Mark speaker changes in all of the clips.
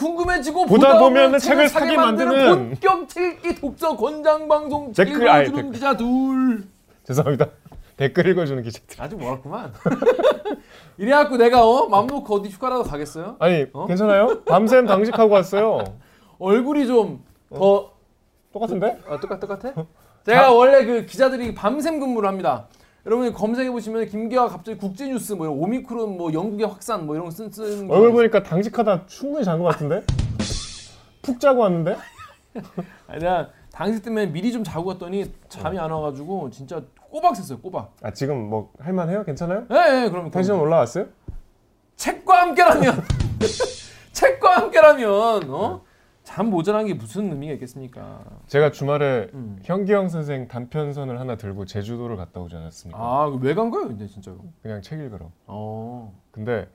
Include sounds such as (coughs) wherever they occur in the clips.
Speaker 1: 궁금해지고
Speaker 2: 보다 보면은 책을 사게 만드는
Speaker 1: 본격 책 읽기 독서 권장 방송
Speaker 2: 댓글, 아니,
Speaker 1: 읽어주는
Speaker 2: 댓글.
Speaker 1: 기자 둘.
Speaker 2: 죄송합니다. (laughs) 댓글 읽어주는 기자들.
Speaker 1: 아주 멀었구만. (laughs) 이래갖고 내가 어? 맘 놓고 어디 휴가라도 가겠어요?
Speaker 2: 아니
Speaker 1: 어?
Speaker 2: 괜찮아요? 밤샘 당직하고 왔어요.
Speaker 1: 얼굴이 좀더
Speaker 2: 똑같은데?
Speaker 1: 아, 똑같 똑같아? 제가 원래 그 기자들이 밤샘 근무를 합니다. 여러분이 검색해 보시면 김기화 갑자기 국제 뉴스 뭐 이런 오미크론 뭐 영국의 확산 뭐 이런 거 쓴 쓴. 거
Speaker 2: 얼굴 보니까 당직하다 충분히 잔 것 같은데? 푹 자고 왔는데?
Speaker 1: 아니 내가 당직 때문에 미리 좀 자고 갔더니 잠이 안 와가지고 진짜 꼬박 샜어요 꼬박.
Speaker 2: 아 지금 뭐 할만해요? 괜찮아요?
Speaker 1: 예, 예 그럼
Speaker 2: 텐션. 올라왔어요?
Speaker 1: 책과 함께라면 (laughs) 책과 함께라면 어? 잠 모자란 게 무슨 의미가 있겠습니까?
Speaker 2: 제가 주말에
Speaker 1: 음.
Speaker 2: 현기영 선생 단편선을 하나 들고 제주도를 갔다 오지 않았습니까?
Speaker 1: 아왜 간 거예요 근데 진짜로?
Speaker 2: 그냥 책 읽으러.
Speaker 1: 어.
Speaker 2: 근데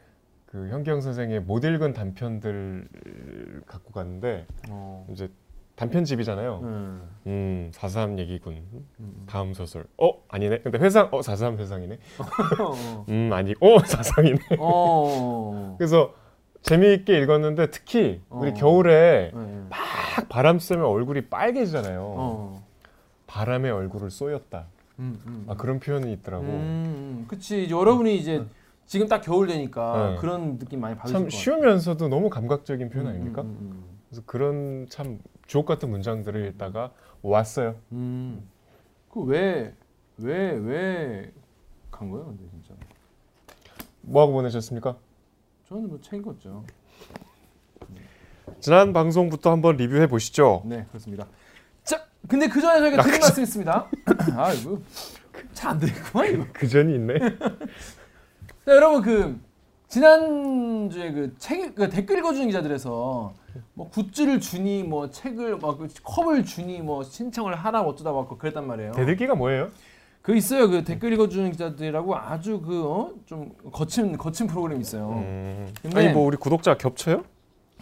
Speaker 2: 그 현기영 선생의 못 읽은 단편들 갖고 갔는데
Speaker 1: 어.
Speaker 2: 이제 단편집이잖아요.
Speaker 1: 음.
Speaker 2: 음, 4.3 얘기군.
Speaker 1: 음.
Speaker 2: 다음 소설. 어, 아니네. 근데 회상, 어, 4.3 회상이네. (laughs)
Speaker 1: 어.
Speaker 2: 음, 아니, 어, (laughs) 사상이네.
Speaker 1: 어.
Speaker 2: 그래서 재미있게 읽었는데 특히 우리
Speaker 1: 어.
Speaker 2: 겨울에
Speaker 1: 네, 네.
Speaker 2: 막 바람 쐬면 얼굴이 빨개지잖아요.
Speaker 1: 어.
Speaker 2: 바람에 얼굴을 쏘였다.
Speaker 1: 음, 음.
Speaker 2: 아, 그런 표현이 있더라고.
Speaker 1: 음, 음. 그치. 이제 여러분이 이제 지금 딱 겨울 되니까
Speaker 2: 네.
Speaker 1: 그런 느낌 많이 받으실
Speaker 2: 참. 쉬우면서도 너무 감각적인 표현
Speaker 1: 음,
Speaker 2: 아닙니까? 그래서 그런 참 주옥 같은 문장들을 읽다가 왔어요.
Speaker 1: 음. 그왜 왜 왜 간 거예요, 근데 진짜?
Speaker 2: 뭐 하고 보내셨습니까?
Speaker 1: 저는 뭐책 읽었죠.
Speaker 2: 지난 방송부터 한번 리뷰해 보시죠.
Speaker 1: 네, 그렇습니다. 자, 근데 그 전에 저희가 드린 말씀 있습니다. (laughs) 아이고, 잘안 되겠구만 이거.
Speaker 2: 그 전이 있네. (laughs)
Speaker 1: 자, 여러분 그 지난 주에 그 책 그 댓글 읽어주는 기자들에서 뭐 굿즈를 주니 뭐 책을 막그 컵을 주니 뭐 신청을 하라 어쩌다 막 그랬단 말이에요.
Speaker 2: 대들기가 뭐예요?
Speaker 1: 그 있어요. 그 댓글 읽어주는 기자들이라고 아주 그좀 거친 거친 프로그램 이 있어요.
Speaker 2: 음. 아니 뭐 우리 구독자 겹쳐요?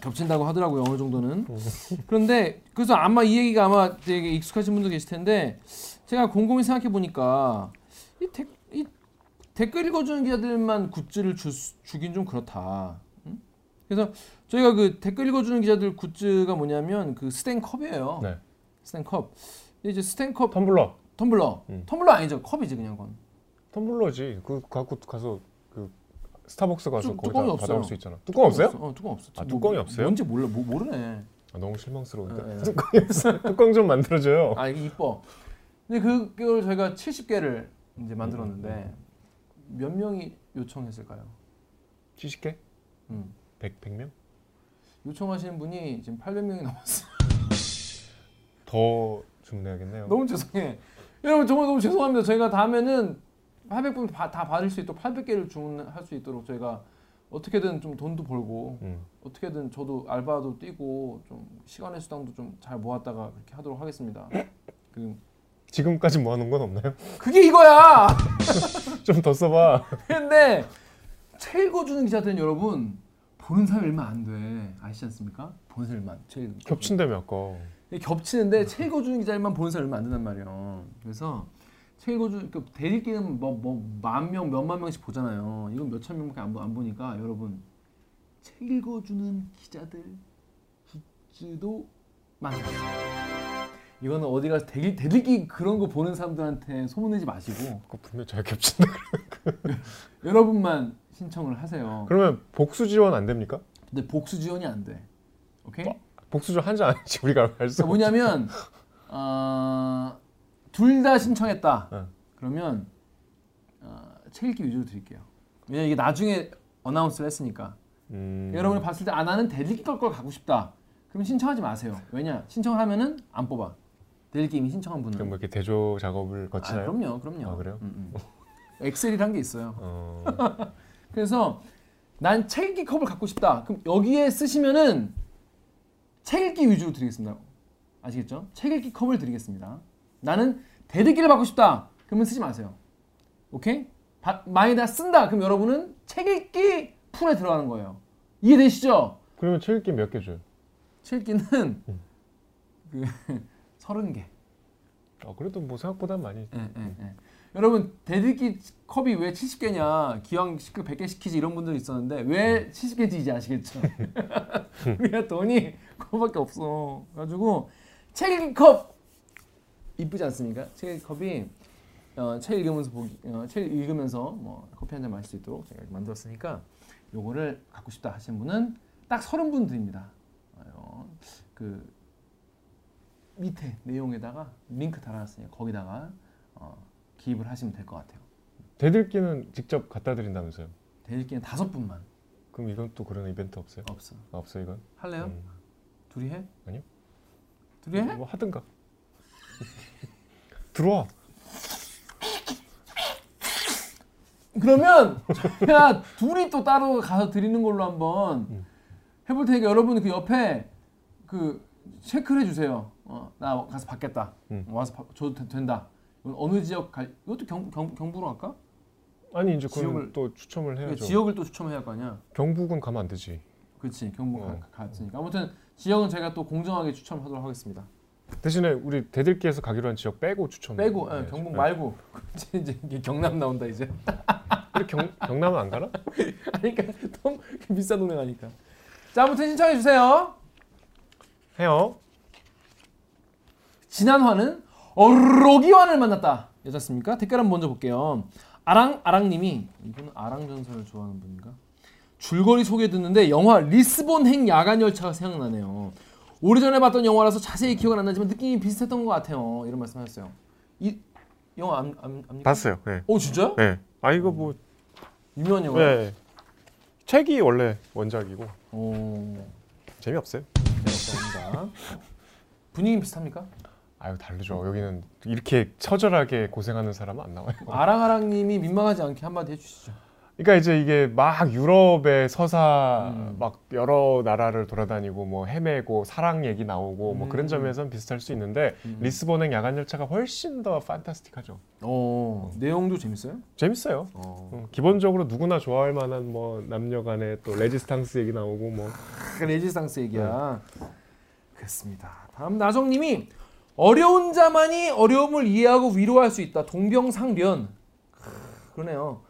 Speaker 1: 겹친다고 하더라고요 어느 정도는. (laughs) 그런데 그래서 아마 이 얘기가 아마 되게 익숙하신 분도 계실 텐데 제가 곰곰이 생각해 보니까 이, 댓, 이 댓글 읽어주는 기자들만 굿즈를 주, 주긴 좀 그렇다. 응? 그래서 저희가 그 댓글 읽어주는 기자들 굿즈가 뭐냐면 그 스탠컵이에요.
Speaker 2: 네.
Speaker 1: 스탠컵. 이제 스탠컵
Speaker 2: 텀블러.
Speaker 1: 텀블러.
Speaker 2: 음.
Speaker 1: 텀블러 아니죠. 컵이지 그냥 건.
Speaker 2: 텀블러지. 그 갖고 가서 그 스타벅스 가서
Speaker 1: 뚜-
Speaker 2: 거기다
Speaker 1: 뚜껑이.
Speaker 2: 받아올 수 있잖아. 뚜껑 없어요?
Speaker 1: 어, 뚜껑 없어.
Speaker 2: 아, 뚜껑이 없어요?
Speaker 1: 뭔지 몰라. 뭐, 모르네.
Speaker 2: 아, 너무 실망스러운데.
Speaker 1: 네, 네.
Speaker 2: 뚜껑이 없어. 뚜껑 좀 만들어 줘요.
Speaker 1: 아 이게 이뻐. 근데 그걸 저희가 70개를 이제 만들었는데 몇 명이 요청했을까요?
Speaker 2: 70개?
Speaker 1: 음.
Speaker 2: 100, 100명?
Speaker 1: 요청하시는 분이 지금 800명이 넘었어요.
Speaker 2: 더 주문해야겠네요. (laughs)
Speaker 1: 너무 죄송해. 여러분 정말 너무 죄송합니다. 저희가 다음에는 800분 다 받을 수 있도록 800개를 주문할 수 있도록 저희가 어떻게든 좀 돈도 벌고
Speaker 2: 음.
Speaker 1: 어떻게든 저도 알바도 뛰고 좀 시간의 수당도 좀 잘 모았다가 그렇게 하도록 하겠습니다. (laughs) 그
Speaker 2: 지금까지 모아놓은 건 없나요?
Speaker 1: 그게 이거야. (laughs)
Speaker 2: 좀 더 써봐. (laughs)
Speaker 1: 근데 책 읽어주는 기자들은 여러분 보는 사람이 얼마 안 돼. 아시지 않습니까? 보는 사람이 얼마 안책 읽-
Speaker 2: 겹친다며 아까.
Speaker 1: 겹치는데 책 읽어주는 기자들만 보는 사람이 얼마 안 된단 말이에요. 그래서 책 읽어주는 그 대리기는 뭐뭐만 명, 몇만 명씩 보잖아요. 이건 몇천 명밖에 안, 보- 안 보니까 여러분 책 읽어주는 기자들 굿즈도 만들었어요. 이거는 어디 가서 대리, 대리기 그런 거 보는 사람들한테 소문내지 마시고
Speaker 2: 그거 분명 잘 겹친다. (laughs)
Speaker 1: 여러분만 신청을 하세요.
Speaker 2: 그러면 복수 지원 안 됩니까?
Speaker 1: 근데 복수 지원이 안 돼. 오케이?
Speaker 2: 복수 지원 한지 아닌지 우리가 알 수.
Speaker 1: 그러니까 뭐냐면 어, 둘 다 신청했다.
Speaker 2: 응.
Speaker 1: 그러면 어, 책 읽기 위주로 드릴게요. 왜냐 면 이게 나중에 어나운스를 했으니까
Speaker 2: 음.
Speaker 1: 여러분이 봤을 때 아 나는 대리기 걸 갖고 싶다. 그럼 신청하지 마세요. 왜냐 신청을 하면은 안 뽑아. 대리기 이미 신청한 분은.
Speaker 2: 그럼 뭐 이렇게 대조 작업을
Speaker 1: 아,
Speaker 2: 거치나요?
Speaker 1: 그럼요, 그럼요.
Speaker 2: 아, 그래요?
Speaker 1: 음, 음. 엑셀이란 게 있어요.
Speaker 2: 어. (laughs)
Speaker 1: 그래서 난 책 읽기 컵을 갖고 싶다. 그럼 여기에 쓰시면은 책 읽기 위주로 드리겠습니다. 아시겠죠? 책 읽기 컵을 드리겠습니다. 나는 대들기를 받고 싶다. 그러면 쓰지 마세요. 오케이? 바, 만약에 쓴다. 그럼 여러분은 책 읽기 풀에 들어가는 거예요. 이해되시죠?
Speaker 2: 그러면 책 읽기 몇 개 줘요?
Speaker 1: 책 읽기는
Speaker 2: 음.
Speaker 1: 그 (laughs) 서른 개.
Speaker 2: 아, 그래도 뭐 생각보다 많이.
Speaker 1: 예, 예, 예. 여러분 대들기 컵이 왜 70개냐 기왕 시켜 100개 시키지 이런 분들 있었는데 왜 70개인지 이제 아시겠죠? (laughs) 우리가 돈이 그거밖에 없어. 그래가지고 책컵 이쁘지 않습니까? 책 컵이 어, 책 읽으면서 보기, 어, 책 읽으면서 뭐 커피 한 잔 마실 수 있도록 제가 만들었으니까 요거를 갖고 싶다 하시는 분은 딱 서른 분 드립니다. 어, 그 밑에 내용에다가 링크 달아놨으니 거기다가 어, 기입을 하시면 될 것 같아요.
Speaker 2: 대들기는 직접 갖다 드린다면서요?
Speaker 1: 대리기는 다섯 분만
Speaker 2: 그럼 이건 또 그런 이벤트 없어요?
Speaker 1: 없어.
Speaker 2: 아, 없어 이건?
Speaker 1: 할래요?
Speaker 2: 음.
Speaker 1: 둘이 해?
Speaker 2: 아니요.
Speaker 1: 둘이 해?
Speaker 2: 뭐 하든가. (laughs) 들어와.
Speaker 1: 그러면 야 둘이 또 따로 가서 드리는 걸로 한번
Speaker 2: 음.
Speaker 1: 해볼 테니까 여러분 그 옆에 그 체크를 해주세요. 어, 나 가서 받겠다.
Speaker 2: 음.
Speaker 1: 와서 바- 줘도 되- 된다. 어느 지역 갈? 이것도 경, 경, 경부로 할까?
Speaker 2: 아니 이제
Speaker 1: 지역을-
Speaker 2: 또 추첨을
Speaker 1: 그러니까
Speaker 2: 해야죠.
Speaker 1: 지역을 또 추첨해야 할 거 아니야.
Speaker 2: 경북은 가면 안 되지.
Speaker 1: 그렇지 경부
Speaker 2: 어.
Speaker 1: 가, 갔으니까 아무튼 지역은 제가 또 공정하게 추첨하도록 하겠습니다.
Speaker 2: 대신에 우리 대들기에서 가기로 한 지역 빼고 추첨.
Speaker 1: 빼고 예,
Speaker 2: 해야죠.
Speaker 1: 경북
Speaker 2: 네.
Speaker 1: 말고 (laughs) 이제 경남 나온다 이제.
Speaker 2: 우리 경 경남은 안 가나?
Speaker 1: 아니, 그러니까 너무 비싼 동네 가니까. 자 아무튼 신청해 주세요.
Speaker 2: 해요.
Speaker 1: 지난화는 어로기환을 만났다. 여자습니까? 댓글 한번 먼저 볼게요. 아랑 아랑님이 이분은 아랑 전설을 좋아하는 분인가? 줄거리 소개 듣는데 영화 리스본 행 야간 열차가 생각나네요. 오래전에 봤던 영화라서 자세히 기억은 안 나지만 느낌이 비슷했던 것 같아요. 이런 말씀하셨어요. 이 영화 안, 안, 압니까?
Speaker 2: 봤어요. 네.
Speaker 1: 오 진짜?
Speaker 2: 네. 아 이거 뭐
Speaker 1: 유명한 영화.
Speaker 2: 네. 책이 원래 원작이고
Speaker 1: 오
Speaker 2: 재미없어요.
Speaker 1: 감사합니다. 분위기 비슷합니까?
Speaker 2: 아유 다르죠. 여기는 이렇게 처절하게 고생하는 사람은 안 나와요.
Speaker 1: 아랑아랑님이 민망하지 않게 한마디 해주시죠.
Speaker 2: 그러니까 이제 이게 막 유럽의 서사
Speaker 1: 음.
Speaker 2: 막 여러 나라를 돌아다니고 뭐 헤매고 사랑 얘기 나오고 뭐
Speaker 1: 음.
Speaker 2: 그런 점에서는 비슷할 수 있는데
Speaker 1: 음.
Speaker 2: 리스본행 야간 열차가 훨씬 더 판타스틱하죠.
Speaker 1: 어 내용도 재밌어요?
Speaker 2: 재밌어요.
Speaker 1: 어.
Speaker 2: 어, 기본적으로 누구나 좋아할 만한 뭐 남녀간의 또 레지스탕스 얘기 나오고
Speaker 1: 뭐그 레지스탕스 얘기야. 그렇습니다. 다음 나정님이 어려운 자만이 어려움을 이해하고 위로할 수 있다. 동병상련. 크, 그러네요.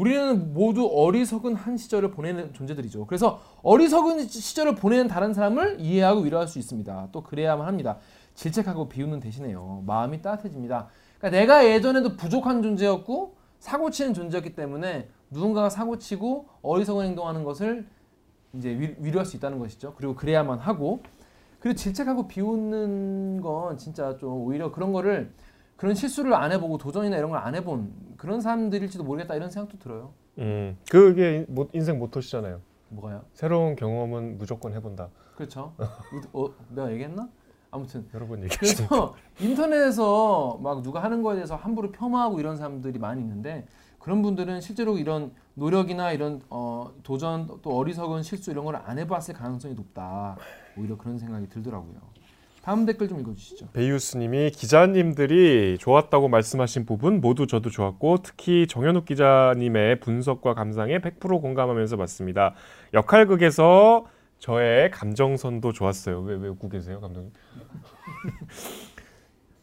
Speaker 1: 우리는 모두 어리석은 한 시절을 보내는 존재들이죠. 그래서 어리석은 시절을 보내는 다른 사람을 이해하고 위로할 수 있습니다. 또 그래야만 합니다. 질책하고 비웃는 대신에요. 마음이 따뜻해집니다. 그러니까 내가 예전에도 부족한 존재였고 사고치는 존재였기 때문에 누군가가 사고치고 어리석은 행동하는 것을 이제 위, 위로할 수 있다는 것이죠. 그리고 그래야만 하고 그리고 질책하고 비웃는 건 진짜 좀 오히려 그런 거를 그런 실수를 안 해보고 도전이나 이런 걸 안 해본 그런 사람들일지도 모르겠다 이런 생각도 들어요.
Speaker 2: 음, 그게 모- 인생 모토시잖아요.
Speaker 1: 뭐가요?
Speaker 2: 새로운 경험은 무조건 해본다.
Speaker 1: 그렇죠. 어, 내가 얘기했나? 아무튼
Speaker 2: 여러 번 얘기했습니다.
Speaker 1: 그래서 인터넷에서 막 누가 하는 거에 대해서 함부로 폄하하고 이런 사람들이 많이 있는데 그런 분들은 실제로 이런 노력이나 이런 어, 도전 또 어리석은 실수 이런 걸 안 해봤을 가능성이 높다. 오히려 그런 생각이 들더라고요. 다음 댓글 좀 읽어주시죠.
Speaker 2: 베이우스님이 기자님들이 좋았다고 말씀하신 부분 모두 저도 좋았고 특히 정현욱 기자님의 분석과 감상에 100% 공감하면서 봤습니다. 역할극에서 저의 감정선도 좋았어요. 왜, 왜 웃고 계세요, 감독님? (laughs)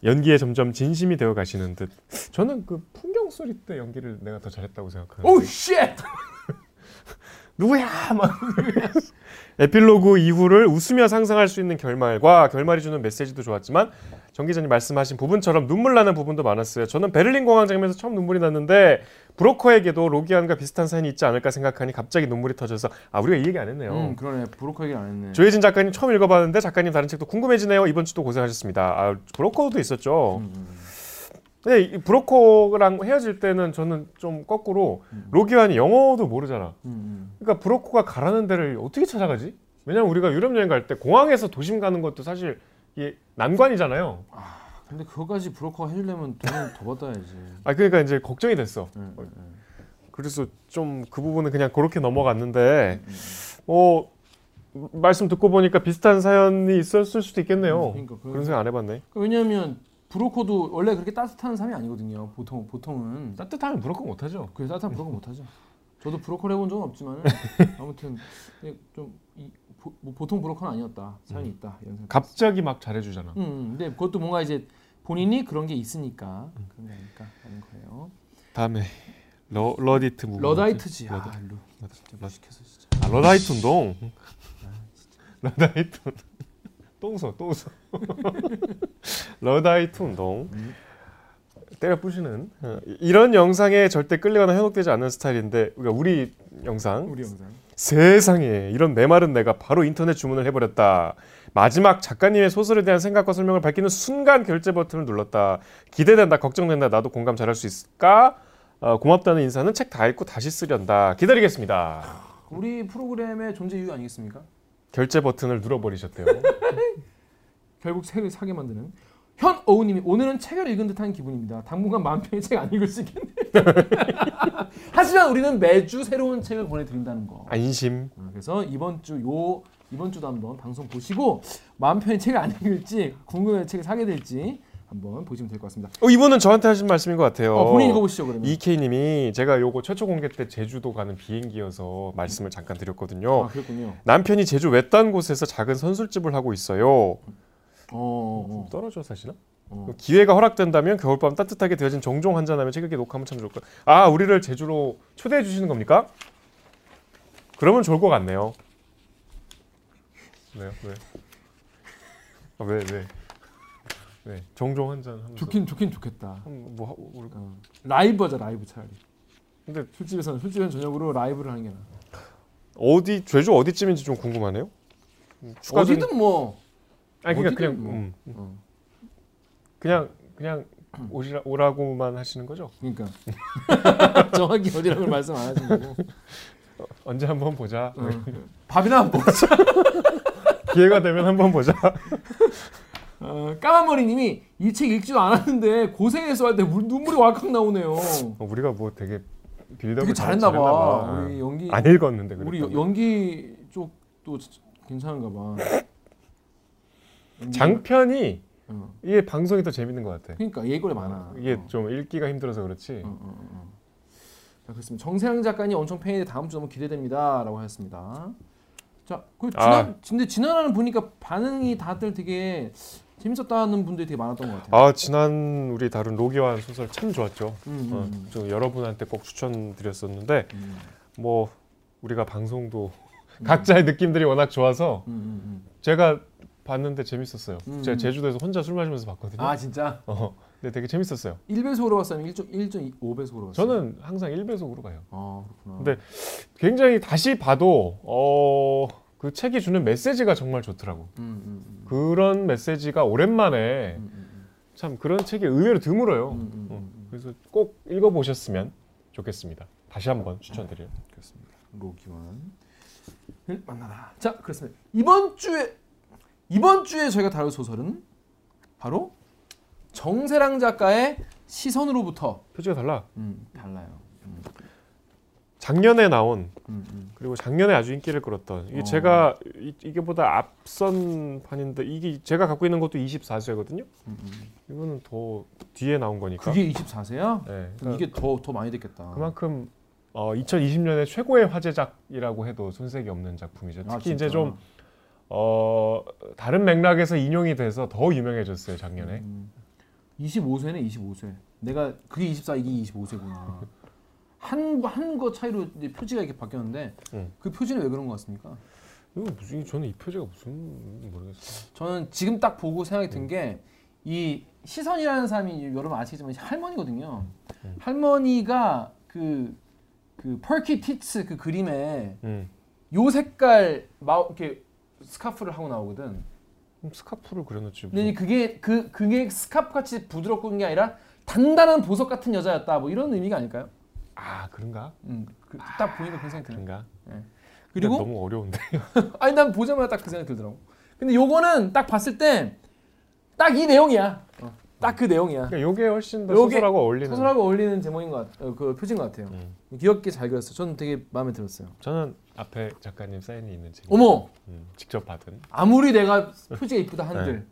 Speaker 2: 연기에 점점 진심이 되어 가시는 듯. 저는 그 풍경 소리 때 연기를 내가 더 잘했다고 생각하는데.
Speaker 1: oh shit! (laughs)
Speaker 2: 누구야? 막 에필로그 이후를 웃으며 상상할 수 있는 결말과 결말이 주는 메시지도 좋았지만 정 기자님 말씀하신 부분처럼 눈물 나는 부분도 많았어요. 저는 베를린 공항 장면에서 처음 눈물이 났는데 브로커에게도 로기안과 비슷한 사연이 있지 않을까 생각하니 갑자기 눈물이 터져서 아 우리가 이 얘기 안 했네요.
Speaker 1: 음 그러네 브로커 얘기를 안 했네.
Speaker 2: 조혜진 작가님 처음 읽어봤는데 작가님 다른 책도 궁금해지네요. 이번 주도 고생하셨습니다. 아 브로커도 있었죠.
Speaker 1: 음, 음.
Speaker 2: 근데 이 브로커랑 헤어질 때는 저는 좀 거꾸로 로기안이 영어도 모르잖아.
Speaker 1: 음, 음.
Speaker 2: 그러니까 브로커가 가라는 데를 어떻게 찾아가지? 왜냐면 우리가 유럽 여행 갈 때 공항에서 도심 가는 것도 사실 이게 난관이잖아요.
Speaker 1: 근데 그거까지 브로커가 해주려면 돈을 더 받아야지.
Speaker 2: 아 그러니까 이제 걱정이 됐어.
Speaker 1: 음, 음,
Speaker 2: 그래서 좀 그 부분은 그냥 그렇게 넘어갔는데
Speaker 1: 음.
Speaker 2: 어 말씀 듣고 보니까 비슷한 사연이 있었을 수도 있겠네요.
Speaker 1: 그러니까 그-
Speaker 2: 그런 생각 안 해봤네.
Speaker 1: 왜냐하면 브로커도 원래 그렇게 따뜻한 사람이 아니거든요. 보통 보통은
Speaker 2: 따뜻하면 브로커 못하죠.
Speaker 1: 그래서 따뜻한 브로커 못하죠. 저도 브로커를 해본 적은 없지만 (laughs) 아무튼 좀 이, 보, 통 브로커는 아니었다. 사연이 있다 이런 생각.
Speaker 2: 갑자기 막 잘해주잖아.
Speaker 1: 음, 음. 근데 그것도 뭔가 이제 본인이 그런 게 있으니까 그런 게 아닐까 하는 거예요.
Speaker 2: 다음에 러 러디트 move.
Speaker 1: 러다이트지. 아,
Speaker 2: 러다-
Speaker 1: 루.
Speaker 2: 러다-
Speaker 1: 진짜 무식해서 진짜.
Speaker 2: 아, 러다이트 운동. 러다이트 운동. 똥소 똥소. 러다이트 운동.
Speaker 1: 음.
Speaker 2: 때려 부시는 어, 이런 영상에 절대 끌리거나 현혹되지 않는 스타일인데 그러니까 우리 영상
Speaker 1: 우리 영상.
Speaker 2: 세상에 이런 메마른 내가 바로 인터넷 주문을 해버렸다. 마지막 작가님의 소설에 대한 생각과 설명을 밝히는 순간 결제 버튼을 눌렀다. 기대된다, 걱정된다, 나도 공감 잘할 수 있을까? 어, 고맙다는 인사는 책 다 읽고 다시 쓰련다. 기다리겠습니다.
Speaker 1: 우리 프로그램의 존재 이유 아니겠습니까?
Speaker 2: 결제 버튼을 눌러버리셨대요. (laughs)
Speaker 1: 결국 책을 사게 만드는 현 어우님이 오늘은 책을 읽은 듯한 기분입니다. 당분간 마음 편히 책 안 읽을 수 있겠네. (laughs) 하지만 우리는 매주 새로운 책을 보내드린다는 거.
Speaker 2: 안심.
Speaker 1: 어, 그래서 이번 주 요 이번 주도 한번 방송 보시고 마음 편히 책을 안 읽을지 궁금해 책을 사게 될지 한번 보시면 될 것 같습니다.
Speaker 2: 어, 이분은 저한테 하신 말씀인 것 같아요.
Speaker 1: 어, 본인 읽어보시죠 그러면.
Speaker 2: 이케이님이 제가 요거 최초 공개 때 제주도 가는 비행기여서 말씀을 잠깐 드렸거든요.
Speaker 1: 아 그렇군요.
Speaker 2: 남편이 제주 외딴 곳에서 작은 선술집을 하고 있어요.
Speaker 1: 어, 어,
Speaker 2: 떨어져 사시나?
Speaker 1: 어.
Speaker 2: 기회가 허락된다면 겨울밤 따뜻하게 되어진 정종 한잔하며 책 읽기 녹화하면 참 좋을 것. 아 우리를 제주로 초대해 주시는 겁니까? 그러면 좋을 것 같네요. 왜요? 왜? 아, 왜 왜? 왜? 정종 한 잔 하면서.
Speaker 1: 좋긴 좋긴 좋겠다.
Speaker 2: 한- 뭐 하- 우리-
Speaker 1: 어. 라이브 하자 라이브 차라리.
Speaker 2: 근데
Speaker 1: 술집에서는 술집은 저녁으로 라이브를 하는 게 나아.
Speaker 2: 어디 제주 어디쯤인지 좀 궁금하네요. 음, 추가적인-
Speaker 1: 어디든 뭐.
Speaker 2: 아니 그냥 그냥
Speaker 1: 뭐.
Speaker 2: 음,
Speaker 1: 어.
Speaker 2: 그냥 그냥 오시라, 오라고만 하시는 거죠?
Speaker 1: 그러니까 (laughs) 정확히 어디라고 말씀 안 하신 거고.
Speaker 2: 언제 한번 보자.
Speaker 1: 어. 밥이나 먹자. (laughs)
Speaker 2: 기회가 되면 한번 보자. (laughs)
Speaker 1: 어, 까만머리님이 이 책 읽지도 않았는데 고생해서 할때 눈물이 왈칵 나오네요.
Speaker 2: 어, 우리가 뭐 되게 빌드업을
Speaker 1: 되게 잘했나 봐.
Speaker 2: 잘했나
Speaker 1: 우리 연기
Speaker 2: 안 읽었는데
Speaker 1: 우리
Speaker 2: 그랬더니.
Speaker 1: 여- 연기 쪽도 괜찮은가 봐.
Speaker 2: 장편이
Speaker 1: 어.
Speaker 2: 이게 방송이 더 재밌는 것 같아.
Speaker 1: 그러니까 얘기거리 많아.
Speaker 2: 이게
Speaker 1: 어.
Speaker 2: 좀 읽기가 힘들어서 그렇지.
Speaker 1: 어, 어, 어, 어. 자, 그렇습니다. 정세영 작가님 엄청 팬인데 다음 주 너무 기대됩니다라고 하셨습니다. 자, 그 지난
Speaker 2: 아.
Speaker 1: 근데 지난화는 보니까 반응이 다들 되게 재밌었다는 분들이 되게 많았던 것 같아요.
Speaker 2: 아 지난 우리 다룬 로기환 소설 참 좋았죠.
Speaker 1: 음,
Speaker 2: 어,
Speaker 1: 음,
Speaker 2: 저 여러분한테 꼭 추천드렸었는데
Speaker 1: 음,
Speaker 2: 뭐 우리가 방송도
Speaker 1: 음.
Speaker 2: 각자의 느낌들이 워낙 좋아서
Speaker 1: 음, 음, 음.
Speaker 2: 제가 봤는데 재밌었어요.
Speaker 1: 음.
Speaker 2: 제가 제주도에서 혼자 술 마시면서 봤거든요.
Speaker 1: 아 진짜
Speaker 2: 어, 근데 되게 재밌었어요.
Speaker 1: 1배속으로 봤어요? 1.5배속으로 봤어요?
Speaker 2: 저는 항상 1배속으로 가요.
Speaker 1: 아 그렇구나.
Speaker 2: 근데 굉장히 다시 봐도 어, 그 책이 주는 메시지가 정말 좋더라고.
Speaker 1: 음, 음, 음.
Speaker 2: 그런 메시지가 오랜만에
Speaker 1: 음, 음,
Speaker 2: 참 그런 책이 의외로 드물어요. 어. 그래서 꼭 읽어보셨으면 좋겠습니다. 다시 한번 추천드려요.
Speaker 1: 그렇습니다. 로기완을 만나라. 자, 그렇습니다. 이번 주에 이번 주에 저희가 다룰 소설은 바로 정세랑 작가의 시선으로부터
Speaker 2: 표지가 달라.
Speaker 1: 음, 달라요. 음,
Speaker 2: 작년에 나온
Speaker 1: 음, 음.
Speaker 2: 그리고 작년에 아주 인기를 끌었던 이게
Speaker 1: 어.
Speaker 2: 제가 이, 이게보다 앞선 판인데 이게 제가 갖고 있는 것도 24쇄거든요.
Speaker 1: 음, 음.
Speaker 2: 이거는 더 뒤에 나온 거니까.
Speaker 1: 그게 24세야?
Speaker 2: 네, 그러니까
Speaker 1: 이게 더 더 많이 됐겠다.
Speaker 2: 그만큼 어, 2020년에 최고의 화제작이라고 해도 손색이 없는 작품이죠.
Speaker 1: 아,
Speaker 2: 특히 이제
Speaker 1: 진짜?
Speaker 2: 좀 어, 다른 맥락에서 인용이 돼서 더 유명해졌어요 작년에.
Speaker 1: 음, 25세네 25세. 내가 그게 24 이게 25세구나. (laughs) 한한 거 차이로 표지가 이렇게 바뀌었는데
Speaker 2: 음.
Speaker 1: 그 표지는 왜 그런 것 같습니까?
Speaker 2: 이거 무슨 저는 이 표지가 무슨 모르겠어요.
Speaker 1: 저는 지금 딱 보고 생각이 든 게 이 시선이라는 사람이 여러분 아시겠지만 할머니거든요.
Speaker 2: 음.
Speaker 1: 할머니가 그, 그 펄키 티츠 그 그림에
Speaker 2: 음.
Speaker 1: 요 색깔 마 이렇게 스카프를 하고 나오거든.
Speaker 2: 스카프를 그려놓지.
Speaker 1: 근데 그게 그 그게 스카프 같이 부드럽고 그런 게 아니라 단단한 보석 같은 여자였다. 뭐 이런 의미가 아닐까요?
Speaker 2: 아 그런가?
Speaker 1: 음, 그, 딱 보니까 그런 생각이 드는.
Speaker 2: 그런가?
Speaker 1: 그리고
Speaker 2: 너무 어려운데. (laughs)
Speaker 1: 아니 난 보자마자 딱 그 생각이 들더라고. 근데 요거는 딱 봤을 때 딱 이 내용이야. 딱그 내용이야.
Speaker 2: 그러니까 요게 훨씬 더
Speaker 1: 요게
Speaker 2: 소설하고 어울리는.
Speaker 1: 소설하고 어울리는 제목인 것 같, 어, 그 표지인 것 같아요.
Speaker 2: 음.
Speaker 1: 귀엽게 잘 그렸어. 저는 되게 마음에 들었어요.
Speaker 2: 저는 앞에 작가님 사인이 있는 책.
Speaker 1: 어머,
Speaker 2: 음, 직접 받은.
Speaker 1: 아무리 내가 표지가 이쁘다 한들,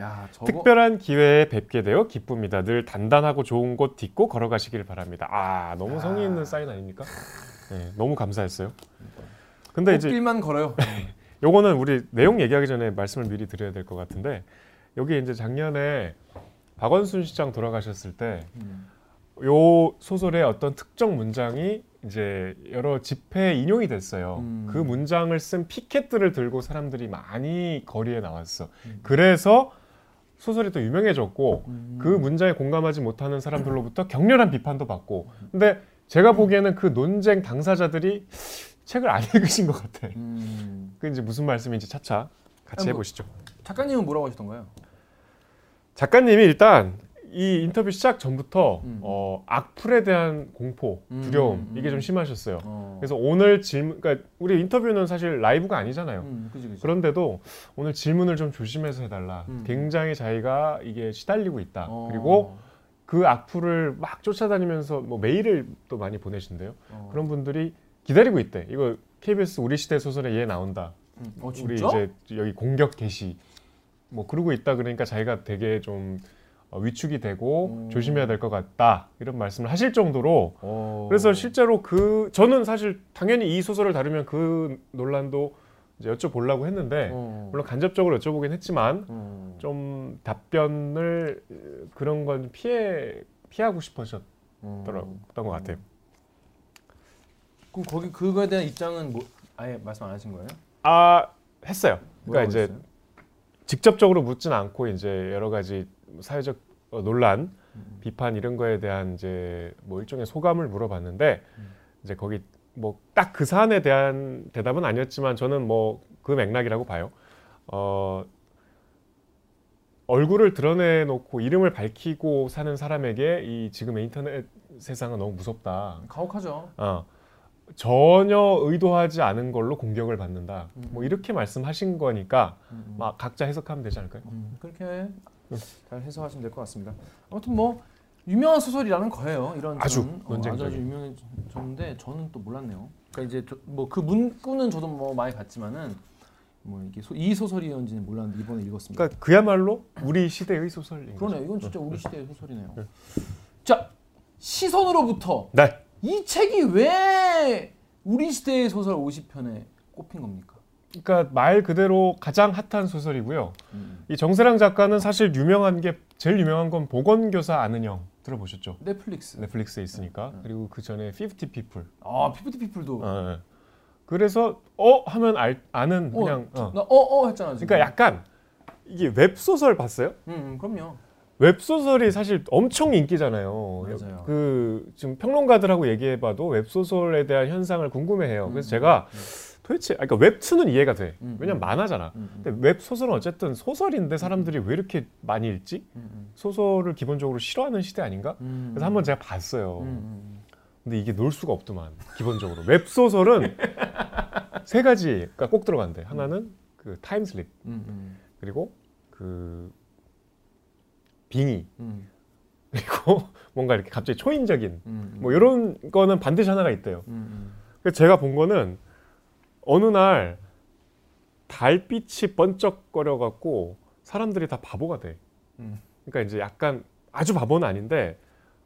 Speaker 1: 야 저거
Speaker 2: 특별한 기회에 뵙게 되어 기쁩니다. 늘 단단하고 좋은 곳 딛고 걸어가시길 바랍니다. 아 너무 성의 있는 사인 아닙니까? 네, 너무 감사했어요. 근데 이제
Speaker 1: 꽃길만 걸어요. (laughs)
Speaker 2: 요거는 우리 내용 얘기하기 전에 말씀을 미리 드려야 될 것 같은데 여기 이제 작년에 박원순 시장 돌아가셨을 때
Speaker 1: 음.
Speaker 2: 요 소설의 어떤 특정 문장이 이제 여러 집회에 인용이 됐어요.
Speaker 1: 음.
Speaker 2: 그 문장을 쓴 피켓들을 들고 사람들이 많이 거리에 나왔어.
Speaker 1: 음.
Speaker 2: 그래서 소설이 또 유명해졌고
Speaker 1: 음.
Speaker 2: 그 문장에 공감하지 못하는 사람들로부터 격렬한 비판도 받고. 근데 제가 보기에는 그 논쟁 당사자들이 책을 안 (laughs) 읽으신 것 같아.
Speaker 1: 음.
Speaker 2: 그 이제 무슨 말씀인지 차차 같이
Speaker 1: 아니, 뭐-
Speaker 2: 해보시죠.
Speaker 1: 작가님은 뭐라고 하셨던가요?
Speaker 2: 작가님이 일단 이 인터뷰 시작 전부터
Speaker 1: 음.
Speaker 2: 어, 악플에 대한 공포,
Speaker 1: 음,
Speaker 2: 두려움
Speaker 1: 음,
Speaker 2: 이게 좀
Speaker 1: 음.
Speaker 2: 심하셨어요.
Speaker 1: 어.
Speaker 2: 그래서 오늘 질문, 그러니까 우리 인터뷰는 사실 라이브가 아니잖아요.
Speaker 1: 음, 그지 그지.
Speaker 2: 그런데도 오늘 질문을 좀 조심해서 해달라.
Speaker 1: 음.
Speaker 2: 굉장히 자기가 이게 시달리고 있다.
Speaker 1: 어.
Speaker 2: 그리고 그 악플을 막 쫓아다니면서 뭐 메일을 또 많이 보내신대요.
Speaker 1: 어.
Speaker 2: 그런 분들이 기다리고 있대. 이거 KBS 우리 시대 소설에 얘 나온다.
Speaker 1: 음. 어
Speaker 2: 우리? 이제 여기 공격 게시 뭐 그러고 있다 그러니까 자기가 되게 좀 어, 위축이 되고
Speaker 1: 음.
Speaker 2: 조심해야 될 것 같다 이런 말씀을 하실 정도로
Speaker 1: 어.
Speaker 2: 그래서 실제로 그 저는 사실 당연히 이 소설을 다루면 그 논란도 이제 여쭤보려고 했는데
Speaker 1: 어.
Speaker 2: 물론 간접적으로 여쭤보긴 했지만
Speaker 1: 어.
Speaker 2: 좀 답변을 어, 그런 건좀 피해 피하고 싶으셨던
Speaker 1: 어.
Speaker 2: 것 같아요.
Speaker 1: 그럼 거기 그거에 대한 입장은 뭐 아예 말씀 안 하신 거예요?
Speaker 2: 아 했어요. 그러니까 이제
Speaker 1: 했어요?
Speaker 2: 직접적으로 묻진 않고 이제 여러 가지 사회적 어, 논란,
Speaker 1: 음.
Speaker 2: 비판 이런 거에 대한 이제 뭐 일종의 소감을 물어봤는데
Speaker 1: 음.
Speaker 2: 이제 거기 뭐 딱 그 사안에 대한 대답은 아니었지만 저는 뭐 그 맥락이라고 봐요. 어 얼굴을 드러내놓고 이름을 밝히고 사는 사람에게 이 지금의 인터넷 세상은 너무 무섭다.
Speaker 1: 가혹하죠.
Speaker 2: 어, 전혀 의도하지 않은 걸로 공격을 받는다.
Speaker 1: 음.
Speaker 2: 뭐 이렇게 말씀하신 거니까
Speaker 1: 음.
Speaker 2: 막 각자 해석하면 되지 않을까요?
Speaker 1: 음, 그렇게 잘 해석하시면 될 것 같습니다. 아무튼 뭐 유명한 소설이라는 거예요. 이런
Speaker 2: 아주
Speaker 1: 저는, 어, 아주 유명해졌는데 저는 또 몰랐네요. 그러니까 이제 뭐 그 문구는 저도 뭐 많이 봤지만은 뭐 이게 소, 이 소설이었는지는 몰랐는데 이번에 읽었습니다.
Speaker 2: 그러니까 그야말로 우리 시대의 소설인 거죠.
Speaker 1: 그러네요. 이건 진짜 우리 시대의 소설이네요.
Speaker 2: 네.
Speaker 1: 자 시선으로부터
Speaker 2: 네.
Speaker 1: 이 책이 왜 우리 시대의 소설 50편에 꼽힌 겁니까?
Speaker 2: 그러니까 말 그대로 가장 핫한 소설이고요.
Speaker 1: 음.
Speaker 2: 이 정세랑 작가는 사실 유명한 게 제일 유명한 건 보건교사 안은영 들어보셨죠?
Speaker 1: 넷플릭스.
Speaker 2: 넷플릭스에 있으니까
Speaker 1: 네.
Speaker 2: 그리고 그 전에 50 People.
Speaker 1: 아 피프티 피플도.
Speaker 2: 어, 예. 그래서 어 하면 알, 아는 그냥 어.
Speaker 1: 나어어 했잖아 지금.
Speaker 2: 그러니까 약간 이게 웹 소설 봤어요?
Speaker 1: 음, 음 그럼요.
Speaker 2: 웹 소설이 사실 엄청 인기잖아요.
Speaker 1: 맞아요.
Speaker 2: 그 지금 평론가들하고 얘기해봐도 웹 소설에 대한 현상을 궁금해해요. 그래서
Speaker 1: 음,
Speaker 2: 제가
Speaker 1: 음,
Speaker 2: 도대체 아, 그러니까 웹툰은 이해가 돼.
Speaker 1: 음,
Speaker 2: 왜냐면
Speaker 1: 음.
Speaker 2: 만화잖아.
Speaker 1: 음, 음,
Speaker 2: 근데 웹 소설은 어쨌든 소설인데 사람들이 왜 이렇게 많이 읽지?
Speaker 1: 음,
Speaker 2: 소설을 기본적으로 싫어하는 시대 아닌가?
Speaker 1: 음.
Speaker 2: 그래서 한번 제가 봤어요.
Speaker 1: 음, 음,
Speaker 2: 근데 이게 놀 수가 없더만 기본적으로 웹 소설은 (laughs) 세 가지가 꼭 들어간대. 하나는 그 time slip
Speaker 1: 음, 음,
Speaker 2: 그리고 그 빙의
Speaker 1: 음,
Speaker 2: 그리고 (laughs) 뭔가 이렇게 갑자기 초인적인
Speaker 1: 음,
Speaker 2: 뭐 이런 거는 반드시 하나가 있대요.
Speaker 1: 음,
Speaker 2: 제가 본 거는 어느 날 달빛이 번쩍거려 갖고 사람들이 다 바보가 돼.
Speaker 1: 음.
Speaker 2: 그러니까 이제 약간 아주 바보는 아닌데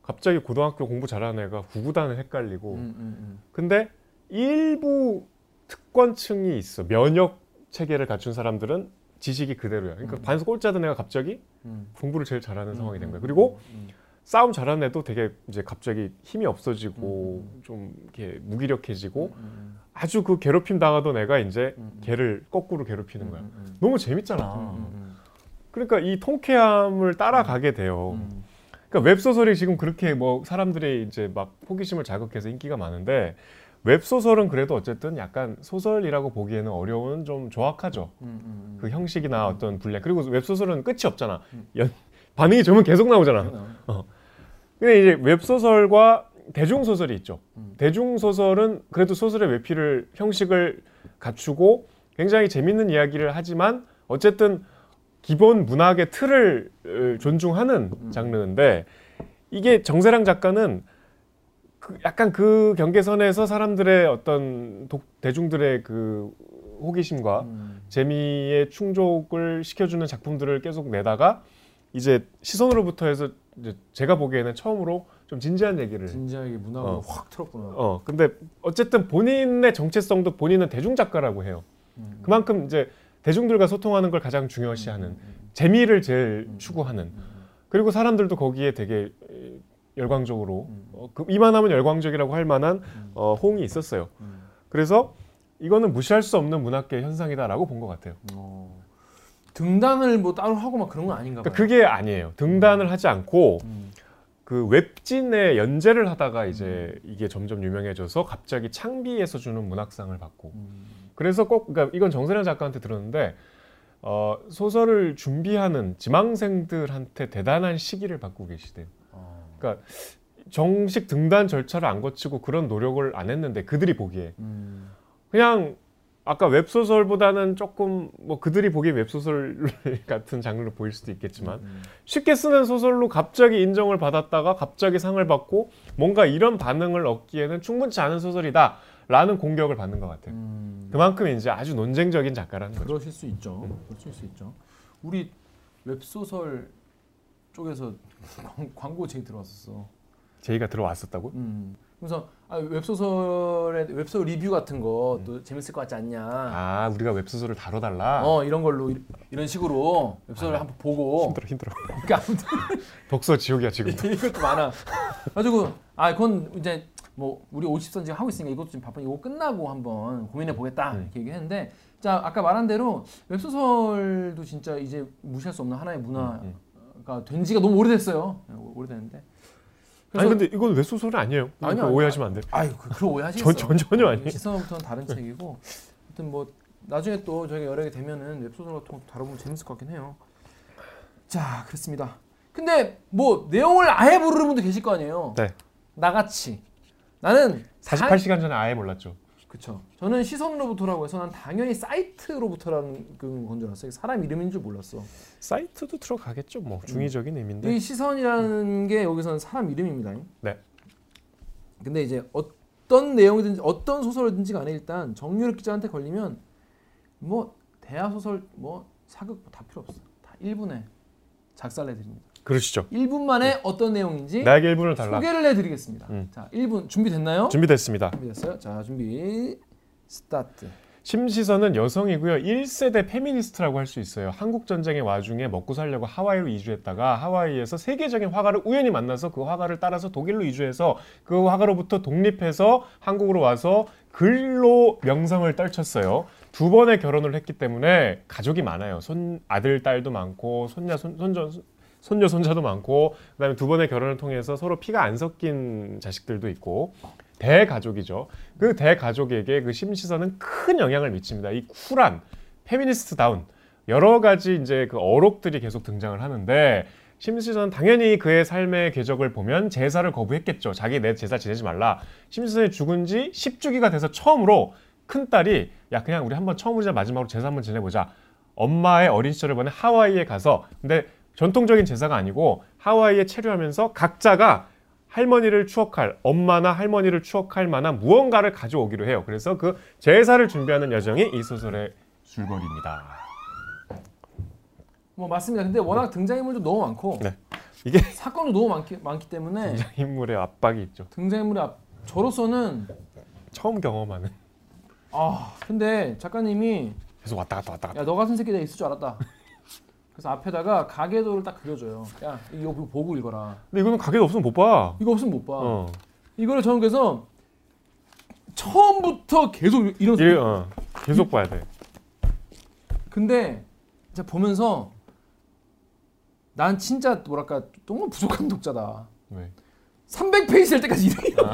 Speaker 2: 갑자기 고등학교 공부 잘하는 애가 구구단을 헷갈리고
Speaker 1: 음, 음, 음.
Speaker 2: 근데 일부 특권층이 있어. 면역 체계를 갖춘 사람들은 지식이 그대로야. 그러니까
Speaker 1: 음.
Speaker 2: 반에서 꼴찌하던 애가 갑자기
Speaker 1: 음.
Speaker 2: 공부를 제일 잘하는 상황이 된
Speaker 1: 음,
Speaker 2: 거야.
Speaker 1: 음,
Speaker 2: 그리고
Speaker 1: 음,
Speaker 2: 싸움 잘하는 애도 되게 이제 갑자기 힘이 없어지고
Speaker 1: 음,
Speaker 2: 좀 이렇게 무기력해지고
Speaker 1: 음,
Speaker 2: 아주 그 괴롭힘 당하던 애가 이제
Speaker 1: 음, 음.
Speaker 2: 걔를 거꾸로 괴롭히는 거야.
Speaker 1: 음, 음,
Speaker 2: 너무 재밌잖아.
Speaker 1: 음, 음,
Speaker 2: 그러니까 이 통쾌함을 따라가게 돼요.
Speaker 1: 음.
Speaker 2: 그러니까 웹소설이 지금 그렇게 뭐 사람들이 이제 막 호기심을 자극해서 인기가 많은데 웹소설은 그래도 어쨌든 약간 소설이라고 보기에는 어려운 좀 조악하죠.
Speaker 1: 음, 음, 음.
Speaker 2: 그 형식이나 어떤 분량. 그리고 웹소설은 끝이 없잖아.
Speaker 1: 음.
Speaker 2: 연, 반응이 좋으면 계속 나오잖아.
Speaker 1: 그러나.
Speaker 2: 근데 이제 웹소설과 대중소설이 있죠.
Speaker 1: 음.
Speaker 2: 대중소설은 그래도 소설의 외피를 형식을 갖추고 굉장히 재밌는 이야기를 하지만 어쨌든 기본 문학의 틀을 어, 존중하는
Speaker 1: 음.
Speaker 2: 장르인데 이게 정세랑 작가는 그 약간 그 경계선에서 사람들의 어떤 독- 대중들의 그 호기심과
Speaker 1: 음.
Speaker 2: 재미의 충족을 시켜주는 작품들을 계속 내다가 이제 시선으로부터 해서 이제 제가 보기에는 처음으로 좀 진지한 얘기를
Speaker 1: 진지하게 문학을
Speaker 2: 어.
Speaker 1: 확 틀었구나.
Speaker 2: 어 근데 어쨌든 본인의 정체성도 본인은 대중 작가라고 해요.
Speaker 1: 음.
Speaker 2: 그만큼 이제 대중들과 소통하는 걸 가장 중요시하는
Speaker 1: 음, 음,
Speaker 2: 재미를 제일
Speaker 1: 음.
Speaker 2: 추구하는
Speaker 1: 음, 음.
Speaker 2: 그리고 사람들도 거기에 되게 에, 열광적으로
Speaker 1: 음.
Speaker 2: 어, 그 이만하면 열광적이라고 할 만한
Speaker 1: 음.
Speaker 2: 어, 호응이 있었어요.
Speaker 1: 음.
Speaker 2: 그래서 이거는 무시할 수 없는 문학계 현상이다라고 본 것 같아요.
Speaker 1: 어. 등단을 뭐 따로 하고 막 그런 건 아닌가 봐요.
Speaker 2: 그러니까 그게 아니에요. 등단을 하지 않고
Speaker 1: 음.
Speaker 2: 그 웹진에 연재를 하다가 이제 이게 점점 유명해져서 갑자기 창비에서 주는 문학상을 받고
Speaker 1: 음.
Speaker 2: 그래서 꼭 그러니까 이건 정선현 작가한테 들었는데 어, 소설을 준비하는 지망생들한테 대단한 시기를 받고 계시대요.
Speaker 1: 어.
Speaker 2: 그러니까 정식 등단 절차를 안 거치고 그런 노력을 안 했는데 그들이 보기에
Speaker 1: 음.
Speaker 2: 그냥 아까 웹소설보다는 조금 뭐 그들이 보기에 웹소설 (laughs) 같은 장르로 보일 수도 있겠지만
Speaker 1: 음.
Speaker 2: 쉽게 쓰는 소설로 갑자기 인정을 받았다가 갑자기 상을 받고 뭔가 이런 반응을 얻기에는 충분치 않은 소설이다 라는 공격을 받는 것 같아요
Speaker 1: 음.
Speaker 2: 그만큼 이제 아주 논쟁적인 작가라는 거죠
Speaker 1: 그러실 수 있죠. 그러실 수 있죠. 우리 웹소설 쪽에서 광- 광고 제일 들어왔었어.
Speaker 2: 제의가 들어왔었다고?
Speaker 1: 음. 그래서 아, 웹소설의 웹소설 리뷰 같은 것도 재밌을 것 같지 않냐.
Speaker 2: 아 우리가 웹소설을 다뤄달라?
Speaker 1: 어 이런 걸로 이- 이런 식으로 웹소설 을 한번 보고
Speaker 2: 힘들어 힘들어 (laughs)
Speaker 1: 그러니까 아무튼 (laughs)
Speaker 2: 독서 지옥이야 지금 (laughs)
Speaker 1: 이것도 많아. 가지고 아 그건 이제 뭐 우리 50선 지금 하고 있으니까 이것도 좀 바쁜 이거 끝나고 한번 고민해 보겠다
Speaker 2: 음.
Speaker 1: 이렇게 얘기했는데 자 아까 말한 대로 웹소설도 진짜 이제 무시할 수 없는 하나의 문화가
Speaker 2: 음,
Speaker 1: 된 지가 너무 오래됐어요. 오- 오래됐는데.
Speaker 2: 아니 근데 이건 웹소설은 아니에요
Speaker 1: 아니요,
Speaker 2: 그거
Speaker 1: 아니요.
Speaker 2: 오해하시면 안 돼요
Speaker 1: 아유 그, 그런 오해하시겠어요.
Speaker 2: 전- 전- 전혀 아니에요.
Speaker 1: 시선부터는 다른 책이고 하여튼 뭐 나중에 또 저희가 여러 개 되면은 웹소설 같은 것도 다뤄보면 재밌을 것 같긴 해요. 자 그렇습니다. 근데 뭐 내용을 아예 모르는 분도 계실 거 아니에요.
Speaker 2: 네.
Speaker 1: 나같이 나는
Speaker 2: 48시간 전에 아예 몰랐죠
Speaker 1: 그쵸. 저는 시선으로부터라고 해서 난 당연히 사이트로부터라는 건 줄 알았어요. 사람 이름인 줄 몰랐어.
Speaker 2: 사이트도 들어가겠죠 뭐 중의적인 의미인데
Speaker 1: 이 시선이라는 게 여기서는 사람 이름입니다.
Speaker 2: 네.
Speaker 1: 근데 이제 어떤 내용이든지 어떤 소설이든지 간에 일단 정유럽 기자한테 걸리면 뭐 대하 소설 뭐 사극 뭐다 필요 없어. 다 1분에 작살내 드립니다.
Speaker 2: 그러시죠
Speaker 1: 1분 만에 어떤 내용인지
Speaker 2: 나에게 1분을 달라
Speaker 1: 소개를 해 드리겠습니다.
Speaker 2: 음.
Speaker 1: 자, 1분 준비됐나요?
Speaker 2: 준비됐습니다
Speaker 1: 준비됐어요? 자, 준비 스타트.
Speaker 2: 심시선은 여성이고요. 1세대 페미니스트라고 할 수 있어요. 한국 전쟁의 와중에 먹고 살려고 하와이로 이주했다가 하와이에서 세계적인 화가를 우연히 만나서 그 화가를 따라서 독일로 이주해서 그 화가로부터 독립해서 한국으로 와서 글로 명성을 떨쳤어요. 두 번의 결혼을 했기 때문에 가족이 많아요. 손 아들 딸도 많고 손자 손 손자 손녀 손자도 많고 그다음에 두 번의 결혼을 통해서 서로 피가 안 섞인 자식들도 있고 대가족이죠. 그 대가족에게 그 심시선은 큰 영향을 미칩니다. 이 쿨한 페미니스트다운 여러 가지 이제 그 어록들이 계속 등장을 하는데 심시선은 당연히 그의 삶의 궤적을 보면 제사를 거부했겠죠. 자기 내 제사 지내지 말라. 심시선이 죽은 지 10주기가 돼서 처음으로 큰 딸이 야 그냥 우리 한번 처음이자 마지막으로 제사 한번 지내보자. 엄마의 어린 시절을 보내 하와이에 가서 근데 전통적인 제사가 아니고 하와이에 체류하면서 각자가 할머니를 추억할 엄마나 할머니를 추억할 만한 무언가를 가져오기로 해요. 그래서 그 제사를 준비하는 여정이 이 소설의 줄거리입니다.
Speaker 1: 뭐 맞습니다. 근데 워낙 등장인물도 너무 많고
Speaker 2: 네. 이게
Speaker 1: 사건도 너무 많기, 많기 때문에
Speaker 2: 인물의 압박이 있죠.
Speaker 1: 등장인물의 앞, 저로서는
Speaker 2: 처음 경험하는
Speaker 1: 아 근데 작가님이
Speaker 2: 계속 왔다 갔다 왔다 갔다.
Speaker 1: 야너 같은 새끼 내가 있을 줄 알았다. 그래서 앞에다가 가계도를 딱 그려줘요. 야 이거 보고 읽어라.
Speaker 2: 근데 이거는 가게도 없으면 못 봐.
Speaker 1: 이거 없으면 못 봐.
Speaker 2: 어.
Speaker 1: 이거를 저는 그래서 처음부터 계속 이런
Speaker 2: 이 어. 계속 봐야 돼.
Speaker 1: 근데 이제 보면서 난 진짜 뭐랄까 너무 부족한 독자다.
Speaker 2: 왜?
Speaker 1: 300페이지 될 때까지 이런
Speaker 2: 아,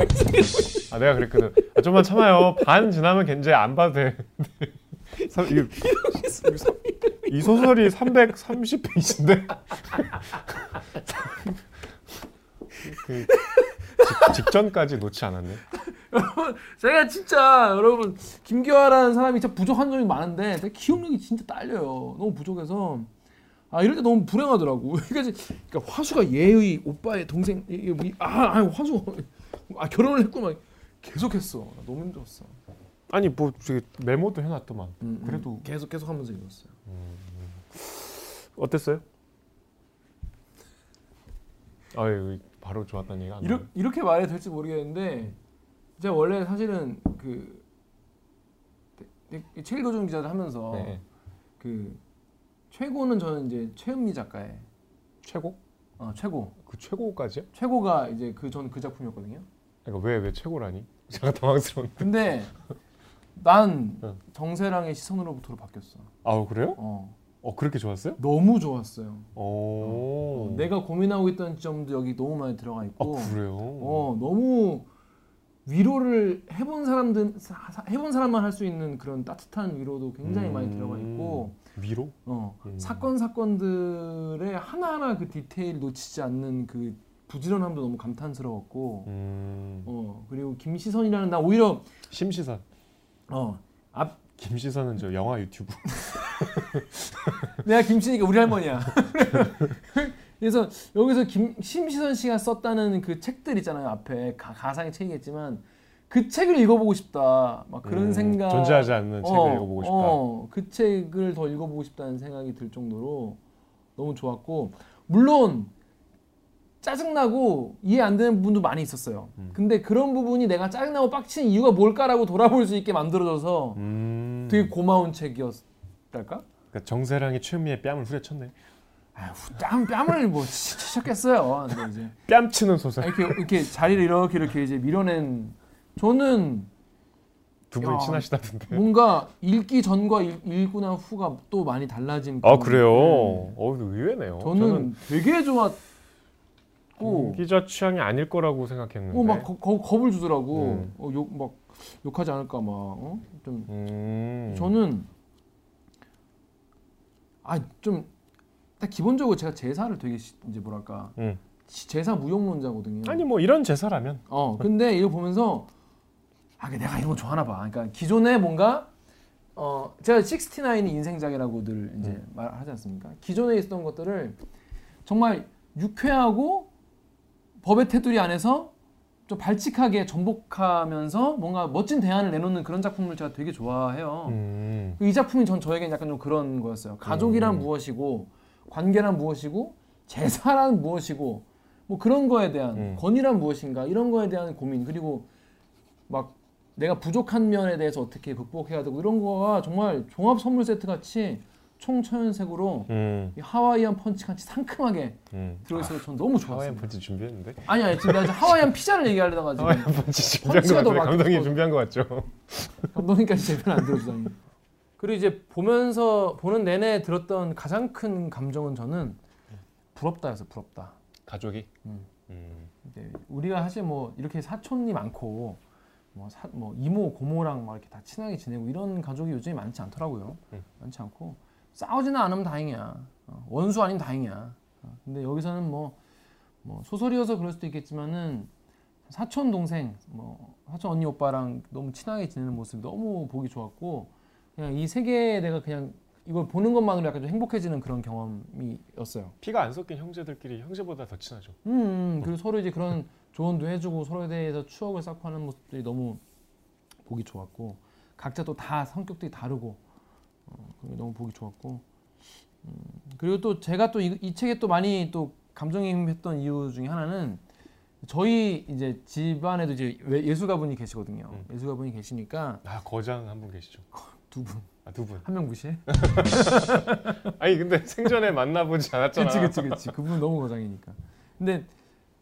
Speaker 2: 아 내가 그랬거든. 아, 좀만 참아요. 반 지나면 괜찮 안 봐도 돼. (laughs) 이 소설이 330페이지인데. 그 직, 직전까지 놓지 않았네.
Speaker 1: 제가 진짜 여러분 김기화라는 사람이 진짜 부족한 점이 많은데 제가 기억력이 진짜 딸려요. 너무 부족해서 아 이럴 때 너무 불행하더라고. (laughs) 그러니까, 그러니까 화수가 얘의 오빠의 동생 뭐 이- 아, 아 화수 아 결혼을 했구만 계속했어. 나 너무 힘들었어.
Speaker 2: 아니 뭐 저기 메모도 해놨더만.
Speaker 1: 음, 음.
Speaker 2: 그래도
Speaker 1: 계속 계속 하면서 읽었어요.
Speaker 2: 어땠어요? 아유 바로 좋았다는 얘기가 안
Speaker 1: 이렇. 이렇게 말해도 될지 모르겠는데 제가 원래 사실은 그 책 읽어주는 기자를 하면서
Speaker 2: 네.
Speaker 1: 그 최고는 저는 이제 최은미 작가의
Speaker 2: 최고?
Speaker 1: 어, 최고.
Speaker 2: 그 최고까지요?
Speaker 1: 최고가 이제 그 전그 작품이었거든요.
Speaker 2: 그러니까 왜 왜 최고라니? (laughs) 제가 당황스러운.
Speaker 1: 근데 난
Speaker 2: 어.
Speaker 1: 정세랑의 시선으로부터로 바뀌었어.
Speaker 2: 아 그래요?
Speaker 1: 어,
Speaker 2: 어 그렇게 좋았어요?
Speaker 1: 너무 좋았어요.
Speaker 2: 오.
Speaker 1: 어, 내가 고민하고 있던 점도 여기 너무 많이 들어가
Speaker 2: 아
Speaker 1: 있고,
Speaker 2: 그래요?
Speaker 1: 어 너무 위로를 해본 사람들 사- 해본 사람만 할 수 있는 그런 따뜻한 위로도 굉장히 많이 들어가 있고,
Speaker 2: 음, 위로?
Speaker 1: 어,
Speaker 2: 음.
Speaker 1: 사건 사건들의 하나 하나 그 디테일 놓치지 않는 그 부지런함도 너무 감탄스러웠고,
Speaker 2: 음.
Speaker 1: 어 그리고 김시선이라는 나 오히려
Speaker 2: 심시선.
Speaker 1: 어 앞,
Speaker 2: 김시선은 저 영화 유튜브. (laughs)
Speaker 1: 내가 김씨니까 우리 할머니야. (laughs) 그래서 여기서 김 심시선 씨가 썼다는 그 책들 있잖아요 앞에 가, 가상의 책이겠지만 그 책을 읽어보고 싶다 막 그런
Speaker 2: 음,
Speaker 1: 생각
Speaker 2: 존재하지 않는 책을 읽어보고 싶다.
Speaker 1: 어, 그 책을 더 읽어보고 싶다는 생각이 들 정도로 너무 좋았고 물론 짜증나고 이해 안 되는 부분도 많이 있었어요.
Speaker 2: 음.
Speaker 1: 근데 그런 부분이 내가 짜증나고 빡치는 이유가 뭘까라고 돌아볼 수 있게 만들어져서
Speaker 2: 음.
Speaker 1: 되게 고마운 책이었달까?
Speaker 2: 그러니까 정세랑이 최미의 뺨을 후려쳤네.
Speaker 1: 아휴, 뺨 뺨을 뭐 치- 치셨겠어요. 근데 이제
Speaker 2: 뺨 치는 소설.
Speaker 1: 이렇게 이렇게 자리를 이렇게 이렇게 이제 밀어낸 저는
Speaker 2: 두 분이
Speaker 1: 야.
Speaker 2: 친하시다던데.
Speaker 1: 뭔가 읽기 전과 읽, 읽고 난 후가 또 많이 달라진.
Speaker 2: 아 그래요?
Speaker 1: 네.
Speaker 2: 어 의외네요.
Speaker 1: 저는, 되게 좋았 고,
Speaker 2: 음, 기자 취향이 아닐 거라고 생각했는데.
Speaker 1: 어, 막 거, 거, 겁을 주더라고.
Speaker 2: 음.
Speaker 1: 어, 욕, 막 욕하지 않을까 막. 어? 좀
Speaker 2: 음.
Speaker 1: 저는 아좀 기본적으로 제가 제사를 되게 시- 이제 뭐랄까
Speaker 2: 음.
Speaker 1: 시- 제사 무용론자거든요.
Speaker 2: 아니 뭐 이런 제사라면.
Speaker 1: 어 근데 이거 보면서 아 내가 이런 거 좋아하나 봐. 그러니까 기존에 뭔가 어 제가 69이 인생작이라고 늘 이제
Speaker 2: 음.
Speaker 1: 말하지 않습니까? 기존에 있었던 것들을 정말 유쾌하고 법의 테두리 안에서 좀 발칙하게 전복하면서 뭔가 멋진 대안을 내놓는 그런 작품을 제가 되게 좋아해요.
Speaker 2: 음.
Speaker 1: 이 작품이 전 저에겐 약간 좀 그런 거였어요. 가족이란
Speaker 2: 음.
Speaker 1: 무엇이고 관계란 무엇이고 제사란 무엇이고 뭐 그런 거에 대한
Speaker 2: 음.
Speaker 1: 권위란 무엇인가 이런 거에 대한 고민 그리고 막 내가 부족한 면에 대해서 어떻게 극복해야 되고 이런 거가 정말 종합 선물 세트 같이 총천연색으로
Speaker 2: 음.
Speaker 1: 이 하와이안 펀치 같이 상큼하게
Speaker 2: 음.
Speaker 1: 들어있어서 전 너무
Speaker 2: 하와이안
Speaker 1: 좋았어요.
Speaker 2: 펀치 준비했는데.
Speaker 1: 아니 아니 지금 나 이제 하와이안 피자를 얘기하려다가 지금
Speaker 2: 하와이안 펀치 준비한 거 감독님. 준비한 거 같죠?
Speaker 1: 감독님까지 제편안 들어주다니. 그리고 이제 보면서 보는 내내 들었던 가장 큰 감정은 저는 부럽다였어 부럽다.
Speaker 2: 가족이.
Speaker 1: 음.
Speaker 2: 음.
Speaker 1: 우리가 사실 뭐 이렇게 사촌이 많고 뭐, 사, 뭐 이모 고모랑 막 이렇게 다 친하게 지내고 이런 가족이 요즘에 많지 않더라고요.
Speaker 2: 음.
Speaker 1: 많지 않고 싸우지는 않으면 다행이야. 어, 원수 아니면 다행이야. 어, 근데 여기서는 뭐, 뭐 소설이어서 그럴 수도 있겠지만은 사촌 동생, 뭐 사촌 언니 오빠랑 너무 친하게 지내는 모습이 너무 보기 좋았고 그냥 이 세계에 내가 그냥 이걸 보는 것만으로 약간 좀 행복해지는 그런 경험이었어요.
Speaker 2: 피가 안 섞인 형제들끼리 형제보다 더 친하죠.
Speaker 1: 음, 음, 그리고 서로 이제 그런 조언도 해주고 서로에 대해서 추억을 쌓고 하는 모습들이 너무 보기 좋았고 각자 또 다 성격들이 다르고 어, 그게 너무 보기 좋았고 음, 그리고 또 제가 또 이 책에 또 많이 또 감정이입했던 이유 중에 하나는 저희 이제 집안에도 이제 외- 예술가분이 계시거든요.
Speaker 2: 음.
Speaker 1: 예술가분이 계시니까
Speaker 2: 아 거장 한 분 계시죠?
Speaker 1: 두 분,
Speaker 2: 아 두 분.
Speaker 1: 한 명 무시해? (laughs)
Speaker 2: 아니 근데 생전에 만나보지 않았잖아.
Speaker 1: 그치 그치 그치 그분 너무 거장이니까 근데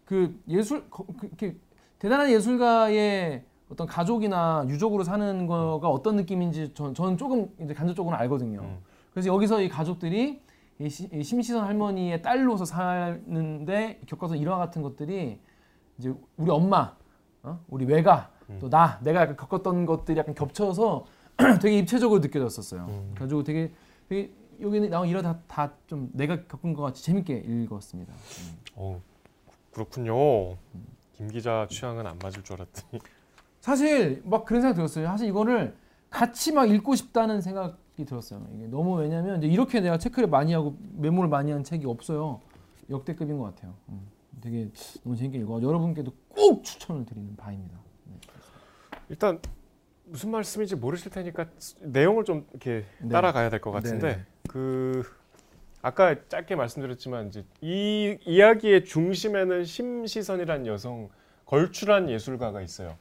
Speaker 1: 그 예술 거- 그, 이렇게 대단한 예술가의 어떤 가족이나 유족으로 사는 거가 어떤 느낌인지 전, 저는 조금 이제 간접적으로 알거든요
Speaker 2: 음.
Speaker 1: 그래서 여기서 이 가족들이 이, 시, 이 심시선 할머니의 딸로서 사는데 겪어서 일화 같은 것들이 이제 우리 엄마 어? 우리 외가
Speaker 2: 음.
Speaker 1: 또나 내가 약간 겪었던 것들이 약간 겹쳐서 (clears throat) 되게 입체적으로 느껴졌었어요
Speaker 2: 음.
Speaker 1: 그래가지고 되게, 되게 여기는 나온 일화 다좀 내가 겪은 것 같이 재밌게 읽었습니다. 음.
Speaker 2: 어 그렇군요. 김 기자 취향은 안 맞을 줄 알았더니.
Speaker 1: 사실 막 그런 생각 들었어요. 사실 이거를 같이 막 읽고 싶다는 생각이 들었어요. 이게 너무 왜냐면 이제 이렇게 내가 체크를 많이 하고 메모를 많이 한 책이 없어요. 역대급인 것 같아요. 음. 되게 너무 재밌게 읽어. 여러분께도 꼭 추천을 드리는 바입니다. 네.
Speaker 2: 일단 무슨 말씀인지 모르실 테니까 내용을 좀 이렇게
Speaker 1: 네.
Speaker 2: 따라가야 될 것 같은데
Speaker 1: 네네.
Speaker 2: 그 아까 짧게 말씀드렸지만 이제 이 이야기의 중심에는 심시선이란 여성 걸출한 예술가가 있어요.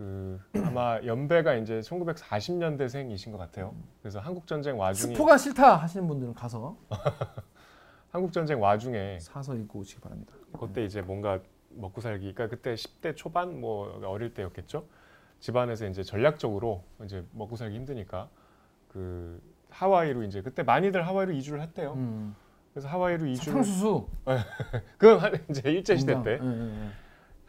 Speaker 2: 그 아마 연배가 이제 1940년대생이신 것 같아요. 그래서 한국 전쟁 와중에
Speaker 1: 스포가 싫다 하시는 분들은 가서 (laughs)
Speaker 2: 한국 전쟁 와중에
Speaker 1: 사서 입고 오시기 바랍니다.
Speaker 2: 그때 이제 뭔가 먹고 살기 그러니까 그때 10대 초반 뭐 어릴 때였겠죠. 집안에서 이제 전략적으로 이제 먹고 살기 힘드니까 그 하와이로 이제 그때 많이들 하와이로 이주를 했대요.
Speaker 1: 음.
Speaker 2: 그래서 하와이로 이주를
Speaker 1: 사탕수수 (laughs)
Speaker 2: 그건 한- 이제 일제 시대. 때
Speaker 1: 예, 예, 예.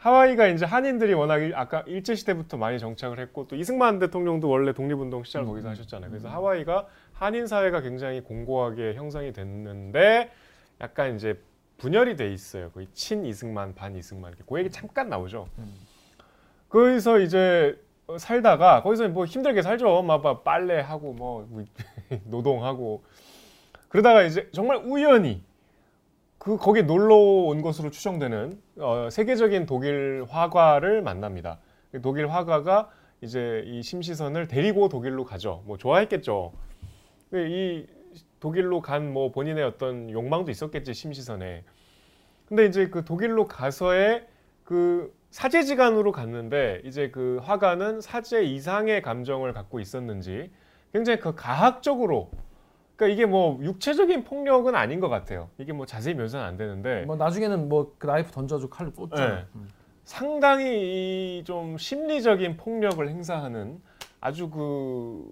Speaker 2: 하와이가 이제 한인들이 워낙 일- 아까 일제 시대부터 많이 정착을 했고 또 이승만 대통령도 원래 독립운동 시작을
Speaker 1: 음,
Speaker 2: 거기서
Speaker 1: 음,
Speaker 2: 하셨잖아요. 그래서
Speaker 1: 음.
Speaker 2: 하와이가 한인 사회가 굉장히 공고하게 형성이 됐는데 약간 이제 분열이 돼 있어요. 거의 친 이승만 반 이승만 이렇게 그 얘기 잠깐 나오죠.
Speaker 1: 음.
Speaker 2: 거기서 이제 어, 살다가 거기서 뭐 힘들게 살죠. 막, 막 빨래하고 뭐 (laughs) 노동하고 그러다가 이제 정말 우연히 그 거기 놀러 온 것으로 추정되는 어, 세계적인 독일 화가를 만납니다. 그 독일 화가가 이제 이 심시선을 데리고 독일로 가죠. 뭐 좋아했겠죠. 근데 이 독일로 간 뭐 본인의 어떤 욕망도 있었겠지 심시선에. 근데 이제 그 독일로 가서의 그 사제지간으로 갔는데 이제 그 화가는 사제 이상의 감정을 갖고 있었는지 굉장히 그 가학적으로 그러니까 이게 뭐 육체적인 폭력은 아닌 것 같아요. 이게 뭐 자세히 묘사는 안 되는데
Speaker 1: 뭐 나중에는 뭐 그 나이프 던져줘 칼로 꽂죠.
Speaker 2: 네. 상당히 이좀 심리적인 폭력을 행사하는 아주 그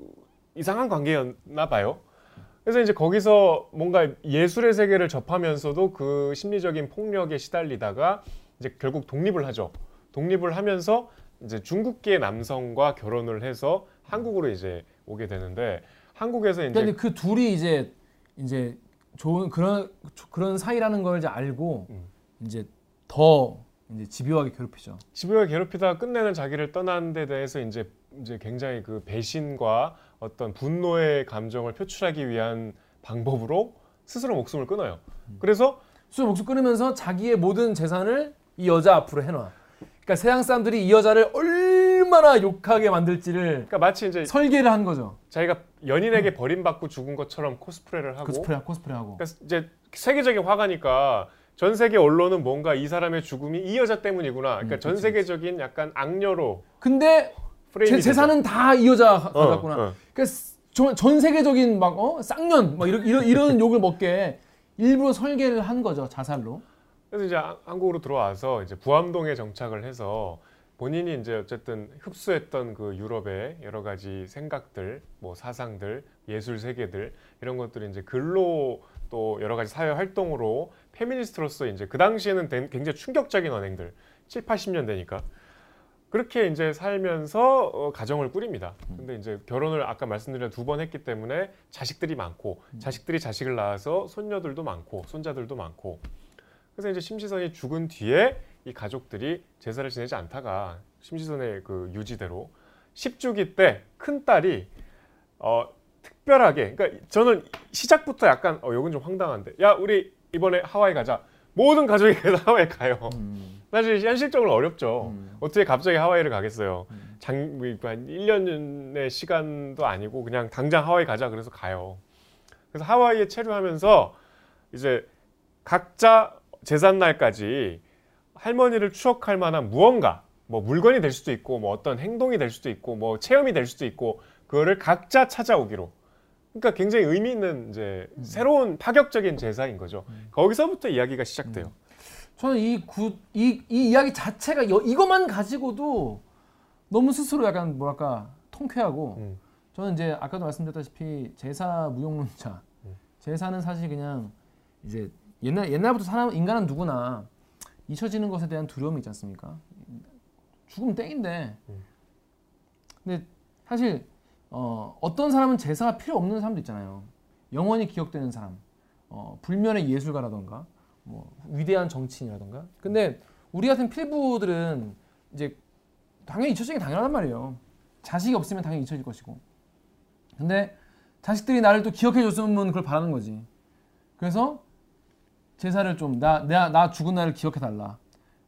Speaker 2: 이상한 관계였나 봐요. 그래서 이제 거기서 뭔가 예술의 세계를 접하면서도 그 심리적인 폭력에 시달리다가 이제 결국 독립을 하죠. 독립을 하면서 이제 중국계 남성과 결혼을 해서 한국으로 이제 오게 되는데 한국에서 이제
Speaker 1: 그러니까 그 둘이 이제 이제 좋은 그런 그런 사이라는 걸 이제 알고
Speaker 2: 음.
Speaker 1: 이제 더 이제 집요하게 괴롭히죠.
Speaker 2: 집요하게 괴롭히다가 끝내는 자기를 떠난 데 대해서 이제 이제 굉장히 그 배신과 어떤 분노의 감정을 표출하기 위한 방법으로 스스로 목숨을 끊어요. 그래서
Speaker 1: 술 목숨 끊으면서 자기의 모든 재산을 이 여자 앞으로 해놔. 그러니까 세상 사람들이 이 여자를 얼 마나 욕하게 만들지를
Speaker 2: 그러니까 마치 이제
Speaker 1: 설계를 한 거죠.
Speaker 2: 자기가 연인에게 버림받고 죽은 것처럼 코스프레를 하고
Speaker 1: 코스프레 코스프레하고.
Speaker 2: 그러니까 이제 세계적인 화가니까 전 세계 언론은 뭔가 이 사람의 죽음이 이 여자 때문이구나. 그러니까
Speaker 1: 음,
Speaker 2: 전 세계적인 약간 악녀로
Speaker 1: 근데
Speaker 2: 프레임이
Speaker 1: 제 재산은 다 이 여자 가-.
Speaker 2: 어,
Speaker 1: 가졌구나.
Speaker 2: 어.
Speaker 1: 그러니까 전, 전 세계적인 막 어? 쌍년 막 이런 이런 이런 (laughs) 욕을 먹게 일부러 설계를 한 거죠 자살로.
Speaker 2: 그래서 이제 한- 한국으로 들어와서 이제 부암동에 정착을 해서 본인이 이제 어쨌든 흡수했던 그 유럽의 여러 가지 생각들, 뭐 사상들, 예술 세계들 이런 것들이 이제 글로 또 여러 가지 사회 활동으로 페미니스트로서 이제 그 당시에는 된- 굉장히 충격적인 언행들 7, 80년대니까. 그렇게 이제 살면서 어, 가정을 꾸립니다. 근데 이제 결혼을 아까 말씀드린 두 번 했기 때문에 자식들이 많고 자식들이 자식을 낳아서 손녀들도 많고 손자들도 많고. 그래서 이제 심시선이 죽은 뒤에 이 가족들이 제사를 지내지 않다가 심시선의 그 유지대로 10주기 때 큰 딸이 어 특별하게 그러니까 저는 시작부터 약간 어 이건 좀 황당한데 야 우리 이번에 하와이 가자 모든 가족이 하와이 가요.
Speaker 1: 음.
Speaker 2: 사실 현실적으로 어렵죠.
Speaker 1: 음.
Speaker 2: 어떻게 갑자기 하와이를 가겠어요.
Speaker 1: 음.
Speaker 2: 장, 뭐한 1년의 시간도 아니고 그냥 당장 하와이 가자 그래서 가요. 그래서 하와이에 체류하면서 이제 각자 제삿 날까지 할머니를 추억할 만한 무언가 뭐 물건이 될 수도 있고 뭐 어떤 행동이 될 수도 있고 뭐 체험이 될 수도 있고 그거를 각자 찾아오기로 그러니까 굉장히 의미 있는 이제 새로운 파격적인 제사인 거죠. 거기서부터 이야기가 시작돼요.
Speaker 1: 저는 이, 구, 이, 이 이야기 자체가 여, 이것만 가지고도 너무 스스로 약간 뭐랄까 통쾌하고
Speaker 2: 음.
Speaker 1: 저는 이제 아까도 말씀드렸다시피 제사 무용론자
Speaker 2: 음.
Speaker 1: 제사는 사실 그냥 이제 옛날 옛날부터 사람 인간은 누구나 잊혀지는 것에 대한 두려움이 있지 않습니까? 죽으면 땡인데
Speaker 2: 음.
Speaker 1: 근데 사실 어, 어떤 사람은 제사가 필요 없는 사람도 있잖아요. 영원히 기억되는 사람, 어, 불면의 예술가라던가, 뭐 위대한 정치인이라던가. 근데 우리 같은 필부들은 이제 당연히 잊혀지기 당연하단 말이에요. 자식이 없으면 당연히 잊혀질 것이고. 근데 자식들이 나를 또 기억해 줬으면 그걸 바라는 거지. 그래서 제사를 좀 나 나 나 죽은 날을 기억해 달라.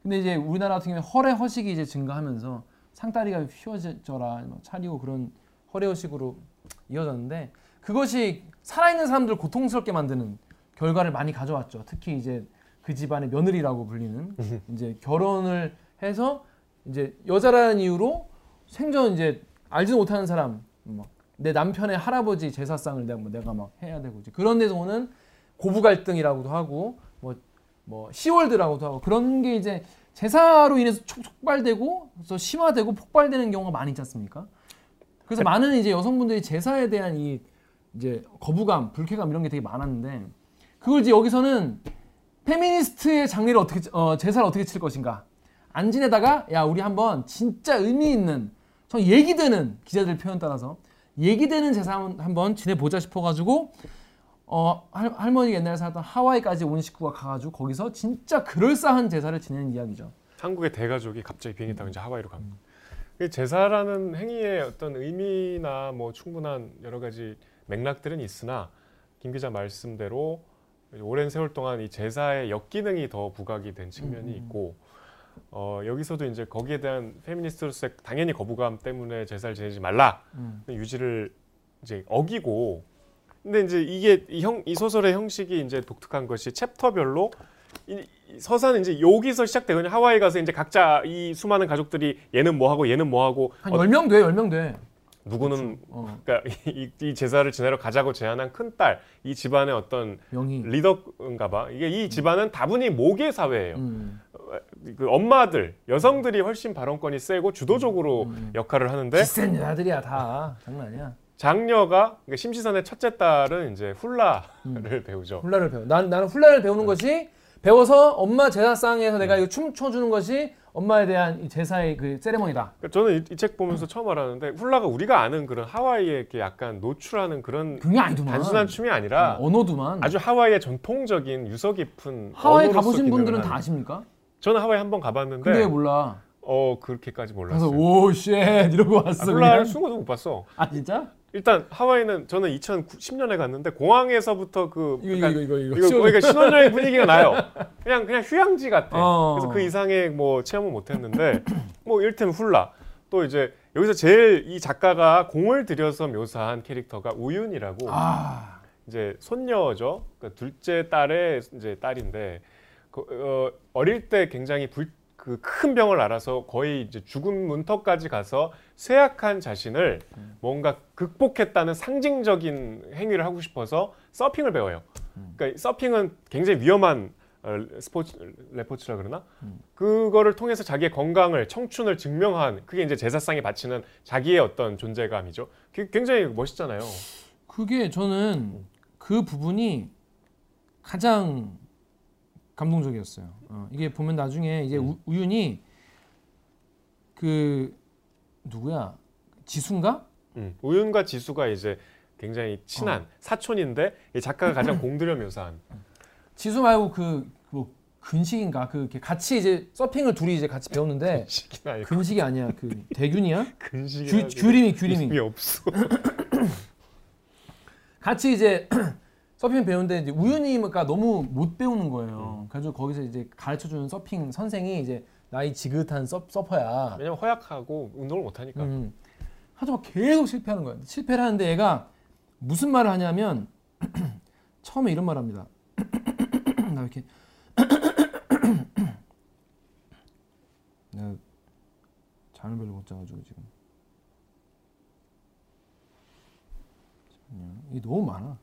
Speaker 1: 근데 이제 우리나라 같은 경우에 허례 허식이 이제 증가하면서 상다리가 휘어져라 뭐 차리고 그런 허례 허식으로 이어졌는데 그것이 살아있는 사람들을 고통스럽게 만드는 결과를 많이 가져왔죠. 특히 이제 그 집안의 며느리라고 불리는 (laughs) 이제 결혼을 해서 이제 여자라는 이유로 생전 이제 알지도 못하는 사람 막 내 남편의 할아버지 제사상을 내가 뭐 내가 막 해야 되고 이제 그런 데서 오는 고부 갈등이라고도 하고 뭐 뭐 시월드라고도 하고 그런 게 이제 제사로 인해서 촉- 촉발되고 또 심화되고 폭발되는 경우가 많이 있지 않습니까? 그래서 많은 이제 여성분들이 제사에 대한 이 이제 거부감, 불쾌감 이런 게 되게 많았는데 그걸 이제 여기서는 페미니스트의 장례를 어떻게 어, 제사를 어떻게 칠 것인가 안 지내다가 야 우리 한번 진짜 의미 있는 저 얘기되는 기자들 표현 따라서 얘기되는 제사 한번 지내보자 싶어가지고 어 할, 할머니 옛날에 살았던 하와이까지 온 식구가 가가지고 거기서 진짜 그럴싸한 제사를 지내는 이야기죠.
Speaker 2: 한국의 대가족이 갑자기 비행기 타고 이제 하와이로 갑니다. 그 제사라는 행위의 어떤 의미나 뭐 충분한 여러 가지 맥락들은 있으나 김 기자 말씀대로 오랜 세월 동안 이 제사의 역기능이 더 부각이 된 측면이
Speaker 1: 음, 음.
Speaker 2: 있고 어, 여기서도 이제 거기에 대한 페미니스트로서의 당연히 거부감 때문에 제사를 지내지 말라
Speaker 1: 음.
Speaker 2: 유지를 이제 어기고 근데 이제 이게 이, 형, 이 소설의 형식이 이제 독특한 것이 챕터별로 이, 이 서사는 이제 여기서 시작되거든요. 하와이 가서 이제 각자 이 수많은 가족들이 얘는 뭐 하고 얘는 뭐 하고
Speaker 1: 한
Speaker 2: 어,
Speaker 1: 10명 돼, 10명 돼.
Speaker 2: 누구는
Speaker 1: 어,
Speaker 2: 그러니까 이, 이 제사를 지내러 가자고 제안한 큰 딸 이 집안의 어떤
Speaker 1: 명의.
Speaker 2: 리더인가 봐. 이게 이 집안은 다분히 모계 사회예요.
Speaker 1: 음.
Speaker 2: 그 엄마들, 여성들이 훨씬 발언권이 세고 주도적으로
Speaker 1: 음.
Speaker 2: 역할을 하는데
Speaker 1: 비싼 여자들이야 다. 장난 아니야.
Speaker 2: 장녀가 그러니까 심시선의 첫째 딸은 이제 훌라를 배우죠.
Speaker 1: 훌라를 배워. 난 나는 훌라를 배우는 것이 배워서 엄마 제사상에서 내가 이거 춤 춰 주는 것이 엄마에 대한 이 제사의 그 세레머니다.
Speaker 2: 그러니까 저는 이 책 보면서 처음 알았는데 훌라가 우리가 아는 그런 하와이의 약간 노출하는 그런. 단순한 춤이 아니라
Speaker 1: 언어도만.
Speaker 2: 아주 하와이의 전통적인 유서 깊은
Speaker 1: 하와이 가보신 분들은 다. 아십니까?
Speaker 2: 저는 하와이 한 번 가봤는데
Speaker 1: 근데 왜 몰라?
Speaker 2: 어 그렇게까지 몰랐어요.
Speaker 1: 오쉣 이러고
Speaker 2: 아,
Speaker 1: 왔어.
Speaker 2: 훌라를
Speaker 1: 그냥.
Speaker 2: 숨어도 못 봤어.
Speaker 1: 아 진짜?
Speaker 2: 일단 하와이는 저는 2010년에 갔는데 공항에서부터 그
Speaker 1: 이거 이거 이거 이거 이거.
Speaker 2: 그러니까 신혼여행 분위기가 나요. 그냥 그냥 휴양지 같아.
Speaker 1: 어.
Speaker 2: 그래서 그 이상의 뭐 체험은 못했는데 뭐 이를테면 훌라 또 이제 여기서 제일 이 작가가 공을 들여서 묘사한 캐릭터가 우윤이라고
Speaker 1: 아
Speaker 2: 이제 손녀죠. 그러니까 둘째 딸의 이제 딸인데 그, 어, 어릴 때 굉장히 불, 그 큰 병을 앓아서 거의 이제 죽음 문턱까지 가서 쇠약한 자신을 뭔가 극복했다는 상징적인 행위를 하고 싶어서 서핑을 배워요. 그러니까 서핑은 굉장히 위험한 어, 스포츠 레포츠라 그러나 그거를 통해서 자기의 건강을 청춘을 증명한 그게 이제 제사상에 바치는 자기의 어떤 존재감이죠. 그게 굉장히 멋있잖아요.
Speaker 1: 그게 저는 그 부분이 가장 감동적이었어요. 어, 이게 보면 나중에 이제 우, 우윤이 그 누구야 지순가?
Speaker 2: 음, 우윤과 지수가 이제 굉장히 친한 사촌인데 이 작가가 가장 (laughs) 공들여 묘사한
Speaker 1: 지수 말고 그뭐 근식인가 그 같이 이제 서핑을 둘이 이제 같이 배웠는데 근식이 아니야 그 대균이야?
Speaker 2: 근식이나
Speaker 1: 규, 규림이 규림이
Speaker 2: 이름이 없어. (coughs)
Speaker 1: 같이 이제 (coughs) 서핑 배우는데 이제 우윤이가 너무 못 배우는 거예요. 그래서 거기서 이제 가르쳐 주는 서핑 선생이 이제 나이 지긋한 서, 서퍼야.
Speaker 2: 왜냐면 허약하고 운동을 못 하니까.
Speaker 1: 음. 하지만 계속 실패하는 거야. 실패를 하는데 얘가 무슨 말을 하냐면 (clears throat) 처음에 이런 말을 합니다. (clears throat) 나 이렇게 (clears throat) 내가 잠을 별로 못 자가지고 지금. 이게 너무 많아.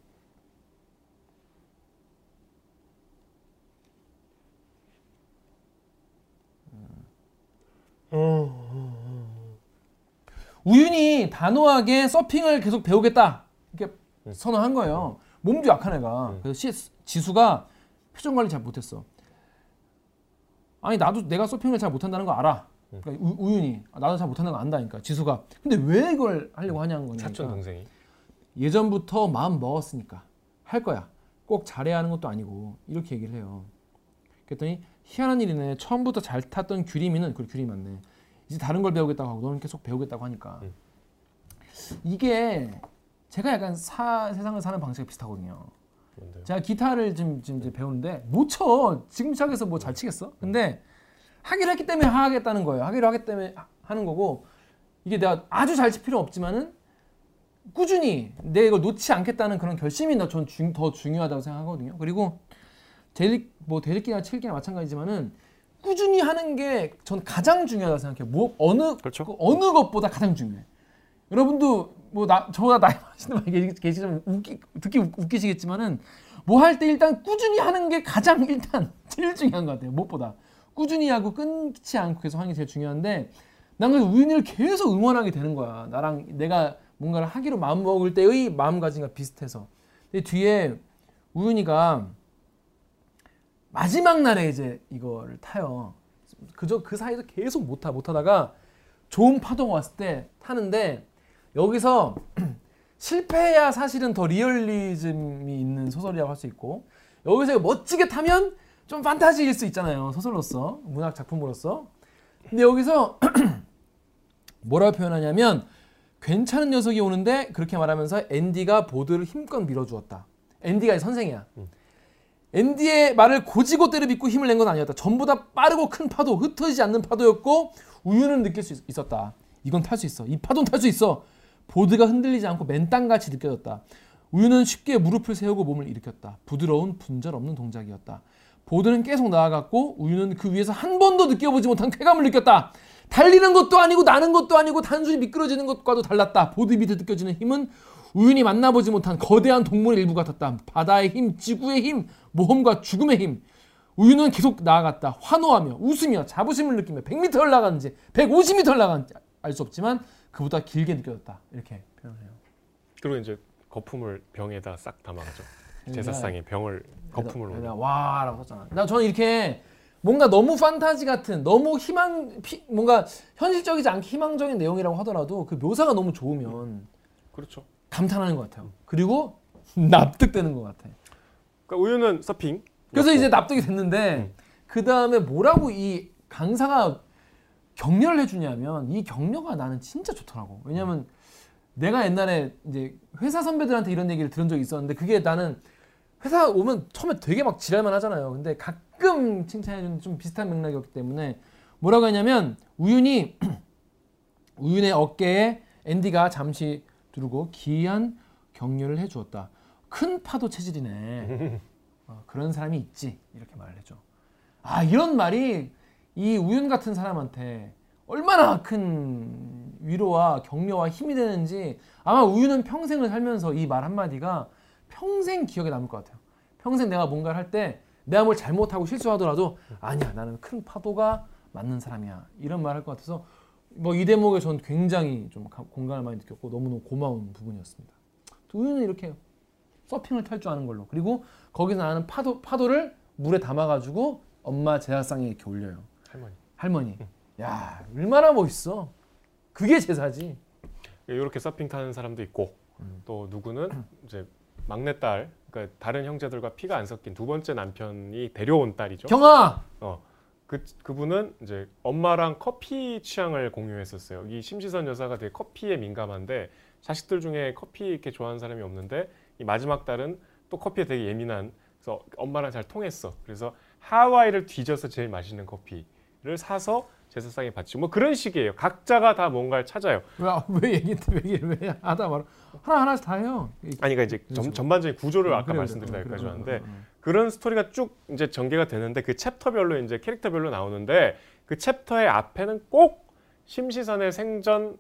Speaker 1: 우윤이 단호하게 서핑을 계속 배우겠다 이렇게 선언한 거예요. 몸도 약한 애가. 그래서 시, 지수가 표정 관리 잘 못했어. 아니 나도 내가 서핑을 잘 못한다는 거 알아. 그러니까 우, 우윤이 아, 나도 잘 못한다는 거 안다니까. 지수가. 근데 왜 이걸 하려고 하냐는 거니까.
Speaker 2: 사촌 동생이.
Speaker 1: 예전부터 마음 먹었으니까 할 거야. 꼭 잘해야 하는 것도 아니고 이렇게 얘기를 해요. 그랬더니 희한한 일이네. 처음부터 잘 탔던 규림이는 그 규림이 맞네. 이제 다른 걸 배우겠다고 하고 너는 계속 배우겠다고 하니까
Speaker 2: 음.
Speaker 1: 이게 제가 약간 사, 세상을 사는 방식이 비슷하거든요.
Speaker 2: 뭔데요?
Speaker 1: 제가 기타를 지금, 지금 이제 배우는데 못 쳐. 지금 시작해서 뭐 잘 치겠어? 근데 하기로 했기 때문에 하겠다는 거예요. 하기로 하기 때문에 하- 하는 거고 이게 내가 아주 잘 칠 필요 없지만은 꾸준히 내가 이걸 놓지 않겠다는 그런 결심이 더전더 중요하다고 생각하거든요. 그리고 대립 뭐 대립기나 칠기나 마찬가지지만은 꾸준히 하는 게 전 가장 중요하다고 생각해요. 뭐 어느
Speaker 2: 그렇죠.
Speaker 1: 그 어느 것보다 가장 중요해. 여러분도 뭐 나 저보다 나이 많으신 분이 계시면 웃기, 듣기 웃- 웃기시겠지만은 뭐 할 때 일단 꾸준히 하는 게 가장 일단 (laughs) 제일 중요한 것 같아요. 무엇보다 꾸준히 하고 끊지 않고 계속 하는 게 제일 중요한데 난 그래서 우윤이를 계속 응원하게 되는 거야. 나랑 내가 뭔가를 하기로 마음 먹을 때의 마음가짐과 비슷해서. 근데 뒤에 우윤이가 마지막 날에 이제 이거를 타요. 그저 그 사이에서 계속 못 타, 못 하다가 좋은 파도가 왔을 때 타는데 여기서 (clears throat) 실패해야 사실은 더 리얼리즘이 있는 소설이라고 할 수 있고 여기서 멋지게 타면 좀 판타지일 수 있잖아요 소설로서 문학 작품으로서. 근데 여기서 (clears throat) 뭐라고 표현하냐면 괜찮은 녀석이 오는데 그렇게 말하면서 앤디가 보드를 힘껏 밀어주었다. 앤디가 선생이야 앤디의 말을 고지고대로 믿고 힘을 낸 건 아니었다. 전부 다 빠르고 큰 파도, 흩어지지 않는 파도였고 우유는 느낄 수 있- 있었다. 이건 탈 수 있어. 이 파도는 탈 수 있어. 보드가 흔들리지 않고 맨땅같이 느껴졌다. 우유는 쉽게 무릎을 세우고 몸을 일으켰다. 부드러운 분절 없는 동작이었다. 보드는 계속 나아갔고 우유는 그 위에서 한 번도 느껴보지 못한 쾌감을 느꼈다. 달리는 것도 아니고 나는 것도 아니고 단순히 미끄러지는 것과도 달랐다. 보드 밑에 느껴지는 힘은 우윤이 만나보지 못한 거대한 동물의 일부 같았다. 바다의 힘, 지구의 힘, 모험과 죽음의 힘. 우유는 계속 나아갔다. 환호하며 웃으며 자부심을 느끼며 100m 올라가는지 150m 올라가는지 알 수 없지만 그보다 길게 느껴졌다. 이렇게 표현을 해요.
Speaker 2: 그리고 이제 거품을 병에다 싹 담아가죠.
Speaker 1: 네.
Speaker 2: 제사상에 병을 거품을 넣어.
Speaker 1: 와라고 썼잖아. 나 저는 이렇게 뭔가 너무 판타지 같은 너무 희망 피, 뭔가 현실적이지 않게 희망적인 내용이라고 하더라도 그 묘사가 너무 좋으면
Speaker 2: 그렇죠.
Speaker 1: 감탄하는 것 같아요. 그리고 (laughs) 납득되는 것 같아.
Speaker 2: 그러니까 우유는 서핑.
Speaker 1: 그래서. 이제 납득이 됐는데 그 다음에 뭐라고 이 강사가 격려를 해주냐면 이 격려가 나는 진짜 좋더라고. 왜냐면 내가 옛날에 이제 회사 선배들한테 이런 얘기를 들은 적이 있었는데 그게 나는 회사 오면 처음에 되게 막 지랄만 하잖아요. 근데 가끔 칭찬해주는 좀 비슷한 맥락이었기 때문에 뭐라고 했냐면 우윤이 (clears throat) 우윤의 어깨에 앤디가 잠시 두르고 기이한 격려를 해주었다. 큰 파도 체질이네. (laughs) 어, 그런 사람이 있지 이렇게 말을 해줘. 아 이런 말이 이 우윤 같은 사람한테 얼마나 큰 위로와 격려와 힘이 되는지 아마 우윤은 평생을 살면서 이 말 한마디가 평생 기억에 남을 것 같아요. 평생 내가 뭔가를 할 때 내가 뭘 잘못하고 실수하더라도 아니야 나는 큰 파도가 맞는 사람이야 이런 말 할 것 같아서 뭐 이 대목에 전 굉장히 좀 가- 공감을 많이 느꼈고 너무너무 고마운 부분이었습니다. 우윤은 이렇게 서핑을 탈 줄 아는 걸로 그리고 거기서 나는 파도 파도를 물에 담아가지고 엄마 제사상에 이렇게 올려요.
Speaker 2: 할머니.
Speaker 1: 할머니. 야 얼마나 멋있어. 그게 제사지.
Speaker 2: 이렇게 서핑 타는 사람도 있고
Speaker 1: 음.
Speaker 2: 또 누구는 (clears throat) 이제 막내딸, 그러니까 다른 형제들과 피가 안 섞인 두 번째 남편이 데려온 딸이죠.
Speaker 1: 경아.
Speaker 2: 어. 그 그분은 이제 엄마랑 커피 취향을 공유했었어요. 이 심시선 여사가 되게 커피에 민감한데 자식들 중에 커피 이렇게 좋아하는 사람이 없는데 이 마지막 딸은 또 커피에 되게 예민한. 그래서 엄마랑 잘 통했어. 그래서 하와이를 뒤져서 제일 맛있는 커피를 사서 제사상에 바치고 뭐 그런 식이에요. 각자가 다 뭔가를 찾아요.
Speaker 1: 왜, 왜 얘기했대 왜, 얘기를 왜 하다 말아. 하나 하나씩 다 해요.
Speaker 2: 아니 그러니까 이제 전,
Speaker 1: 그렇죠.
Speaker 2: 전반적인 구조를
Speaker 1: 어,
Speaker 2: 아까
Speaker 1: 어,
Speaker 2: 여기까지
Speaker 1: 어, 어.
Speaker 2: 그런 스토리가 쭉 이제 전개가 되는데 그 챕터별로 이제 캐릭터별로 나오는데 그 챕터의 앞에는 꼭 심시선의 생전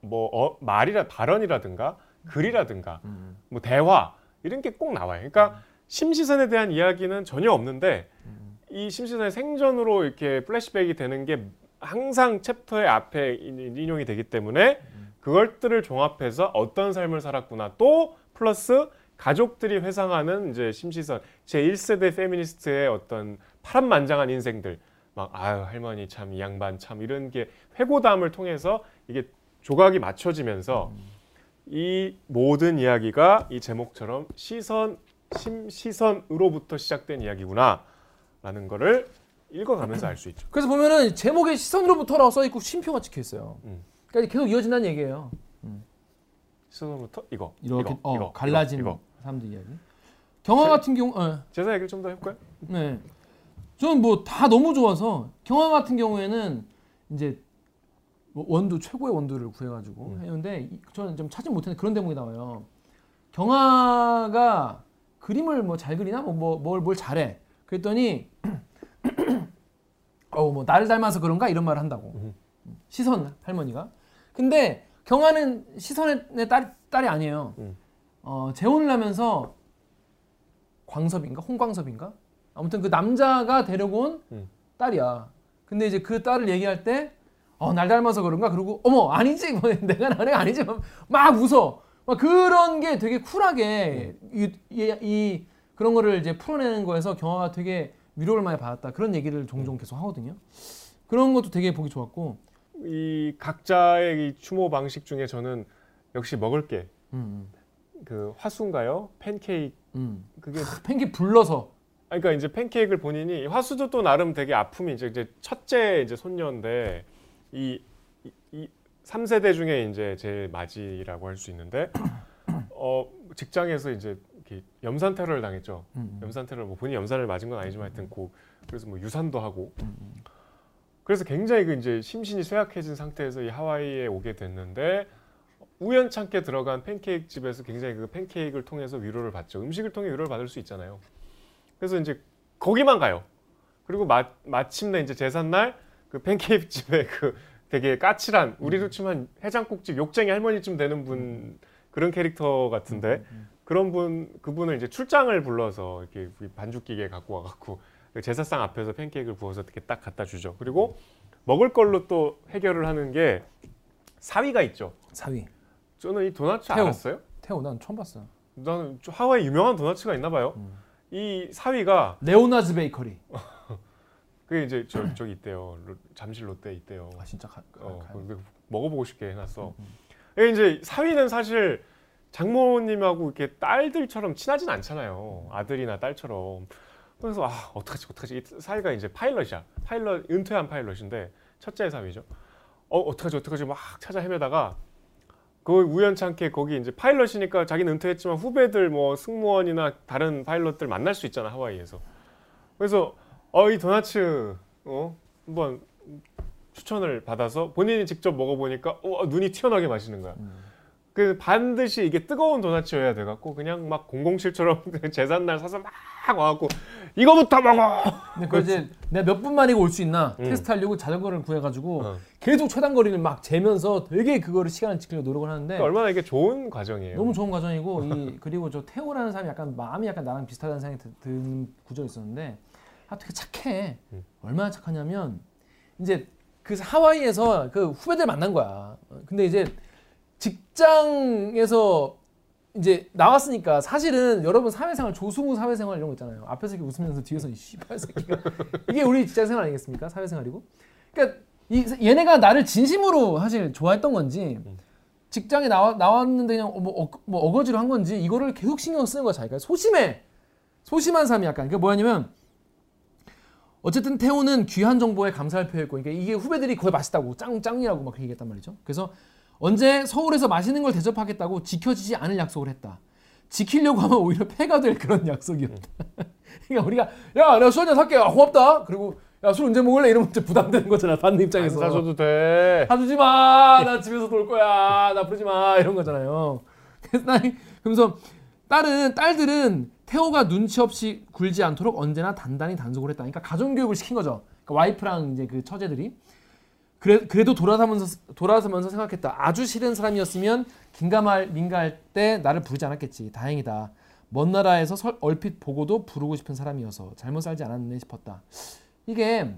Speaker 2: 뭐 어, 말이라 발언이라든가 글이라든가
Speaker 1: 음.
Speaker 2: 뭐 대화 이런 게 꼭 나와요. 그러니까 심시선에 대한 이야기는 전혀 없는데
Speaker 1: 음.
Speaker 2: 이 심시선의 생전으로 이렇게 플래시백이 되는 게 항상 챕터의 앞에 인- 인용이 되기 때문에 그것들을 종합해서 어떤 삶을 살았구나 또 플러스 가족들이 회상하는 이제 심시선 제 1세대 페미니스트의 어떤 파란만장한 인생들 막 아유 할머니 참 이 양반 참 이런 게 회고담을 통해서 이게 조각이 맞춰지면서 이 모든 이야기가 이 제목처럼 시선 심 시선으로부터 시작된 이야기구나라는 거를 읽어가면서 알 수 있죠.
Speaker 1: 그래서 보면은 제목에 시선으로부터라고 써 있고 쉼표가 찍혀 있어요.
Speaker 2: 음.
Speaker 1: 그러니까 계속 이어진다는 얘기예요.
Speaker 2: 시선으부터 이거
Speaker 1: 이렇게
Speaker 2: 이거,
Speaker 1: 어,
Speaker 2: 이거,
Speaker 1: 갈라진
Speaker 2: 이거, 이거.
Speaker 1: 사람들 이야기. 경화 같은 경우, 어,
Speaker 2: 제사 얘기를 좀 더 해볼까요?
Speaker 1: 네. 저는 뭐 다 너무 좋아서 경화 같은 경우에는 이제 뭐 원두 최고의 원두를 구해가지고
Speaker 2: 음.
Speaker 1: 했는데 이- 저는 좀 찾지 못했는데 그런 대목이 나와요. 경화가 그림을 뭐 잘 그리나 뭐뭘뭘 뭘 잘해. 그랬더니 (clears throat) 어뭐 나를 닮아서 그런가 이런 말을 한다고
Speaker 2: 음.
Speaker 1: 시선 할머니가. 근데 경아는 시선의 딸, 딸이 아니에요.
Speaker 2: 음.
Speaker 1: 어, 재혼을 하면서 광섭인가 홍광섭인가 아무튼 그 남자가 데려온
Speaker 2: 음.
Speaker 1: 딸이야. 근데 이제 그 딸을 얘기할 때 어, 날 닮아서 그런가? 그리고 어머 아니지 뭐, (laughs) 내가 나는 아니지 막, 막 웃어. 막 그런 게 되게 쿨하게 이, 이, 이 그런 거를 이제 풀어내는 거에서 경화가 되게 위로를 많이 받았다. 그런 얘기를 종종 계속 하거든요. 그런 것도 되게 보기 좋았고.
Speaker 2: 이 각자의 이 추모 방식 중에 저는 역시 먹을 게
Speaker 1: 음,
Speaker 2: 그 화수인가요? 팬케이크
Speaker 1: 음.
Speaker 2: 그게
Speaker 1: 팬기 불러서
Speaker 2: 아니, 그러니까 이제 팬케이크를 본인이 화수도 또 나름 되게 아픔이 이제, 이제 첫째 이제 손녀인데 이, 이, 이 3세대 중에 이제 제일 맞이라고 할 수 있는데 (clears throat) 어 직장에서 이제 염산 테러를 당했죠.
Speaker 1: 음,
Speaker 2: 염산 테러 뭐 본인이 염산을 맞은 건 아니지만 하여튼 고 그래서 뭐 유산도 하고
Speaker 1: 음,
Speaker 2: 그래서 굉장히 그 이제 심신이 쇠약해진 상태에서 이 하와이에 오게 됐는데 우연찮게 들어간 팬케이크 집에서 굉장히 그 팬케이크를 통해서 위로를 받죠. 음식을 통해 위로를 받을 수 있잖아요. 그래서 이제 거기만 가요. 그리고 마, 마침내 이제 제삿날 그 팬케이크 집에 그 되게 까칠한 우리로 치면 해장국집 욕쟁이 할머니쯤 되는 분 그런 캐릭터 같은데 그런 분 그분을 이제 출장을 불러서 이렇게 반죽 기계 갖고 와갖고 그 제사상 앞에서 팬케이크를 구워서 이렇게 딱 갖다 주죠. 그리고 먹을 걸로 또 해결을 하는 게 사위가 있죠.
Speaker 1: 사위.
Speaker 2: 저는 이 도넛
Speaker 1: 태호.
Speaker 2: 알았어요?
Speaker 1: 태호 난 처음 봤어.
Speaker 2: 나는 좀 하와이 유명한 도넛가 있나 봐요.
Speaker 1: 음.
Speaker 2: 이 사위가
Speaker 1: Leonard's Bakery. (laughs)
Speaker 2: 그게 이제 저 저기 있대요. 로- 잠실 롯데 있대요.
Speaker 1: 아 진짜 가, 가,
Speaker 2: 어, 먹어보고 싶게 해놨어.
Speaker 1: 음,
Speaker 2: 이게 이제 사위는 사실 장모님하고 이렇게 딸들처럼 친하진 않잖아요. 아들이나 딸처럼. 그래서 아 어떡하지 어떡하지 이 사위가 이제 파일럿이야. 파일럿 은퇴한 파일럿인데 첫째 사위죠. 어 어떡하지 어떡하지 막 찾아 헤매다가 그 우연찮게 거기 이제 파일럿이니까 자기는 은퇴했지만 후배들 뭐 승무원이나 다른 파일럿들 만날 수 있잖아 하와이에서. 그래서 어 이 도나츠 어 한번 추천을 받아서 본인이 직접 먹어보니까 어, 눈이 튀어나게 맛있는 거야.
Speaker 1: 음.
Speaker 2: 그 반드시 이게 뜨거운 도넛이어야 돼갖고 그냥 막 007처럼 제삿날 (laughs) 사서 막 와갖고 이거부터 먹어.
Speaker 1: 근데 그 이제 내가 몇 분 만에 올 수 있나
Speaker 2: 음.
Speaker 1: 테스트하려고 자전거를 구해가지고
Speaker 2: 어.
Speaker 1: 계속 최단거리를 막 재면서 되게 그거를 시간을 지키려고 노력을 하는데
Speaker 2: 그러니까 얼마나 이게 좋은 과정이에요.
Speaker 1: 너무 좋은 과정이고 이 (laughs) 그리고 저 태호라는 사람이 약간 마음이 약간 나랑 비슷하다는 생각이 드- 드는 구조가 있었는데 아 되게 착해
Speaker 2: 음.
Speaker 1: 얼마나 착하냐면 이제 그 하와이에서 그 후배들 만난 거야 어, 근데 이제 직장에서 이제 나왔으니까 사실은 여러분 사회생활 조승우 사회생활 이런 거 있잖아요. 앞에서 이렇게 웃으면서 뒤에서 이 씨발 새끼가. 이게 우리 직장생활 아니겠습니까? 사회생활이고. 그러니까 이, 얘네가 나를 진심으로 사실 좋아했던 건지 직장에 나와, 나왔는데 그냥 뭐, 어, 뭐 어거지로 한 건지 이거를 계속 신경 쓰는 거야 자기가. 소심해. 소심한 사람이 약간. 그게 뭐냐면 어쨌든 태호는 귀한 정보에 감사할 표였고. 그러니까 이게 후배들이 거의 맛있다고 짱 짱이라고 막 얘기했단 말이죠. 그래서 언제 서울에서 맛있는 걸 대접하겠다고 지켜지지 않을 약속을 했다 지키려고 하면 오히려 폐가 될 그런 약속이었다 (laughs) 그러니까 우리가 야 내가 술 한잔 살게 아, 고맙다 그리고 야 술 언제 먹을래 이러면 부담되는 거잖아 받는
Speaker 2: 안
Speaker 1: 입장에서
Speaker 2: 사줘도 돼.
Speaker 1: 사주지 마. 나 집에서 놀 거야. 나 부르지 마. 이런 거잖아요. 그래서 나 그러면서 딸은 딸들은 태호가 눈치 없이 굴지 않도록 언제나 단단히 단속을 했다. 그러니까 가정 교육을 시킨 거죠. 그러니까 와이프랑 이제 그 처제들이 그래, 그래도 돌아서면서 돌아서면서 생각했다. 아주 싫은 사람이었으면 긴가말 민가할 때 나를 부르지 않았겠지. 다행이다. 먼 나라에서 설- 얼핏 보고도 부르고 싶은 사람이어서 잘못 살지 않았네 싶었다. 이게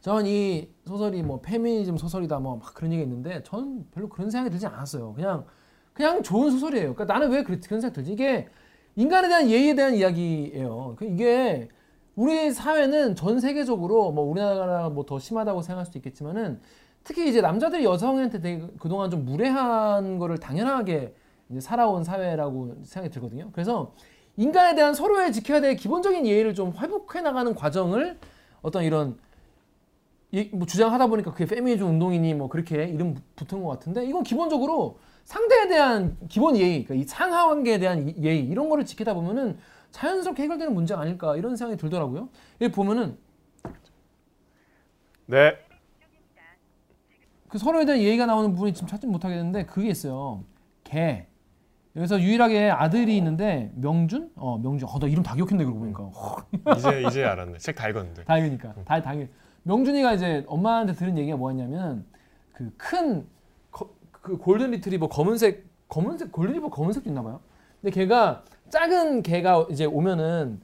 Speaker 1: 저는 이 소설이 뭐 페미니즘 소설이다 뭐 막 그런 얘기가 있는데 저는 별로 그런 생각이 들지 않았어요. 그냥 그냥 좋은 소설이에요. 그러니까 나는 왜 그런 생각 들지? 이게 인간에 대한 예의에 대한 이야기예요. 그 이게 우리 사회는 전 세계적으로 뭐 우리나라가 뭐 더 심하다고 생각할 수도 있겠지만은 특히 이제 남자들이 여성한테 되게 그동안 좀 무례한 거를 당연하게 이제 살아온 사회라고 생각이 들거든요. 그래서 인간에 대한 서로의 지켜야 될 기본적인 예의를 좀 회복해 나가는 과정을 어떤 이런 이, 뭐 주장하다 보니까 그게 페미니즘 운동이니 뭐 그렇게 이름 붙은 것 같은데 이건 기본적으로 상대에 대한 기본 예의, 그러니까 이 상하 관계에 대한 이- 예의 이런 거를 지키다 보면은 자연스럽게 해결되는 문제가 아닐까 이런 생각이 들더라고요. 여기 보면은
Speaker 2: 네.
Speaker 1: 그 서로에 대한 예의가 나오는 부분이 지금 찾지 못하겠는데 그게 있어요. 개. 여기서 유일하게 아들이 있는데 명준? 어 명준. 어나 이름 다 기억했네 그러고 보니까. 허,
Speaker 2: 이제 이제 알았네. 책 다 읽었는데.
Speaker 1: 다행이니까. 다 당연. 명준이가 이제 엄마한테 들은 얘기가 뭐였냐면 그큰그 골든 리트리버 검은색 검은색 골든 리트리버 검은색도 있나 봐요. 근데 걔가 작은 개가 이제 오면은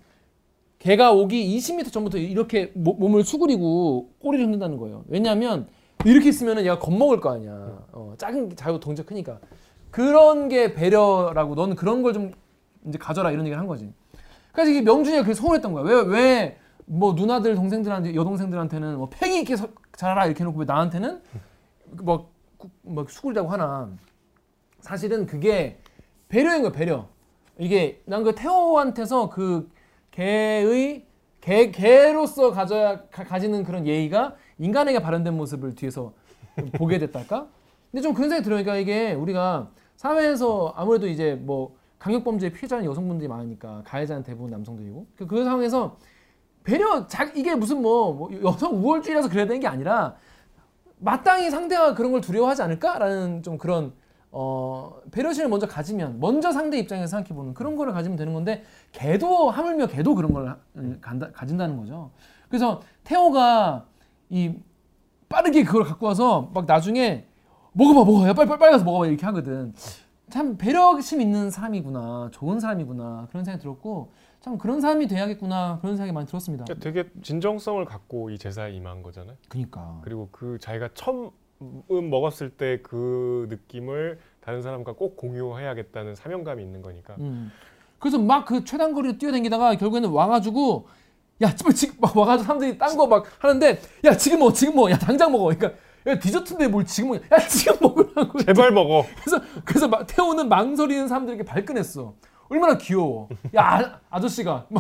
Speaker 1: 개가 오기 20m 전부터 이렇게 모- 몸을 수그리고 꼬리를 흔든다는 거예요. 왜냐하면 이렇게 있으면은 얘가 겁먹을 거 아니야. 어, 작은 자유 동작 크니까 그런 게 배려라고 너는 그런 걸 좀 이제 가져라 이런 얘기를 한 거지. 그래서 이게 명준이가 그래서 서운했던 거야. 왜 왜 뭐 누나들 동생들한테 여동생들한테는 뭐 팽이 있게 서- 자라라 이렇게 해놓고 왜 나한테는 뭐, 구- 뭐 수그리다고 하나. 사실은 그게 배려인 거야 배려. 이게 난 그 태호한테서 그 개의 개 개로서 가져야 가, 가지는 그런 예의가 인간에게 발현된 모습을 뒤에서 보게 됐달까? 근데 좀 그런 생각이 들어요. 그러니까 이게 우리가 사회에서 아무래도 이제 뭐 강력범죄 피해자는 여성분들이 많으니까 가해자는 대부분 남성들이고 그, 그 상황에서 배려 자, 이게 무슨 뭐, 뭐 여성 우월주의라서 그래야 되는 게 아니라 마땅히 상대가 그런 걸 두려워하지 않을까라는 좀 그런 어, 배려심을 먼저 가지면 먼저 상대 입장에서 생각해 보는 그런 거를 가지면 되는 건데 걔도 하물며 걔도 그런 걸 음, 간다, 가진다는 거죠. 그래서 태호가 이 빠르게 그걸 갖고 와서 막 나중에 먹어봐 먹어 야 빨리 빨리 빨리 가서 먹어봐 이렇게 하거든. 참 배려심 있는 사람이구나 좋은 사람이구나 그런 생각이 들었고 참 그런 사람이 돼야겠구나 그런 생각이 많이 들었습니다.
Speaker 2: 그러니까 되게 진정성을 갖고 이 제사에 임한 거잖아요.
Speaker 1: 그니까
Speaker 2: 그리고 그 자기가 처음 먹었을 때 그 느낌을 다른 사람과 꼭 공유해야겠다는 사명감이 있는 거니까.
Speaker 1: 음. 그래서 막 그 최단거리로 뛰어다니다가 결국에는 와가지고 야 지금 (laughs) 지금 막 와가지고 사람들이 딴 거 막 하는데 야 지금 먹어 지금 먹어 야 당장 먹어 그러니까 야 디저트인데 뭘 지금 먹어 야 지금 (laughs) 먹으라고
Speaker 2: 제발 먹어. (laughs)
Speaker 1: 그래서 그래서 막 태우는 망설이는 사람들에게 발끈했어 얼마나 귀여워 야 아, 저씨가막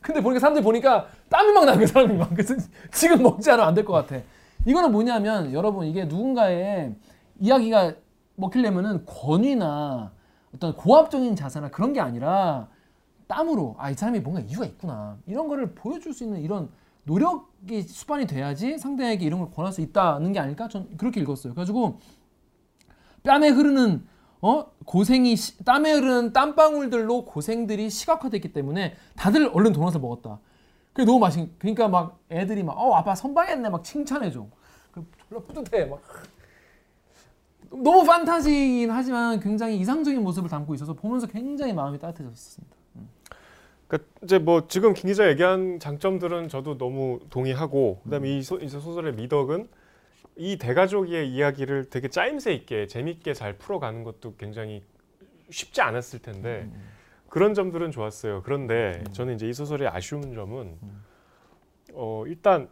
Speaker 1: 근데 보니까 사람들이 보니까 땀이 막 나는 거야 사람이 막 그래서 지금 먹지 않으면 안 될 것 같아 이거는 뭐냐면 여러분 이게 누군가의 이야기가 먹히려면은 권위나 어떤 고압적인 자세나 그런 게 아니라 땀으로 아 이 사람이 뭔가 이유가 있구나. 이런 거를 보여줄 수 있는 이런 노력이 수반이 돼야지 상대에게 이런 걸 권할 수 있다는 게 아닐까? 전 그렇게 읽었어요. 그래가지고 뺨에 흐르는 어 고생이 시- 땀에 흐르는 땀방울들로 고생들이 시각화됐기 때문에 다들 얼른 도넛을 먹었다. 그게 너무 맛있. 그러니까 막 애들이 막 어 아빠 선방했네 막 칭찬해줘. 그 졸라 뿌듯해 막. 너무 판타지긴 하지만 굉장히 이상적인 모습을 담고 있어서 보면서 굉장히 마음이 따뜻해졌습니다.
Speaker 2: 그러니까 이제 뭐 지금 김 기자 얘기한 장점들은 저도 너무 동의하고 그다음에 이, 소, 이 소설의 미덕은 이 대가족의 이야기를 되게 짜임새 있게 재밌게 잘 풀어가는 것도 굉장히 쉽지 않았을 텐데 그런 점들은 좋았어요. 그런데 저는 이제 이 소설의 아쉬운 점은 어 일단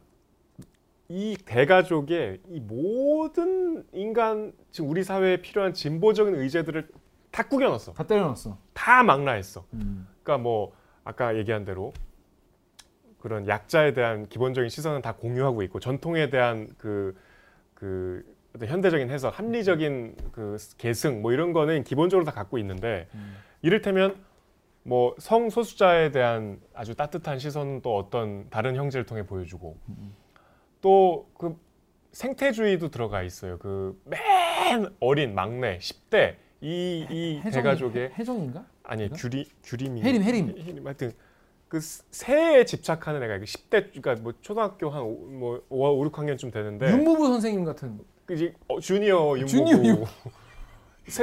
Speaker 2: 이 대가족의 이 모든 인간 지금 우리 사회에 필요한 진보적인 의제들을 다 꾸겨놨어.
Speaker 1: 다 때려놨어.
Speaker 2: 다 망라했어.
Speaker 1: 음.
Speaker 2: 그러니까 뭐 아까 얘기한 대로 그런 약자에 대한 기본적인 시선은 다 공유하고 있고 전통에 대한 그, 그 어떤 현대적인 해석, 합리적인 그 계승 뭐 이런 거는 기본적으로 다 갖고 있는데
Speaker 1: 음.
Speaker 2: 이를테면 뭐 성소수자에 대한 아주 따뜻한 시선은 또 어떤 다른 형제를 통해 보여주고 또 그 생태주의도 들어가 있어요. 그 맨 어린 막내 10대 이, 이 대가족의
Speaker 1: 해정인가?
Speaker 2: 아니? 규리 규림이
Speaker 1: 해림, 해림.
Speaker 2: 해림 하여튼 그 새에 집착하는 애가 그 10대 그러니까 뭐 초등학교 한뭐 5, 6학년쯤 되는데
Speaker 1: 윤무부 선생님 같은.
Speaker 2: 그 이제 어, 주니어 윤모부 (laughs)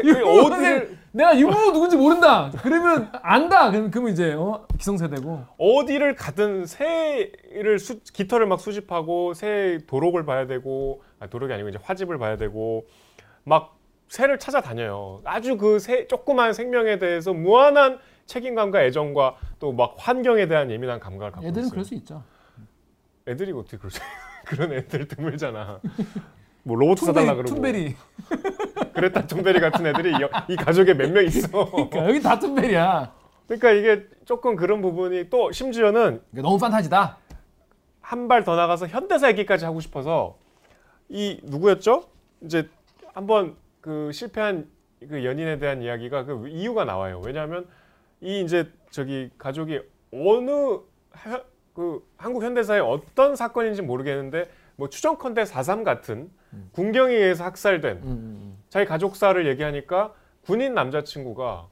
Speaker 1: 윤무부
Speaker 2: 어디를
Speaker 1: 내가 윤무부 누군지 모른다. 그러면 안다. 그러면, 그러면 이제 어? 기성세대고.
Speaker 2: 어디를 가든 새를 수, 깃털을 막 수집하고 새 도록을 봐야 되고 아, 도록이 아니고 이제 화집을 봐야 되고 막 새를 찾아다녀요. 아주 그 새 조그만 생명에 대해서 무한한 책임감과 애정과 또 막 환경에 대한 예민한 감각을 갖고
Speaker 1: 애들은
Speaker 2: 있어요.
Speaker 1: 그럴 수 있죠.
Speaker 2: 애들이 어떻게 그러지? (laughs) 그런 애들 드물잖아. 뭐 로봇 사달라 그러고
Speaker 1: 툰베리.
Speaker 2: 그레타 툰베리 같은 애들이 이, 이 가족에 몇 명 있어.
Speaker 1: 그러니까 여기 다 툰베리야.
Speaker 2: 그러니까 이게 조금 그런 부분이 또 심지어는
Speaker 1: 그러니까 너무 판타지다.
Speaker 2: 한 발 더 나가서 현대사 얘기까지 하고 싶어서 이 누구였죠? 이제 한번 그 실패한 그 연인에 대한 이야기가 그 이유가 나와요. 왜냐하면 이 이제 저기 가족이 어느 하- 그 한국 현대사의 어떤 사건인지 모르겠는데 뭐 추정컨대 4.3 같은 군경에 의해서 학살된
Speaker 1: 음, 음,
Speaker 2: 자기 가족사를 얘기하니까 군인 남자친구가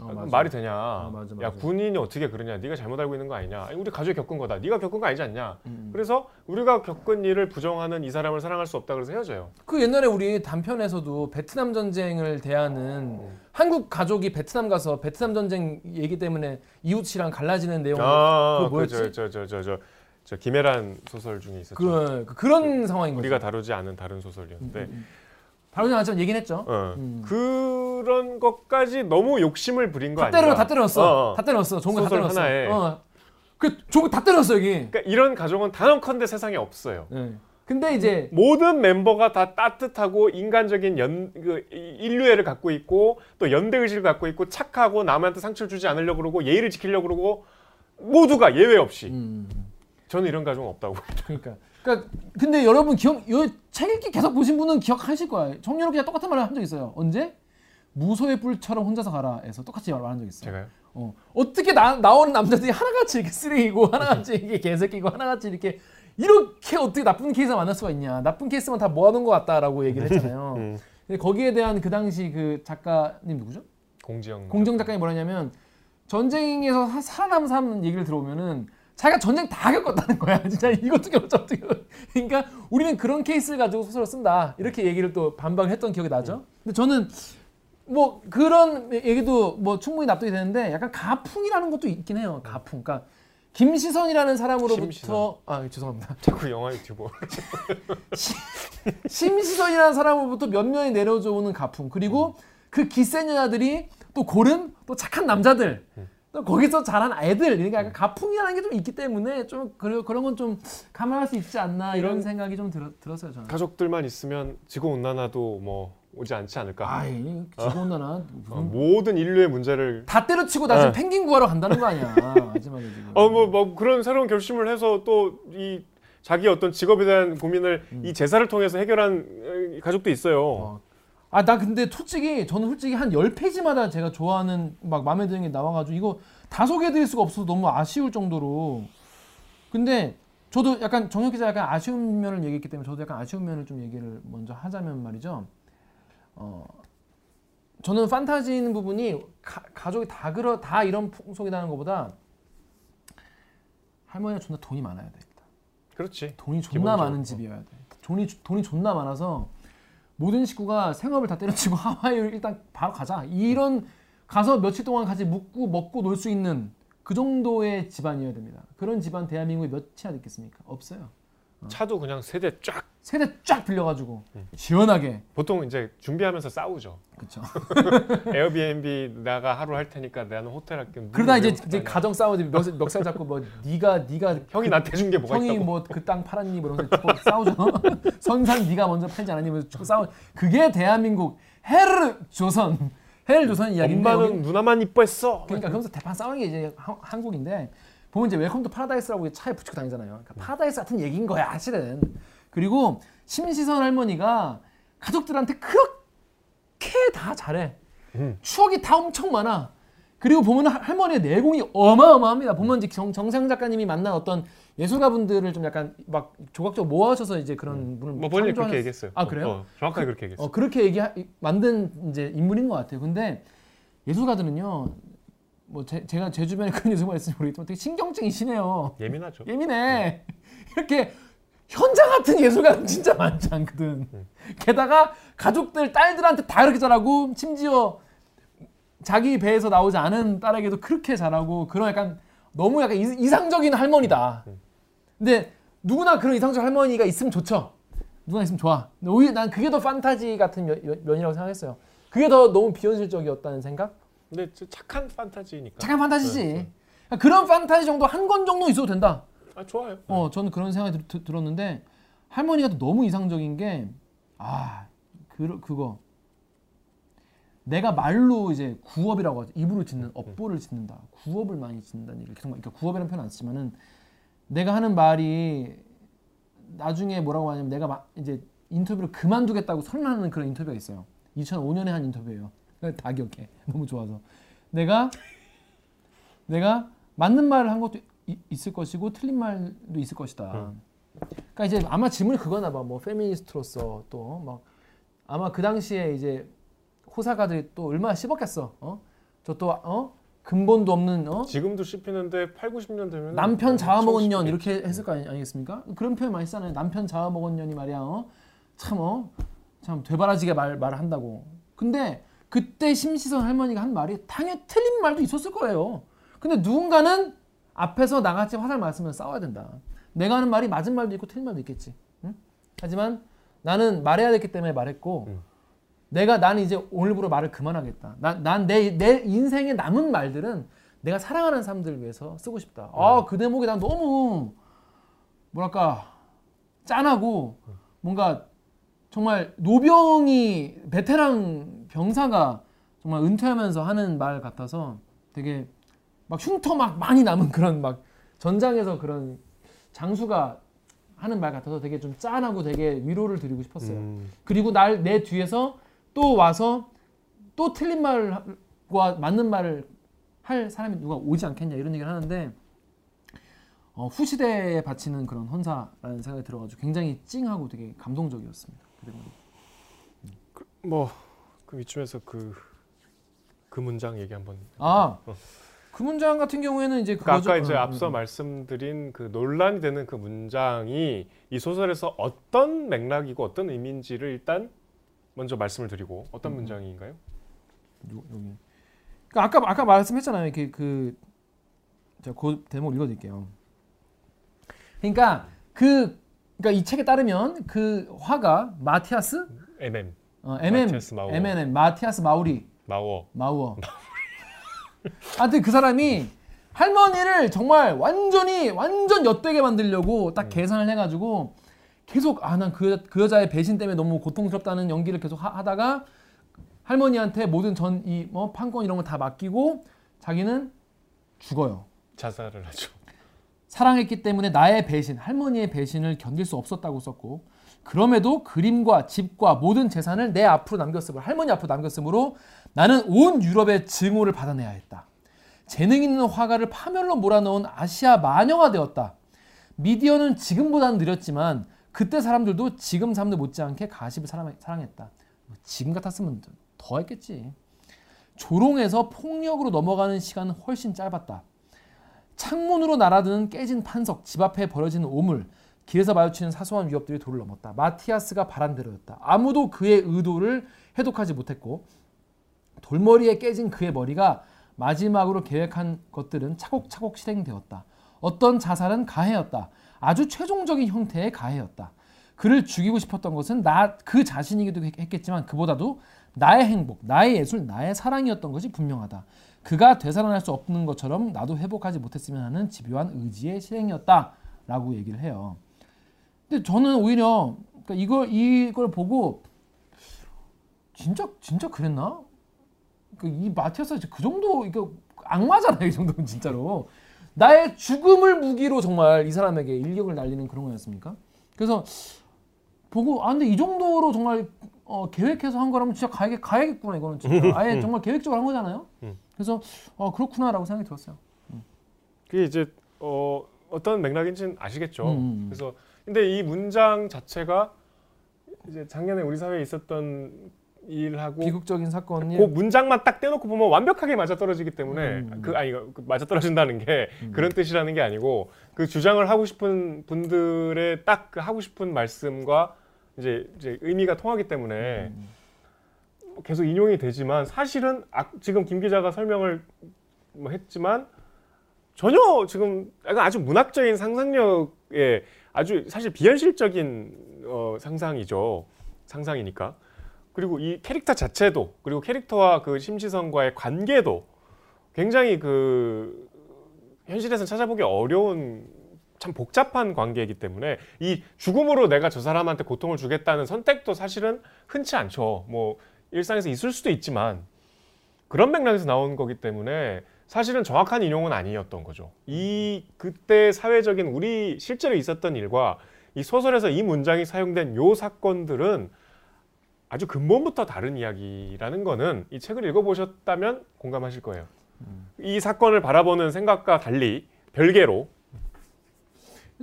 Speaker 1: 어,
Speaker 2: 아,
Speaker 1: 맞아.
Speaker 2: 말이 되냐?
Speaker 1: 맞아,
Speaker 2: 야
Speaker 1: 맞아.
Speaker 2: 군인이 어떻게 그러냐? 네가 잘못 알고 있는 거 아니냐? 아니, 우리 가족이 겪은 거다. 네가 겪은 거 아니지 않냐?
Speaker 1: 음.
Speaker 2: 그래서 우리가 겪은 일을 부정하는 이 사람을 사랑할 수 없다 그래서 헤어져요.
Speaker 1: 그 옛날에 우리 단편에서도 베트남 전쟁을 대하는
Speaker 2: 음.
Speaker 1: 한국 가족이 베트남 가서 베트남 전쟁 얘기 때문에 이웃이랑 갈라지는 내용
Speaker 2: 아,
Speaker 1: 그거 뭐였지?
Speaker 2: 그 저 저 저 저 저 김혜란 소설 중에 있었죠.
Speaker 1: 그, 그, 그런 상황인 거죠.
Speaker 2: 우리가 다루지 않은 다른 소설이었는데
Speaker 1: 음. 바로 전화처럼 얘기는 했죠.
Speaker 2: 어,
Speaker 1: 음.
Speaker 2: 그런 것까지 너무 욕심을 부린
Speaker 1: 거다
Speaker 2: 아니야?
Speaker 1: 때려 다 때렸어.
Speaker 2: 어, 어.
Speaker 1: 다 때렸어. 좋은 거다 때렸어.
Speaker 2: 하나에.
Speaker 1: 어. 그 좋은 거다 때렸어 여기.
Speaker 2: 그러니까 이런 가정은 단언컨대 세상에 없어요.
Speaker 1: 네. 근데 이제
Speaker 2: 모든 멤버가 다 따뜻하고 인간적인 연, 그 이- 인류애를 갖고 있고 또 연대 의식을 갖고 있고 착하고 남한테 상처를 주지 않으려고 그러고 예의를 지키려고 그러고 모두가 예외 없이
Speaker 1: 음.
Speaker 2: 저는 이런 가정 없다고
Speaker 1: 그러니까 그러니까 근데 여러분 기억 이책 읽기 계속 보신 분은 기억하실 거야. 정연욱 기자 똑같은 말을 한 적 있어요. 언제? 무소의 뿔처럼 혼자서 가라에서 똑같이 말한 적 있어요.
Speaker 2: 제가요.
Speaker 1: 어. 어떻게 나, 나오는 남자들이 하나같이 이렇게 쓰레기고 하나같이 이게 개새끼고 하나같이 이렇게 이렇게 어떻게 나쁜 케이스 만날 수가 있냐. 나쁜 케이스만 다 모아놓은 것 같다라고 얘기를 했잖아요. (laughs)
Speaker 2: 음,
Speaker 1: 근데 거기에 대한 그 당시 그 작가님 누구죠?
Speaker 2: 공지영
Speaker 1: 공정 작가님 뭐라냐면 전쟁에서 사- 살아남은 사람 얘기를 들어보면은 자기가 전쟁 다 겪었다는 거야. (laughs) 진짜 이것도 겪었죠. 어떻게 그러니까 우리는 그런 케이스를 가지고 소설을 쓴다. 이렇게 얘기를 또 반박을 했던 기억이 나죠. 근데 저는 뭐 그런 얘기도 뭐 충분히 납득이 되는데 약간 가풍이라는 것도 있긴 해요. 가풍. 그러니까 김시선이라는 사람으로부터
Speaker 2: 심시선.
Speaker 1: 아 죄송합니다. (laughs)
Speaker 2: 자꾸 영화 유튜버 (laughs)
Speaker 1: 심시선이라는 사람으로부터 몇 면이 내려져 오는 가풍 그리고 그 기센 여자들이 또 고른 또 착한 남자들 또 거기서 자란 애들 그러니까 약간 가풍이라는 게 좀 있기 때문에 좀 그런 그런 건 좀 감안할 수 있지 않나 이런
Speaker 2: 이런-
Speaker 1: 생각이 좀 들, 들었어요 저는.
Speaker 2: 가족들만 있으면 지구 온난화도 뭐 오지 않지 않을까
Speaker 1: 아이 지구온난화
Speaker 2: 어, 모든 인류의 문제를
Speaker 1: 다 때려치고 나 지금
Speaker 2: 네.
Speaker 1: 펭귄 구하러 간다는 거 아니야 (laughs) 마지막에 지금.
Speaker 2: 어뭐뭐 그런 새로운 결심을 해서 또 이 자기 어떤 직업에 대한 고민을 이 제사를 통해서 해결한 어, 가족도 있어요.
Speaker 1: 어. 아, 나 근데 솔직히 저는 솔직히 한 10페이지마다 제가 좋아하는 막 마음에 드는 게 나와 가지고 이거 다 소개해 드릴 수가 없어서 너무 아쉬울 정도로. 근데 저도 약간 정혁 기자 약간 아쉬운 면을 얘기했기 때문에 저도 약간 아쉬운 면을 좀 얘기를 먼저 하자면 말이죠. 어 저는 판타지 있는 부분이 가, 가족이 다 그러 다 이런 풍속이라는 것보다 할머니가 존나 돈이 많아야 돼. 일단.
Speaker 2: 그렇지.
Speaker 1: 돈이 존나
Speaker 2: 기본적으로.
Speaker 1: 많은 집이어야 돼. 돈이 돈이 존나 많아서 모든 식구가 생업을 다 때려치고 (laughs) 하와이를 일단 바로 가자. 이런 가서 며칠 동안 같이 묵고 먹고 놀 수 있는 그 정도의 집안이어야 됩니다. 그런 집안 대한민국에 몇이나 있겠습니까? 없어요.
Speaker 2: 차도 그냥 세대 쫙.
Speaker 1: 세대 쫙 빌려가지고
Speaker 2: 음.
Speaker 1: 시원하게.
Speaker 2: 보통 이제 준비하면서 싸우죠.
Speaker 1: 그렇죠. (laughs)
Speaker 2: 에어비앤비 내가 하루 할 테니까 나는 호텔 할게. 누구
Speaker 1: 그러다
Speaker 2: 왜
Speaker 1: 이제, 이제
Speaker 2: 하냐.
Speaker 1: 가정 싸우지 멱살, 멱살 잡고 뭐 네가 네가
Speaker 2: 형이 나한테 준 게 뭐가
Speaker 1: 형이
Speaker 2: 있다고.
Speaker 1: 뭐 그 땅 팔았니 뭐 이러면서 자꾸 싸우죠. (laughs) 선산 네가 먼저 팔지 않았니 뭐 싸우. 그게 대한민국 헤르 조선 헤르 조선 이야기인데
Speaker 2: 엄마는
Speaker 1: 여기-
Speaker 2: 누나만 이뻐했어.
Speaker 1: 그러니까 그러면서 대판 싸우는 게 이제 하- 한국인데 보면 이제 Welcome to Paradise라고 차에 붙이고 다니잖아요. 그러니까 파라다이스 같은 얘기인 거야 사실은. 그리고 심시선 할머니가 가족들한테 그렇게 다 잘해.
Speaker 2: 음.
Speaker 1: 추억이 다 엄청 많아. 그리고 보면 할- 할머니의 내공이 어마어마합니다. 보면 이제 정, 정세랑 작가님이 만난 어떤 예술가 분들을 좀 약간 막 조각적으로 모아셔서 이제 그런 분을
Speaker 2: 뭐 본인이 그렇게 얘기했어요.
Speaker 1: 아 그래요?
Speaker 2: 어, 어, 정확하게 그렇게 얘기했어요.
Speaker 1: 어, 그렇게 얘기 만든 이제 인물인 것 같아요. 근데 예술가들은요, 뭐 제, 제가 제 주변에 그런 (laughs) 예술가 있으면 모르겠지만 되게 신경증이시네요.
Speaker 2: 예민하죠.
Speaker 1: 예민해. (laughs) 이렇게 현장 같은 예술가는 (laughs) 진짜 많지 않거든. 게다가 가족들 딸들한테 다 그렇게 잘하고 심지어 자기 배에서 나오지 않은 딸에게도 그렇게 잘하고 그런 약간 너무 약간 이- 이상적인 할머니다. 근데 누구나 그런 이상적 할머니가 있으면 좋죠. 누가 있으면 좋아. 근데 오히려 난 그게 더 판타지 같은 면, 면이라고 생각했어요. 그게 더 너무 비현실적이었다는 생각?
Speaker 2: 근데 저 착한 판타지니까.
Speaker 1: 잠깐 판타지지.
Speaker 2: 네, 네.
Speaker 1: 그러니까 그런 판타지 정도 한 권 정도 있어도 된다.
Speaker 2: 아 좋아요.
Speaker 1: 어, 저는 그런 생각이 들, 들, 들었는데 할머니가 또 너무 이상적인 게 아, 그 그거 내가 말로 이제 구업이라고 하죠. 입으로 짓는 업보를 짓는다. 구업을 많이 짓는다는 얘기를 계속 말- 그러니까 구업이라는 표현 안 쓰지만은 내가 하는 말이 나중에 뭐라고 하냐면 내가 막 이제 인터뷰를 그만두겠다고 선언하는 그런 인터뷰가 있어요. 2005년에 한 인터뷰예요. (laughs) 다 기억해. (laughs) 너무 좋아서. 내가 내가 맞는 말을 한 것도 이- 있을 것이고 틀린 말도 있을 것이다. 그러니까 이제 아마 질문이 그거나 봐. 뭐 페미니스트로서 또 막 아마 그 당시에 이제 호사가들이 또 얼마나 씹었겠어. 어? 저또 어? 근본도 없는 어?
Speaker 2: 지금도 씹히는데 8, 90년 되면
Speaker 1: 남편 잡아먹은 년 이렇게 했을 거 아니, 아니 겠습니까? 그런 표현 많이 쓰잖아요. 남편 잡아먹은 년이 말이야. 어? 참 어? 참 되바라지게 말 말한다고. 근데 그때 심시선 할머니가 한 말이 당연히 틀린 말도 있었을 거예요. 근데 누군가는 앞에서 나같이 화살 맞으면 싸워야 된다. 내가 하는 말이 맞은 말도 있고 틀린 말도 있겠지. 응? 하지만 나는 말해야 됐기 때문에 말했고
Speaker 2: 음.
Speaker 1: 내가 나는 이제 오늘부로 말을 그만하겠다. 난내내 인생에 남은 말들은 내가 사랑하는 사람들을 위해서 쓰고 싶다. 아그 대목이 난 너무 뭐랄까 짠하고 뭔가 정말 노병이 베테랑 병사가 정말 은퇴하면서 하는 말 같아서 되게 막 흉터 막 많이 남은 그런 막 전장에서 그런 장수가 하는 말 같아서 되게 좀 짠하고 되게 위로를 드리고 싶었어요.
Speaker 2: 음,
Speaker 1: 그리고 날 내 뒤에서 또 와서 또 틀린 말과 맞는 말을 할 사람이 누가 오지 않겠냐 이런 얘기를 하는데 어, 후시대에 바치는 그런 헌사라는 생각이 들어가지고 굉장히 찡하고 되게 감동적이었습니다. 그리고
Speaker 2: 뭐 그 이쯤에서 그 그 문장 얘기 한번.
Speaker 1: 아, 그 문장 같은 경우에는 이제
Speaker 2: 그러니까. 아까 이제
Speaker 1: 어,
Speaker 2: 앞서
Speaker 1: 음.
Speaker 2: 말씀드린 그 논란이 되는 그 문장이 이 소설에서 어떤 맥락이고 어떤 의미인지를 일단 먼저 말씀을 드리고 어떤
Speaker 1: 음.
Speaker 2: 문장인가요?
Speaker 1: 요- 여기. 그러니까 아까 아까 말씀했잖아요. 이렇게 그 제가 그 대목 읽어드릴게요. 그러니까 그 그러니까 이 책에 따르면 그 화가 마티아스
Speaker 2: MM
Speaker 1: 어, MM
Speaker 2: 마티아스 마우어.
Speaker 1: MNM 마티아스 마우리
Speaker 2: 마워.
Speaker 1: 마우어. (laughs) 하여튼 그 사람이 할머니를 정말 완전히 완전 엿되게 만들려고 딱 계산을 해가지고 계속 아 난 그 그 여자의 배신 때문에 너무 고통스럽다는 연기를 계속 하, 다가 할머니한테 모든 전 이 뭐 판권 이런 거 다 맡기고 자기는 죽어요.
Speaker 2: 자살을 하죠.
Speaker 1: 사랑했기 때문에 나의 배신, 할머니의 배신을 견딜 수 없었다고 썼고 그럼에도 그림과 집과 모든 재산을 내 앞으로 남겼으므로 할머니 앞으로 남겼으므로 나는 온 유럽의 증오를 받아내야 했다. 재능 있는 화가를 파멸로 몰아넣은 아시아 마녀가 되었다. 미디어는 지금보다는 느렸지만 그때 사람들도 지금 사람들 못지않게 가십을 사랑, 사랑했다. 지금 같았으면 더 했겠지. 조롱에서 폭력으로 넘어가는 시간은 훨씬 짧았다. 창문으로 날아드는 깨진 판석, 집 앞에 버려진 오물, 길에서 마주치는 사소한 위협들이 도를 넘었다. 마티아스가 바란 대로였다. 아무도 그의 의도를 해독하지 못했고 돌머리에 깨진 그의 머리가 마지막으로 계획한 것들은 차곡차곡 실행되었다. 어떤 자살은 가해였다. 아주 최종적인 형태의 가해였다. 그를 죽이고 싶었던 것은 나 그 자신이기도 했- 했겠지만 그보다도 나의 행복, 나의 예술, 나의 사랑이었던 것이 분명하다. 그가 되살아날 수 없는 것처럼 나도 회복하지 못했으면 하는 집요한 의지의 실행이었다라고 얘기를 해요. 근데 저는 오히려 그러니까 이걸 이걸 보고 진짜 진짜 그랬나? 그이 마티아스 그 정도 이거 악마잖아요 이 정도면 진짜로 나의 죽음을 무기로 정말 이 사람에게 일격을 날리는 그런 거였습니까? 그래서 보고 아 근데 이 정도로 정말 어, 계획해서 한 거라면 진짜 가야겠, 가야겠구나 이거는 진짜 (laughs) 아예 정말 계획적으로 한 거잖아요.
Speaker 2: 음.
Speaker 1: 그래서 어 그렇구나라고 생각이 들었어요.
Speaker 2: 그게 이제 어, 어떤 맥락인지는 아시겠죠.
Speaker 1: 음.
Speaker 2: 그래서 근데 이 문장 자체가 이제 작년에 우리 사회에 있었던 일하고
Speaker 1: 비극적인 사건이
Speaker 2: 그 문장만 딱 떼놓고 보면 완벽하게 맞아 떨어지기 때문에
Speaker 1: 음.
Speaker 2: 그 아니 그 맞아 떨어진다는 게
Speaker 1: 음.
Speaker 2: 그런 뜻이라는 게 아니고 그 주장을 하고 싶은 분들의 딱 그 하고 싶은 말씀과 이제 이제 의미가 통하기 때문에
Speaker 1: 음.
Speaker 2: 계속 인용이 되지만 사실은 아, 지금 김 기자가 설명을 뭐 했지만 전혀 지금 약간 아주 문학적인 상상력에 아주 사실 비현실적인 어, 상상이죠 상상이니까 그리고 이 캐릭터 자체도 그리고 캐릭터와 그 심시선과의 관계도 굉장히 그 현실에서 찾아보기 어려운 참 복잡한 관계이기 때문에 이 죽음으로 내가 저 사람한테 고통을 주겠다는 선택도 사실은 흔치 않죠. 뭐 일상에서 있을 수도 있지만 그런 맥락에서 나온 거기 때문에 사실은 정확한 인용은 아니었던 거죠. 이 그때 사회적인 우리 실제로 있었던 일과 이 소설에서 이 문장이 사용된 요 사건들은 아주 근본부터 다른 이야기라는 거는 이 책을 읽어보셨다면 공감하실 거예요. 이 사건을 바라보는 생각과 달리 별개로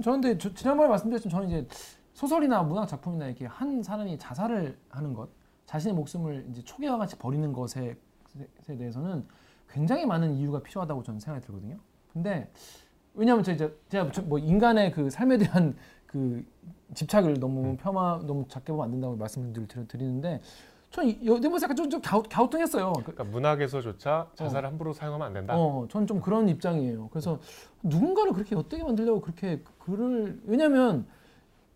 Speaker 1: 저는 근데 저- 지난번에 말씀드렸지만 저는 이제 소설이나 문학 작품이나 이렇게 한 사람이 자살을 하는 것, 자신의 목숨을 이제 초계와 같이 버리는 것에 에 대해서는 굉장히 많은 이유가 필요하다고 저는 생각이 들거든요. 근데 왜냐하면 저 이제 제가 저- 뭐 인간의 그 삶에 대한 그 집착을 너무 폄하 너무 작게 보면 안 된다고 말씀을 드리- 드리는데 저는 이 대목에서 약간 좀, 좀 갸우, 갸우뚱했어요. 그-
Speaker 2: 그러니까 문학에서조차 자살을 함부로 사용하면 안 된다.
Speaker 1: 어, 저는 좀 그런 입장이에요. 그래서 누군가를 그렇게 엿되게 만들려고 그렇게 글을 왜냐면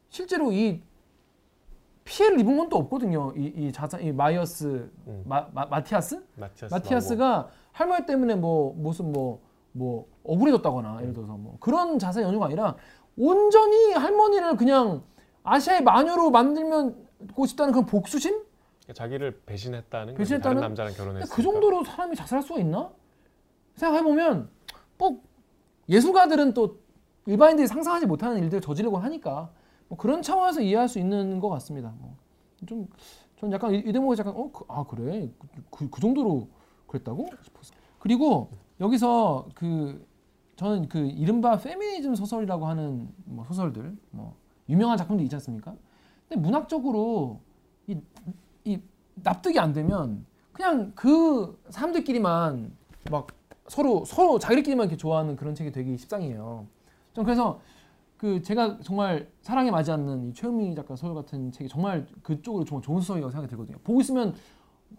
Speaker 1: 실제로 이 피해를 입은 건또 없거든요. 이, 이 자사 이 마이어스
Speaker 2: 음.
Speaker 1: 마, 마, 마 티아스
Speaker 2: 마티아스
Speaker 1: 마티아스가 할머니 때문에 뭐 무슨 뭐뭐 억울해졌다거나 예를 들어서 뭐 그런 자살 연유가 아니라 온전히 할머니를 그냥 아시아의 마녀로 만들고 싶다는 그런 복수심?
Speaker 2: 나오고. 자기를 배신했다는.
Speaker 1: 배신했다는?
Speaker 2: 남자랑 결혼했으니까.
Speaker 1: 그 정도로 사람이 자살할 수가 있나? 생각해 보면 뭐 예술가들은 또 일반인들이 상상하지 못하는 일들을 저지르고 하니까 뭐 그런 차원에서 이해할 수 있는 것 같습니다. 뭐 좀 전 약간 이, 이 대목이 약간 어아 그래 그, 그 정도로 그랬다고 싶었어. 그리고 여기서 그 저는 그 이른바 페미니즘 소설이라고 하는 뭐 소설들 뭐 유명한 작품들 있지 않습니까? 근데 문학적으로 이, 이 납득이 안 되면 그냥 그 사람들끼리만 막 서로 서로 자기들끼리만 이렇게 좋아하는 그런 책이 되기 십상이에요. 전 그래서 그 제가 정말 사랑에 맞지 않는 이 최은미 작가 소설 같은 책이 정말 그쪽으로 정말 좋은 소설이라고 생각이 들거든요. 보고 있으면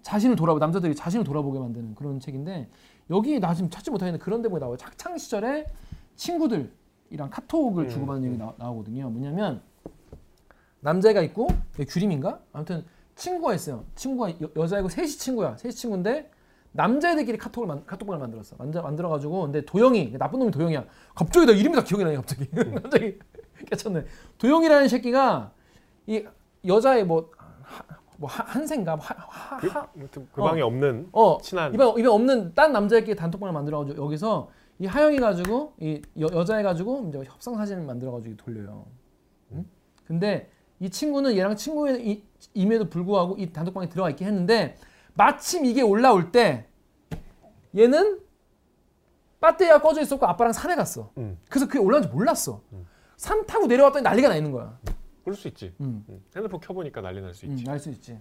Speaker 1: 자신을 돌아보 남자들이 자신을 돌아보게 만드는 그런 책인데 여기 나 지금 찾지 못하는 그런 대목이 나와요. 학창 시절에 친구들이랑 카톡을
Speaker 2: 음,
Speaker 1: 주고받는 얘기 나, 나오거든요. 뭐냐면 남자애가 있고 규림인가? 아무튼 친구가 있어요. 친구가 여, 여자애고 셋이 친구야. 셋이 친구인데 남자애들끼리 카톡을 만, 카톡방을 만들었어. 만들 만들어 가지고 근데 도영이 나쁜 놈이 도영이야. 갑자기 나 이름이 다 기억이 나네 갑자기. (laughs) 갑자기 깨쳤네. 도영이라는 새끼가 이 여자애 뭐, 뭐 한생가 하, 하,
Speaker 2: 그,
Speaker 1: 하,
Speaker 2: 그 방에 없는
Speaker 1: 어
Speaker 2: 친한
Speaker 1: 입에 입에 없는 딴 남자애끼리 단톡방을 만들어가지고 여기서 이 하영이 가지고 이 여, 여자애 가지고 이제 협상 사진을 만들어가지고 돌려요. 응? 근데 이 친구는 얘랑 친구임에도 불구하고 이 단톡방에 들어가 있긴 했는데 마침 이게 올라올 때 얘는 배터리가 꺼져 있었고 아빠랑 산에 갔어.
Speaker 2: 음.
Speaker 1: 그래서 그게 올라온지 몰랐어. 산 타고 내려왔더니 난리가 나 있는 거야.
Speaker 2: 그럴 수 있지.
Speaker 1: 음.
Speaker 2: 음. 핸드폰 켜보니까 난리 날수
Speaker 1: 음,
Speaker 2: 있지.
Speaker 1: 알수 있지.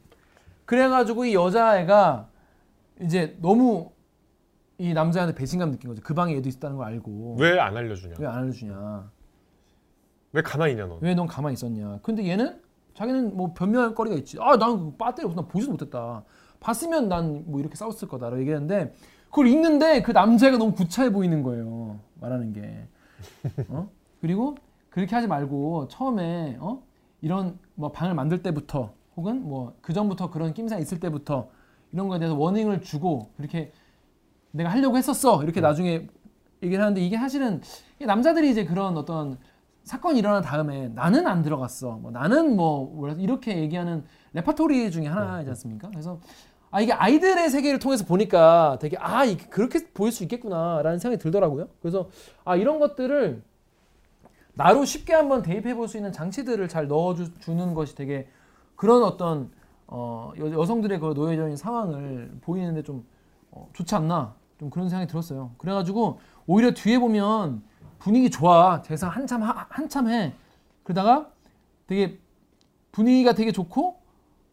Speaker 1: 그래가지고 이 여자애가 이제 너무 이 남자한테 배신감 느낀 거죠. 그 방에 얘도 있었다는 걸 알고
Speaker 2: 왜 안 알려주냐?
Speaker 1: 왜 안 알려주냐?
Speaker 2: 왜 가만히 있냐 넌?
Speaker 1: 왜 넌 가만히 있었냐? 근데 얘는 자기는 뭐 변명할 거리가 있지. 아, 난그 배터리 없어. 난 보지도 못했다. 봤으면 난 뭐 이렇게 싸웠을 거다라고 얘기했는데 그걸 읽는데 그 남자가 너무 구차해 보이는 거예요. 말하는 게. 어? 그리고 그렇게 하지 말고 처음에 어? 이런 뭐 방을 만들 때부터 혹은 뭐 그 전부터 그런 낌새가 있을 때부터 이런 거에 대해서 워닝을 주고 그렇게 내가 하려고 했었어 이렇게 나중에 얘기를 하는데 이게 사실은 이 남자들이 이제 그런 어떤 사건이 일어난 다음에 나는 안 들어갔어 뭐 나는 뭐 이렇게 얘기하는 레파토리 중에 하나이지 않습니까? 그래서 아 이게 아이들의 세계를 통해서 보니까 되게 아 이게 그렇게 보일 수 있겠구나라는 생각이 들더라고요. 그래서 아 이런 것들을 나로 쉽게 한번 대입해 볼 수 있는 장치들을 잘 넣어 주는 것이 되게 그런 어떤 어, 여, 여성들의 그 노예적인 상황을 보이는데 좀 어, 좋지 않나 좀 그런 생각이 들었어요. 그래가지고 오히려 뒤에 보면 분위기 좋아 대사 한참 하, 한참 해 그러다가 되게 분위기가 되게 좋고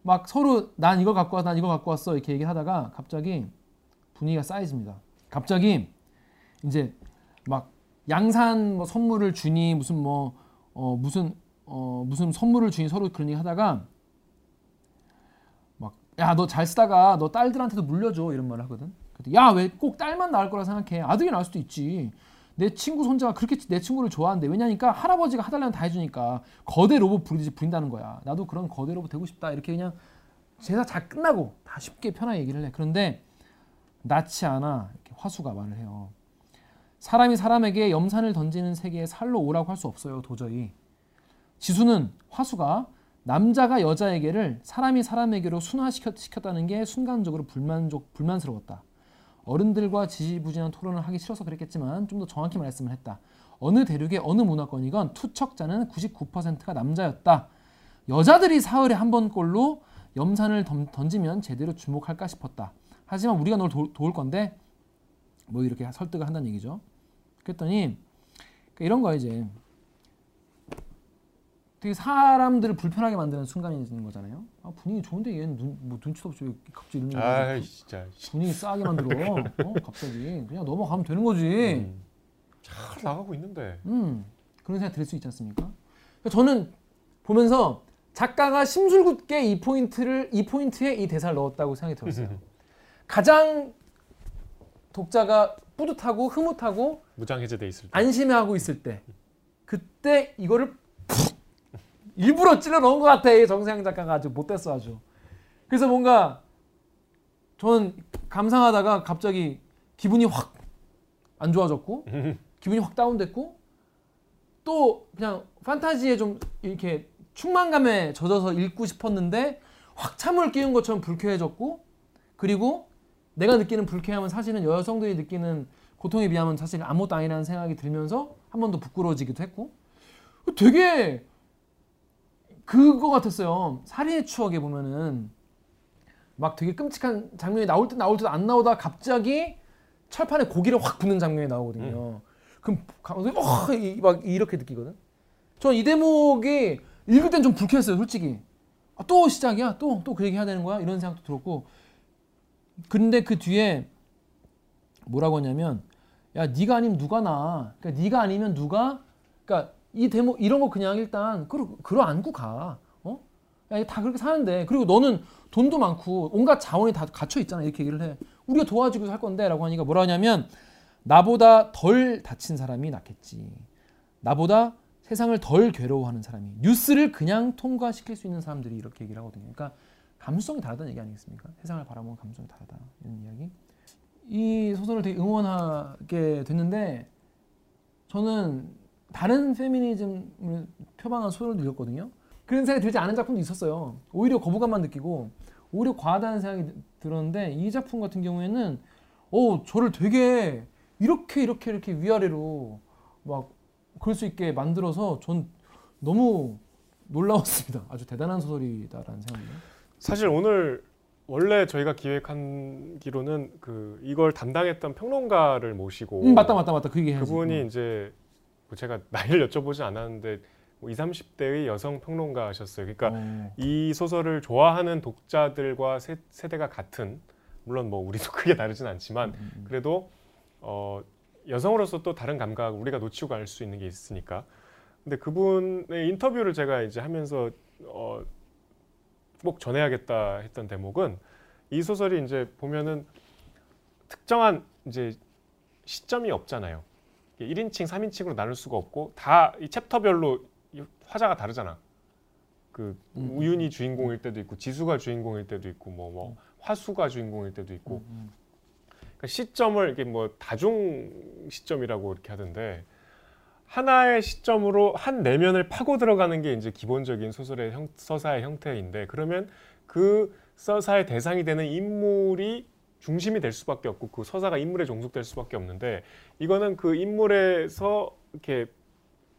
Speaker 1: 막 서로 난 이걸 갖고 왔어 난 이걸 갖고 왔어 이렇게 얘기하다가 갑자기 분위기가 쌓여집니다. 갑자기 이제 막 양산 뭐 선물을 주니 무슨 뭐 어, 무슨 어, 무슨 선물을 주니 서로 그런 얘기 하다가 막 야 너 잘 쓰다가 너 딸들한테도 물려줘 이런 말을 하거든. 야왜 꼭 딸만 낳을 거라 생각해? 아들이 낳을 수도 있지. 내 친구 손자가 그렇게 내 친구를 좋아하는데 왜냐니까 할아버지가 하달라면 다 해주니까 거대 로봇 부리듯이 부린다는 거야. 나도 그런 거대 로봇 되고 싶다 이렇게 그냥 제사 잘 끝나고 다 쉽게 편하게 얘기를 해. 그런데 낫지 않아 이렇게 화수가 말을 해요. 사람이 사람에게 염산을 던지는 세계에 살로 오라고 할 수 없어요 도저히. 지수는 화수가 남자가 여자에게를 사람이 사람에게로 순화시켰다는 게 순간적으로 불만족 불만스러웠다. 어른들과 지지부진한 토론을 하기 싫어서 그랬겠지만 좀 더 정확히 말씀을 했다. 어느 대륙의 어느 문화권이건 투척자는 99%가 남자였다. 여자들이 사흘에 한 번꼴로 염산을 던, 던지면 제대로 주목할까 싶었다. 하지만 우리가 널 도, 도울 건데 뭐 이렇게 설득을 한다는 얘기죠. 그랬더니 그러니까 이런 거야 이제 되게 사람들을 불편하게 만드는 순간이 있는 거잖아요. 아, 분위기 좋은데 얘는 눈, 뭐 눈치도 없이 왜 갑자기 이런
Speaker 2: 아 진짜.
Speaker 1: 분위기 싸게 만들어. (laughs) 어, 갑자기 그냥 넘어가면 되는 거지.
Speaker 2: 음. 잘 나가고 있는데.
Speaker 1: 음, 그런 생각 들 수 있지 않습니까? 그러니까 저는 보면서 작가가 심술궂게 이 포인트를 이 포인트에 이 대사를 넣었다고 생각이 들었어요. (laughs) 가장 독자가 뿌듯하고 흐뭇하고
Speaker 2: 무장 해제돼 있을 때.
Speaker 1: 안심해하고 있을 때 그때 이거를 푹 일부러 찔러 넣은 것 같아 이 정세영 작가가 아주 못됐어 아주. 그래서 뭔가 저는 감상하다가 갑자기 기분이 확 안 좋아졌고 (laughs) 기분이 확 다운됐고 또 그냥 판타지에 좀 이렇게 충만감에 젖어서 읽고 싶었는데 확 참을 끼운 것처럼 불쾌해졌고 그리고 내가 느끼는 불쾌함은 사실은 여성들이 느끼는 고통에 비하면 사실 아무것도 아니라는 생각이 들면서 한 번 더 부끄러워지기도 했고 되게 그거 같았어요. 살인의 추억에 보면은 막 되게 끔찍한 장면이 나올 듯 나올 듯 안 나오다 갑자기 철판에 고기를 확 붓는 장면이 나오거든요. 그럼 감독이 어, 이- 막 이렇게 느끼거든. 전 이 대목이 읽을 땐 좀 불쾌했어요, 솔직히. 아, 또 시작이야? 또 또 그 얘기 해야 되는 거야? 이런 생각도 들었고. 근데 그 뒤에 뭐라고 하냐면 야 네가 아니면 누가 나 그러니까 네가 아니면 누가 그러니까 이 대목 이런 거 그냥 일단 그러 그러 안고 가. 어? 야, 다 그렇게 사는데. 그리고 너는 돈도 많고 온갖 자원이 다 갖춰 있잖아. 이렇게 얘기를 해. 우리가 도와주고 살 건데라고 하니까 뭐라 하냐면 나보다 덜 다친 사람이 낫겠지. 나보다 세상을 덜 괴로워하는 사람이. 뉴스를 그냥 통과시킬 수 있는 사람들이 이렇게 얘기를 하거든요. 그러니까 감수성이 다르다는 얘기 아니겠습니까? 세상을 바라보는 감수성이 다르다. 이런 이야기. 이 소설을 되게 응원하게 됐는데 저는 다른 페미니즘을 표방한 소설도 읽었거든요. 그런 생각이 들지 않은 작품도 있었어요. 오히려 거부감만 느끼고 오히려 과하다는 생각이 들었는데 이 작품 같은 경우에는 어 저를 되게 이렇게 이렇게 이렇게 위아래로 막 그럴 수 있게 만들어서 전 너무 놀라웠습니다. 아주 대단한 소설이다라는 생각이에요.
Speaker 2: 사실 오늘 원래 저희가 기획한 기로는 그 이걸 담당했던 평론가를 모시고
Speaker 1: 음, 맞다 맞다 맞다 그 얘기 해야지.
Speaker 2: 그분이 이제 뭐 제가 (laughs) 나이를 여쭤보지 않았는데 뭐 20, 30대의 여성 평론가셨어요. 그러니까
Speaker 1: 어.
Speaker 2: 이 소설을 좋아하는 독자들과 세, 세대가 같은 물론 뭐 우리도 (laughs) 크게 다르진 않지만
Speaker 1: 음, 음.
Speaker 2: 그래도 어, 여성으로서 또 다른 감각 우리가 놓치고 갈 수 있는 게 있으니까 근데 그분의 인터뷰를 제가 이제 하면서 어, 꼭 전해야겠다 했던 대목은 이 소설이 이제 보면은 특정한 이제 시점이 없잖아요. 1인칭, 3인칭으로 나눌 수가 없고 다 이 챕터별로 이 화자가 다르잖아. 그
Speaker 1: 음.
Speaker 2: 우윤이 주인공일 때도 있고 지수가 주인공일 때도 있고 뭐뭐 화수가 주인공일 때도 있고
Speaker 1: 음,
Speaker 2: 그러니까 시점을 이게 뭐 다중 시점이라고 이렇게 하던데 하나의 시점으로 한 내면을 파고 들어가는 게 이제 기본적인 소설의 형, 서사의 형태인데 그러면 그 서사의 대상이 되는 인물이 중심이 될 수밖에 없고 그 서사가 인물에 종속될 수밖에 없는데 이거는 그 인물에서 이렇게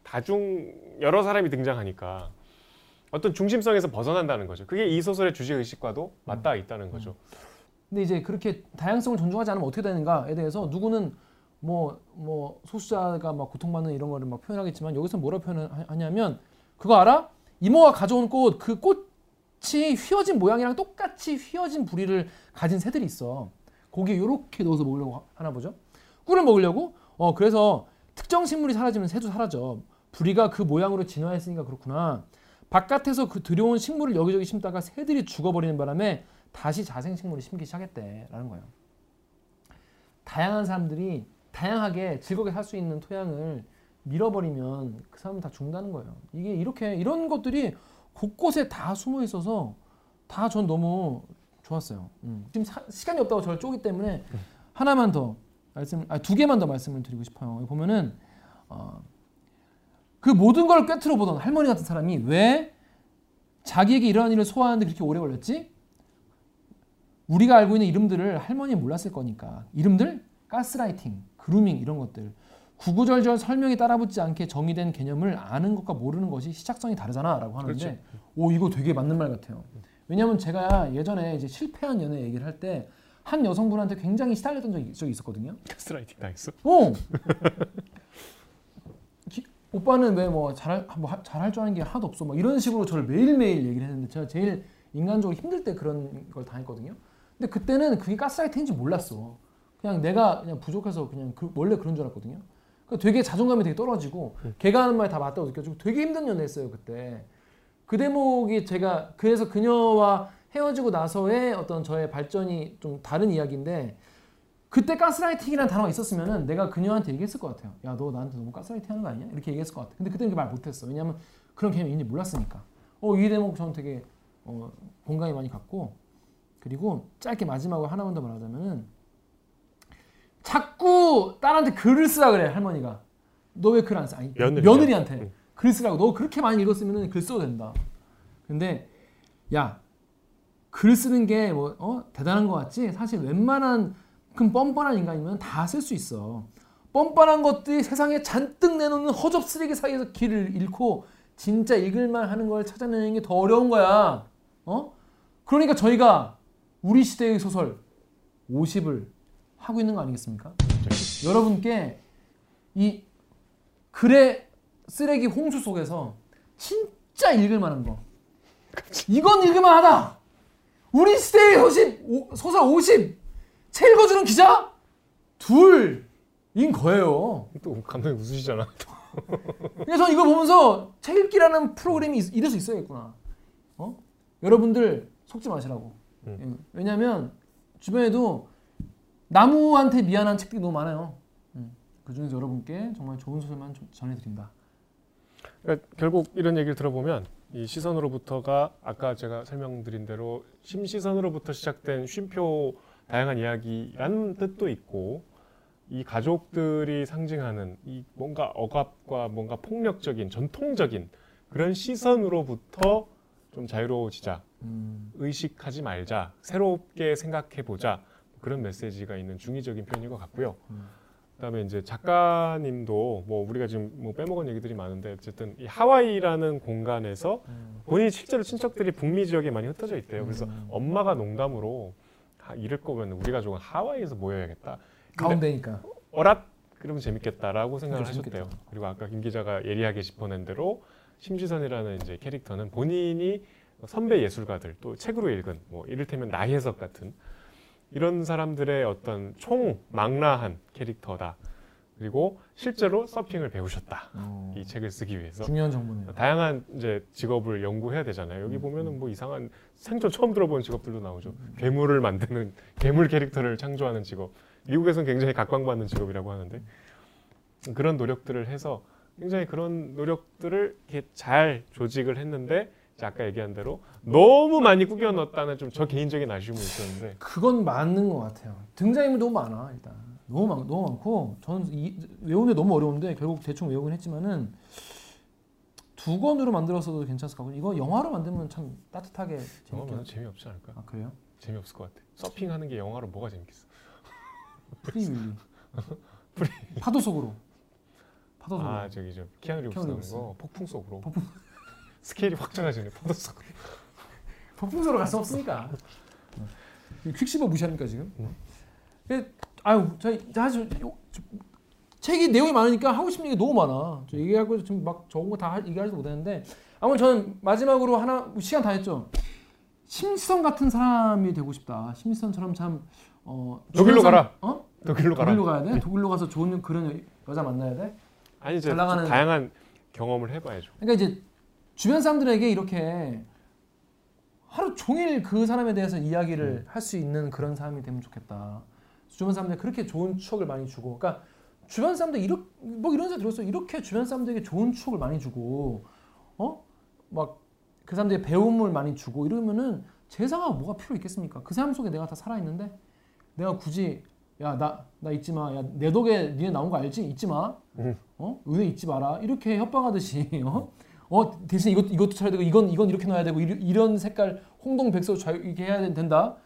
Speaker 2: 다중 여러 사람이 등장하니까 어떤 중심성에서 벗어난다는 거죠. 그게 이 소설의 주제 의식과도 맞닿아 있다는 거죠.
Speaker 1: 근데 이제 그렇게 다양성을 존중하지 않으면 어떻게 되는가에 대해서 누구는 뭐뭐 소수자가 막 고통받는 이런 거를 막 표현하겠지만 여기서 뭐라 표현하냐면 그거 알아? 이모가 가져온 꽃 그 꽃 이 휘어진 모양이랑 똑같이 휘어진 부리를 가진 새들이 있어. 고기에 요렇게 넣어서 먹으려고 하나 보죠. 꿀을 먹으려고? 어 그래서 특정 식물이 사라지면 새도 사라져. 부리가 그 모양으로 진화했으니까 그렇구나. 바깥에서 그 들여온 식물을 여기저기 심다가 새들이 죽어버리는 바람에 다시 자생 식물을 심기 시작했대라는 거예요. 다양한 사람들이 다양하게 즐겁게 살 수 있는 토양을 밀어버리면 그 사람은 다 죽는다는 거예요. 이게 이렇게 이런 것들이 곳곳에 다 숨어 있어서 다 전 너무 좋았어요. 음. 지금 사- 시간이 없다고 저를 쪼기 때문에 하나만 더 말씀, 아, 두 개만 더 말씀을 드리고 싶어요. 보면은 어, 그 모든 걸 꿰뚫어 보던 할머니 같은 사람이 왜 자기에게 이러한 일을 소화하는데 그렇게 오래 걸렸지? 우리가 알고 있는 이름들을 할머니는 몰랐을 거니까 이름들 가스라이팅, 그루밍 이런 것들 구구절절 설명이 따라붙지 않게 정의된 개념을 아는 것과 모르는 것이 시작성이 다르잖아라고 하는데
Speaker 2: 그렇죠.
Speaker 1: 오 이거 되게 맞는 말 같아요. 왜냐하면 제가 예전에 이제 실패한 연애 얘기를 할 때 한 여성분한테 굉장히 시달렸던 적이, 적이 있었거든요.
Speaker 2: 가스라이팅 당했어?
Speaker 1: 어. 기- 오, 오빠는 왜 뭐 잘할 뭐 하- 잘할 줄 아는 게 하나도 없어 막 이런 식으로 저를 매일 매일 얘기를 했는데 제가 제일 인간적으로 힘들 때 그런 걸 당했거든요. 근데 그때는 그게 가스라이팅인지 몰랐어. 그냥 내가 그냥 부족해서 그냥 그- 원래 그런 줄 알았거든요. 그러니까 되게 자존감이 되게 떨어지고 걔가 하는 말 다 맞다고 느껴지고 되게 힘든 연애했어요 그때. 그 대목이 제가 그래서 그녀와 헤어지고 나서의 어떤 저의 발전이 좀 다른 이야기인데 그때 가스라이팅이라는 단어가 있었으면은 내가 그녀한테 얘기했을 것 같아요. 야 너 나한테 너무 가스라이팅 하는 거 아니야? 이렇게 얘기했을 것 같아. 근데 그때는 말 못했어. 왜냐면 그런 개념이 있는지 몰랐으니까. 어 이 대목 저는 되게 어, 공감이 많이 갔고 그리고 짧게 마지막으로 하나만 더 말하자면은 자꾸 딸한테 글을 쓰라 그래 할머니가. 너 왜 글 안 써? 아니
Speaker 2: 며느리야.
Speaker 1: 며느리한테
Speaker 2: 응.
Speaker 1: 글 쓰라고. 너 그렇게 많이 읽었으면은 글 써도 된다. 근데 야 글 쓰는 게 뭐 어? 대단한 것 같지? 사실 웬만한 그 뻔뻔한 인간이면 다 쓸 수 있어. 뻔뻔한 것들이 세상에 잔뜩 내놓는 허접 쓰레기 사이에서 길을 잃고 진짜 읽을만 하는 걸 찾아내는 게 더 어려운 거야. 어? 그러니까 저희가 우리 시대의 소설 50을 하고 있는 거 아니겠습니까? 여러분께 이 글의 쓰레기 홍수 속에서 진짜 읽을 만한 거. 이건 읽을 만 하다. 우리 시대의 소식, 오- 소설 50. 책 읽어주는 기자 둘 인 거예요.
Speaker 2: 또 감독님 웃으시잖아.
Speaker 1: 그래서 이걸 보면서 책 읽기라는 프로그램이 있- 이럴 수 있어야겠구나. 어? 여러분들 속지 마시라고.
Speaker 2: 음.
Speaker 1: 예. 왜냐하면 주변에도 나무한테 미안한 책들이 너무 많아요. 음. 그 중에서 여러분께 정말 좋은 소설만 좀 전해드립니다.
Speaker 2: 그러니까 결국 이런 얘기를 들어보면 이 시선으로부터가 아까 제가 설명드린 대로 심시선으로부터 시작된 쉼표 다양한 이야기라는 뜻도 있고 이 가족들이 상징하는 이 뭔가 억압과 뭔가 폭력적인 전통적인 그런 시선으로부터 좀 자유로워지자
Speaker 1: 음.
Speaker 2: 의식하지 말자 새롭게 생각해 보자 그런 메시지가 있는 중의적인 표현인 것 같고요.
Speaker 1: 음.
Speaker 2: 그다음에 이제 작가님도 뭐 우리가 지금 뭐 빼먹은 얘기들이 많은데 어쨌든 이 하와이라는 공간에서
Speaker 1: 음.
Speaker 2: 본인이 실제로 친척들이 북미 지역에 많이 흩어져 있대요. 그래서
Speaker 1: 음.
Speaker 2: 엄마가 농담으로 하, 이럴 거면 우리 가족은 하와이에서 모여야겠다.
Speaker 1: 가운데니까.
Speaker 2: 어랏 그러면 재밌겠다라고 생각을 하셨대요.
Speaker 1: 재밌겠다.
Speaker 2: 그리고 아까 김 기자가 예리하게 짚어낸 대로 심지선이라는 이제 캐릭터는 본인이 선배 예술가들 또 책으로 읽은 뭐 이를테면 나혜석 같은 이런 사람들의 어떤 총망라한 캐릭터다. 그리고 실제로 서핑을 배우셨다.
Speaker 1: 어.
Speaker 2: 이 책을 쓰기 위해서
Speaker 1: 중요한 정보네요.
Speaker 2: 다양한 이제 직업을 연구해야 되잖아요. 여기
Speaker 1: 음,
Speaker 2: 보면은 뭐 이상한 생전 처음 들어본 직업들도 나오죠. 괴물을 만드는 괴물 캐릭터를 창조하는 직업. 미국에서는 굉장히 각광받는 직업이라고 하는데 그런 노력들을 해서 굉장히 그런 노력들을 이렇게 잘 조직을 했는데 아까 얘기한 대로 너무 많이 꾸겨 넣었다는 좀 저 개인적인 아쉬움이 있었는데
Speaker 1: 그건 맞는 것 같아요. 등장인물 너무 많아 일단 너무 많 너무 많고 저는 이, 외우는데 너무 어려운데 결국 대충 외우긴 했지만은 두 권으로 만들었어도 괜찮을 것 같고 이거 영화로 만들면 참 따뜻하게 재밌게.
Speaker 2: 재미없지 않을까?
Speaker 1: 아 그래요?
Speaker 2: 재미없을 것 같아. 서핑하는 게 영화로 뭐가 재밌겠어?
Speaker 1: 프리윌리. (laughs) 파도 속으로. 파도 속으로.
Speaker 2: 아 저기 저 키아누 리브스
Speaker 1: 키아누
Speaker 2: 나오는
Speaker 1: 리브스.
Speaker 2: 거 폭풍 속으로
Speaker 1: 폭풍.
Speaker 2: 스케일이 확 작아지네 속으로
Speaker 1: 폭풍 속으로 갈 수 없으니까. 이 퀵시버 무시하니까 지금.
Speaker 2: 음.
Speaker 1: 그, 아유, 저희 사실 요- 저- 책이 내용이 많으니까 하고 싶은 얘기 너무 많아. 저 얘기할 거 지금 막 적은 거다 얘기하지도 못했는데 아무튼 저는 마지막으로 하나 시간 다 했죠. 심시선 같은 사람이 되고 싶다. 심시선처럼 참 어,
Speaker 2: 독일로
Speaker 1: 사람-
Speaker 2: 가라.
Speaker 1: 어?
Speaker 2: 독일로 가라
Speaker 1: 독일로 가야 돼? 독일로 가서 좋은 그런 여- 여자 만나야 돼?
Speaker 2: 아니 이제 다양한 경험을 해봐야죠
Speaker 1: 그러니까 이제 주변 사람들에게 이렇게 하루 종일 그 사람에 대해서 이야기를 할수 있는 그런 사람이 되면 좋겠다. 주변 사람들 그렇게 좋은 추억을 많이 주고, 그러니까 주변 사람들 이렇게 뭐 이런 생각 들었어. 이렇게 주변 사람들에게 좋은 추억을 많이 주고, 어? 막 그 사람들의 배움을 많이 주고 이러면은 세상하고 뭐가 필요 있겠습니까? 그 사람 속에 내가 다 살아 있는데 내가 굳이 야 나 나 잊지 마. 야 내 덕에 니네 나온 거 알지? 잊지 마.
Speaker 2: 음.
Speaker 1: 어? 은혜 잊지 마라. 이렇게 협박하듯이 어? 어 대신 이것 이것도 쳐야 되고 이건 이건 이렇게 넣어야 되고 이런, 이런 색깔 홍동백서 좌 이렇게 해야 된- 된다.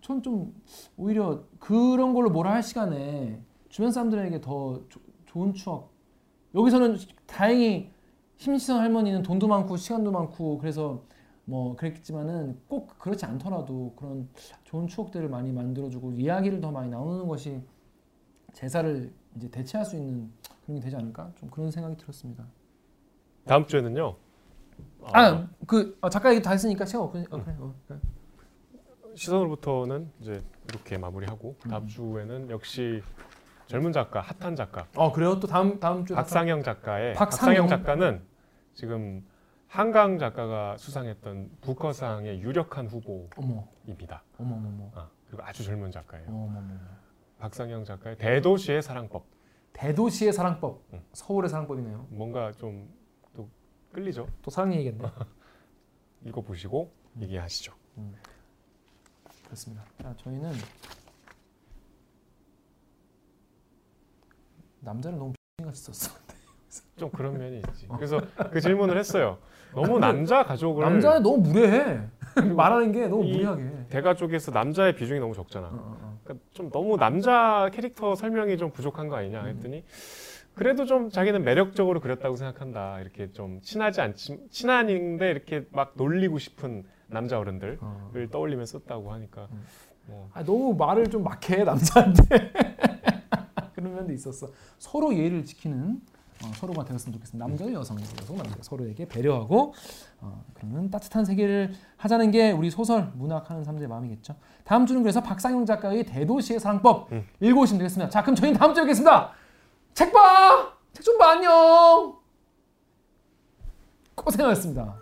Speaker 1: 전 좀 오히려 그런 걸로 뭐라 할 시간에 주변 사람들에게 더 조- 좋은 추억. 여기서는 다행히 심시선 할머니는 돈도 많고 시간도 많고 그래서 뭐 그랬겠지만은 꼭 그렇지 않더라도 그런 좋은 추억들을 많이 만들어주고 이야기를 더 많이 나누는 것이 제사를 이제 대체할 수 있는 그런 게 되지 않을까? 좀 그런 생각이 들었습니다.
Speaker 2: 다음 주에는요.
Speaker 1: 아, 그 어, 작가 얘기 다 했으니까 시간 없으니까 어, 그래. 어, 그래.
Speaker 2: 시선으로부터는 이제 이렇게 마무리하고
Speaker 1: 음.
Speaker 2: 다음 주에는 역시 젊은 작가, 핫한 작가
Speaker 1: 어 그래요? 또 다음 다음 주에
Speaker 2: 박상영 작가의
Speaker 1: 박상영?
Speaker 2: 박상영 작가는 지금 한강 작가가 수상했던 부커상의 유력한 후보입니다.
Speaker 1: 어머 어머
Speaker 2: 아, 그리고 아주 젊은 작가예요.
Speaker 1: 어머 어머.
Speaker 2: 박상영 작가의 대도시의 사랑법
Speaker 1: 대도시의 사랑법,
Speaker 2: 음.
Speaker 1: 서울의 사랑법이네요.
Speaker 2: 뭔가 좀또 끌리죠?
Speaker 1: 또 사랑 얘기겠네. (laughs)
Speaker 2: 읽어보시고
Speaker 1: 음.
Speaker 2: 얘기하시죠.
Speaker 1: 그렇습니다. 자, 저희는 남자를 너무 같이 썼어. (laughs)
Speaker 2: 좀 그런 면이 있지. 그래서 그 질문을 했어요. 너무 남자 가족을
Speaker 1: 남자는 너무 무례해. 말하는 게 너무
Speaker 2: 이-
Speaker 1: 무례하게.
Speaker 2: 대가족에서 남자의 비중이 너무 적잖아.
Speaker 1: 어, 어, 어.
Speaker 2: 그러니까 좀 너무 남자 캐릭터 설명이 좀 부족한 거 아니냐 했더니 그래도 좀 자기는 매력적으로 그렸다고 생각한다. 이렇게 좀 친하지 않지 친한인데 이렇게 막 놀리고 싶은 남자 어른들을
Speaker 1: 어.
Speaker 2: 떠올리면 썼다고 하니까
Speaker 1: 음.
Speaker 2: 뭐
Speaker 1: 아, 너무 말을 좀 막해 남자한테. (laughs) 그런 면도 있었어. 서로 예의를 지키는 어, 서로가 되었으면 좋겠습니다. 남자와 여성이 여성 남자 서로에게 배려하고 어, 그러면 따뜻한 세계를 하자는 게 우리 소설 문학하는 사람들의 마음이겠죠. 다음 주는 그래서 박상영 작가의 대도시의 사랑법
Speaker 2: 음.
Speaker 1: 읽어오시면 되겠습니다. 자 그럼 저희는 다음 주에 뵙겠습니다. 책 봐! 책 좀 봐 안녕! 고생하셨습니다.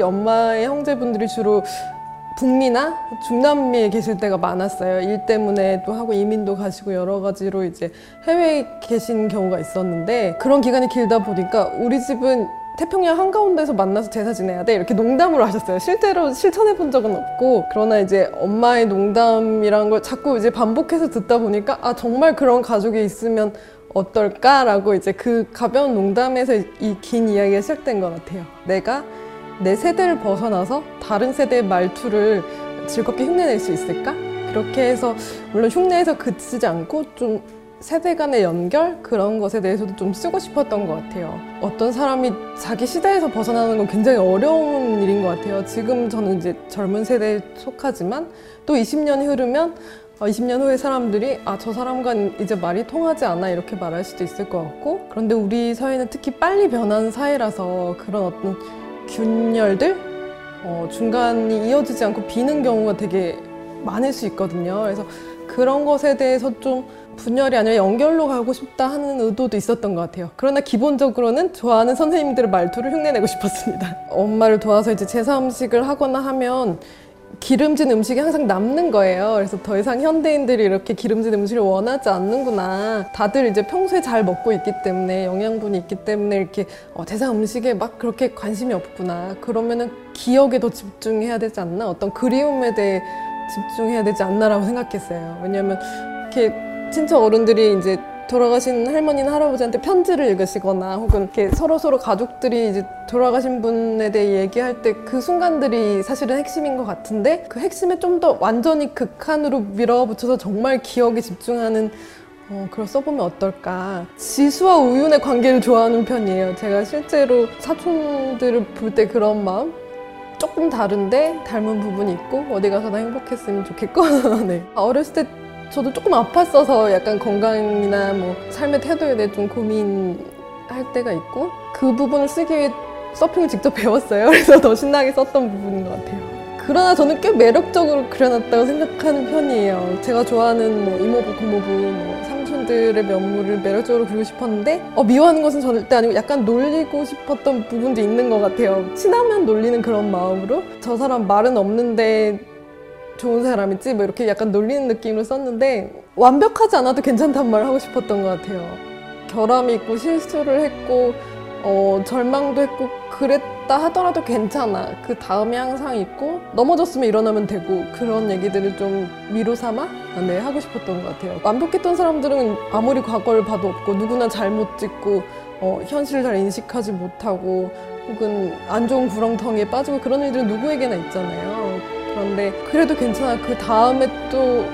Speaker 3: 엄마의 형제분들이 주로 북미나 중남미에 계실 때가 많았어요. 일 때문에도 하고 이민도 가시고 여러 가지로 이제 해외에 계신 경우가 있었는데 그런 기간이 길다 보니까 우리 집은 태평양 한가운데서 만나서 제사 지내야 돼 이렇게 농담으로 하셨어요. 실제로 실천해 본 적은 없고 그러나 이제 엄마의 농담이란 걸 자꾸 이제 반복해서 듣다 보니까 아 정말 그런 가족이 있으면 어떨까라고 이제 그 가벼운 농담에서 이 긴 이야기가 시작된 것 같아요. 내가 내 세대를 벗어나서 다른 세대의 말투를 즐겁게 흉내낼 수 있을까? 그렇게 해서 물론 흉내에서 그치지 않고 좀 세대 간의 연결 그런 것에 대해서도 좀 쓰고 싶었던 것 같아요. 어떤 사람이 자기 시대에서 벗어나는 건 굉장히 어려운 일인 것 같아요. 지금 저는 이제 젊은 세대에 속하지만 또 20년이 흐르면 어, 20년 후에 사람들이 아 저 사람과 이제 말이 통하지 않아 이렇게 말할 수도 있을 것 같고 그런데 우리 사회는 특히 빨리 변하는 사회라서 그런 어떤 균열들 어, 중간이 이어지지 않고 비는 경우가 되게 많을 수 있거든요. 그래서 그런 것에 대해서 좀 분열이 아니라 연결로 가고 싶다 하는 의도도 있었던 것 같아요. 그러나 기본적으로는 좋아하는 선생님들의 말투를 흉내내고 싶었습니다. 엄마를 도와서 이제 제사 음식을 하거나 하면 기름진 음식이 항상 남는 거예요. 그래서 더 이상 현대인들이 이렇게 기름진 음식을 원하지 않는구나. 다들 이제 평소에 잘 먹고 있기 때문에 영양분이 있기 때문에 이렇게 어, 제사 음식에 막 그렇게 관심이 없구나. 그러면은 기억에 더 집중해야 되지 않나? 어떤 그리움에 대해 집중해야 되지 않나라고 생각했어요. 왜냐하면 이렇게 친척 어른들이 이제 돌아가신 할머니나 할아버지한테 편지를 읽으시거나 혹은 이렇게 서로 서로 가족들이 이제 돌아가신 분에 대해 얘기할 때 그 순간들이 사실은 핵심인 것 같은데 그 핵심에 좀 더 완전히 극한으로 밀어붙여서 정말 기억에 집중하는 어, 그걸 써보면 어떨까. 지수와 우윤의 관계를 좋아하는 편이에요. 제가 실제로 사촌들을 볼 때 그런 마음? 조금 다른데 닮은 부분이 있고 어디 가서 다 행복했으면 좋겠고 (laughs) 네. 어렸을 때 저도 조금 아팠어서 약간 건강이나 뭐 삶의 태도에 대해 좀 고민할 때가 있고 그 부분을 쓰기 위해 서핑을 직접 배웠어요. (laughs) 그래서 더 신나게 썼던 부분인 것 같아요. 그러나 저는 꽤 매력적으로 그려놨다고 생각하는 편이에요. 제가 좋아하는 뭐 이모부, 고모부, 뭐 삼촌들의 면모를 매력적으로 그리고 싶었는데 어, 미워하는 것은 절대 아니고 약간 놀리고 싶었던 부분도 있는 것 같아요. 친하면 놀리는 그런 마음으로 저 사람 말은 없는데 좋은 사람이지 뭐 이렇게 약간 놀리는 느낌으로 썼는데 완벽하지 않아도 괜찮단 말을 하고 싶었던 것 같아요. 결함이 있고 실수를 했고 어, 절망도 했고 그랬다 하더라도 괜찮아. 그 다음에 항상 있고 넘어졌으면 일어나면 되고 그런 얘기들을 좀 위로 삼아 네, 하고 싶었던 것 같아요. 완벽했던 사람들은 아무리 과거를 봐도 없고 누구나 잘못 짓고 어, 현실을 잘 인식하지 못하고 혹은 안 좋은 구렁텅이에 빠지고 그런 일들은 누구에게나 있잖아요. 그런데 그래도 괜찮아. 그 다음에 또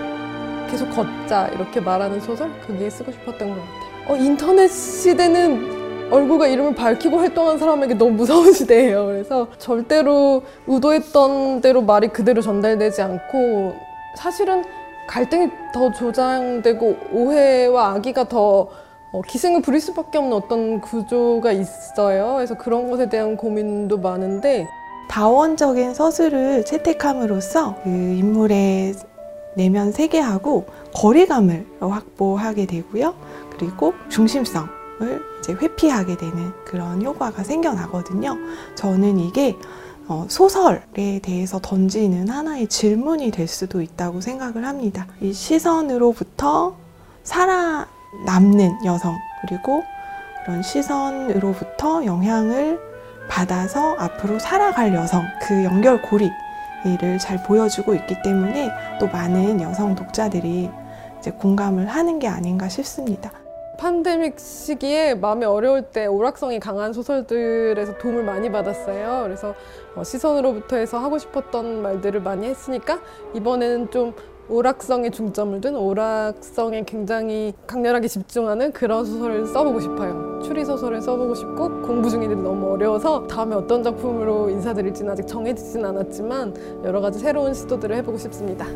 Speaker 3: 계속 걷자 이렇게 말하는 소설 그게 쓰고 싶었던 것 같아요. 어, 인터넷 시대는 얼굴과 이름을 밝히고 활동한 사람에게 너무 무서운 (laughs) 시대예요. 그래서 절대로 의도했던 대로 말이 그대로 전달되지 않고 사실은 갈등이 더 조장되고 오해와 악의가 더 어, 기승을 부릴 수밖에 없는 어떤 구조가 있어요. 그래서 그런 것에 대한 고민도 많은데
Speaker 4: 다원적인 서술을 채택함으로써 그 인물의 내면 세계하고 거리감을 확보하게 되고요. 그리고 중심성을 이제 회피하게 되는 그런 효과가 생겨나거든요. 저는 이게 어, 소설에 대해서 던지는 하나의 질문이 될 수도 있다고 생각을 합니다. 이 시선으로부터 살아남는 여성, 그리고 그런 시선으로부터 영향을 받아서 앞으로 살아갈 여성, 그 연결고리를 잘 보여주고 있기 때문에 또 많은 여성 독자들이 이제 공감을 하는 게 아닌가 싶습니다.
Speaker 3: 팬데믹 시기에 마음이 어려울 때 오락성이 강한 소설들에서 도움을 많이 받았어요. 그래서 어, 시선으로부터 해서 하고 싶었던 말들을 많이 했으니까 이번에는 좀 오락성에 중점을 둔 오락성에 굉장히 강렬하게 집중하는 그런 소설을 써보고 싶어요. 추리 소설을 써보고 싶고 공부 중인데 너무 어려워서 다음에 어떤 작품으로 인사드릴지는 아직 정해지진 않았지만 여러 가지 새로운 시도들을 해보고 싶습니다.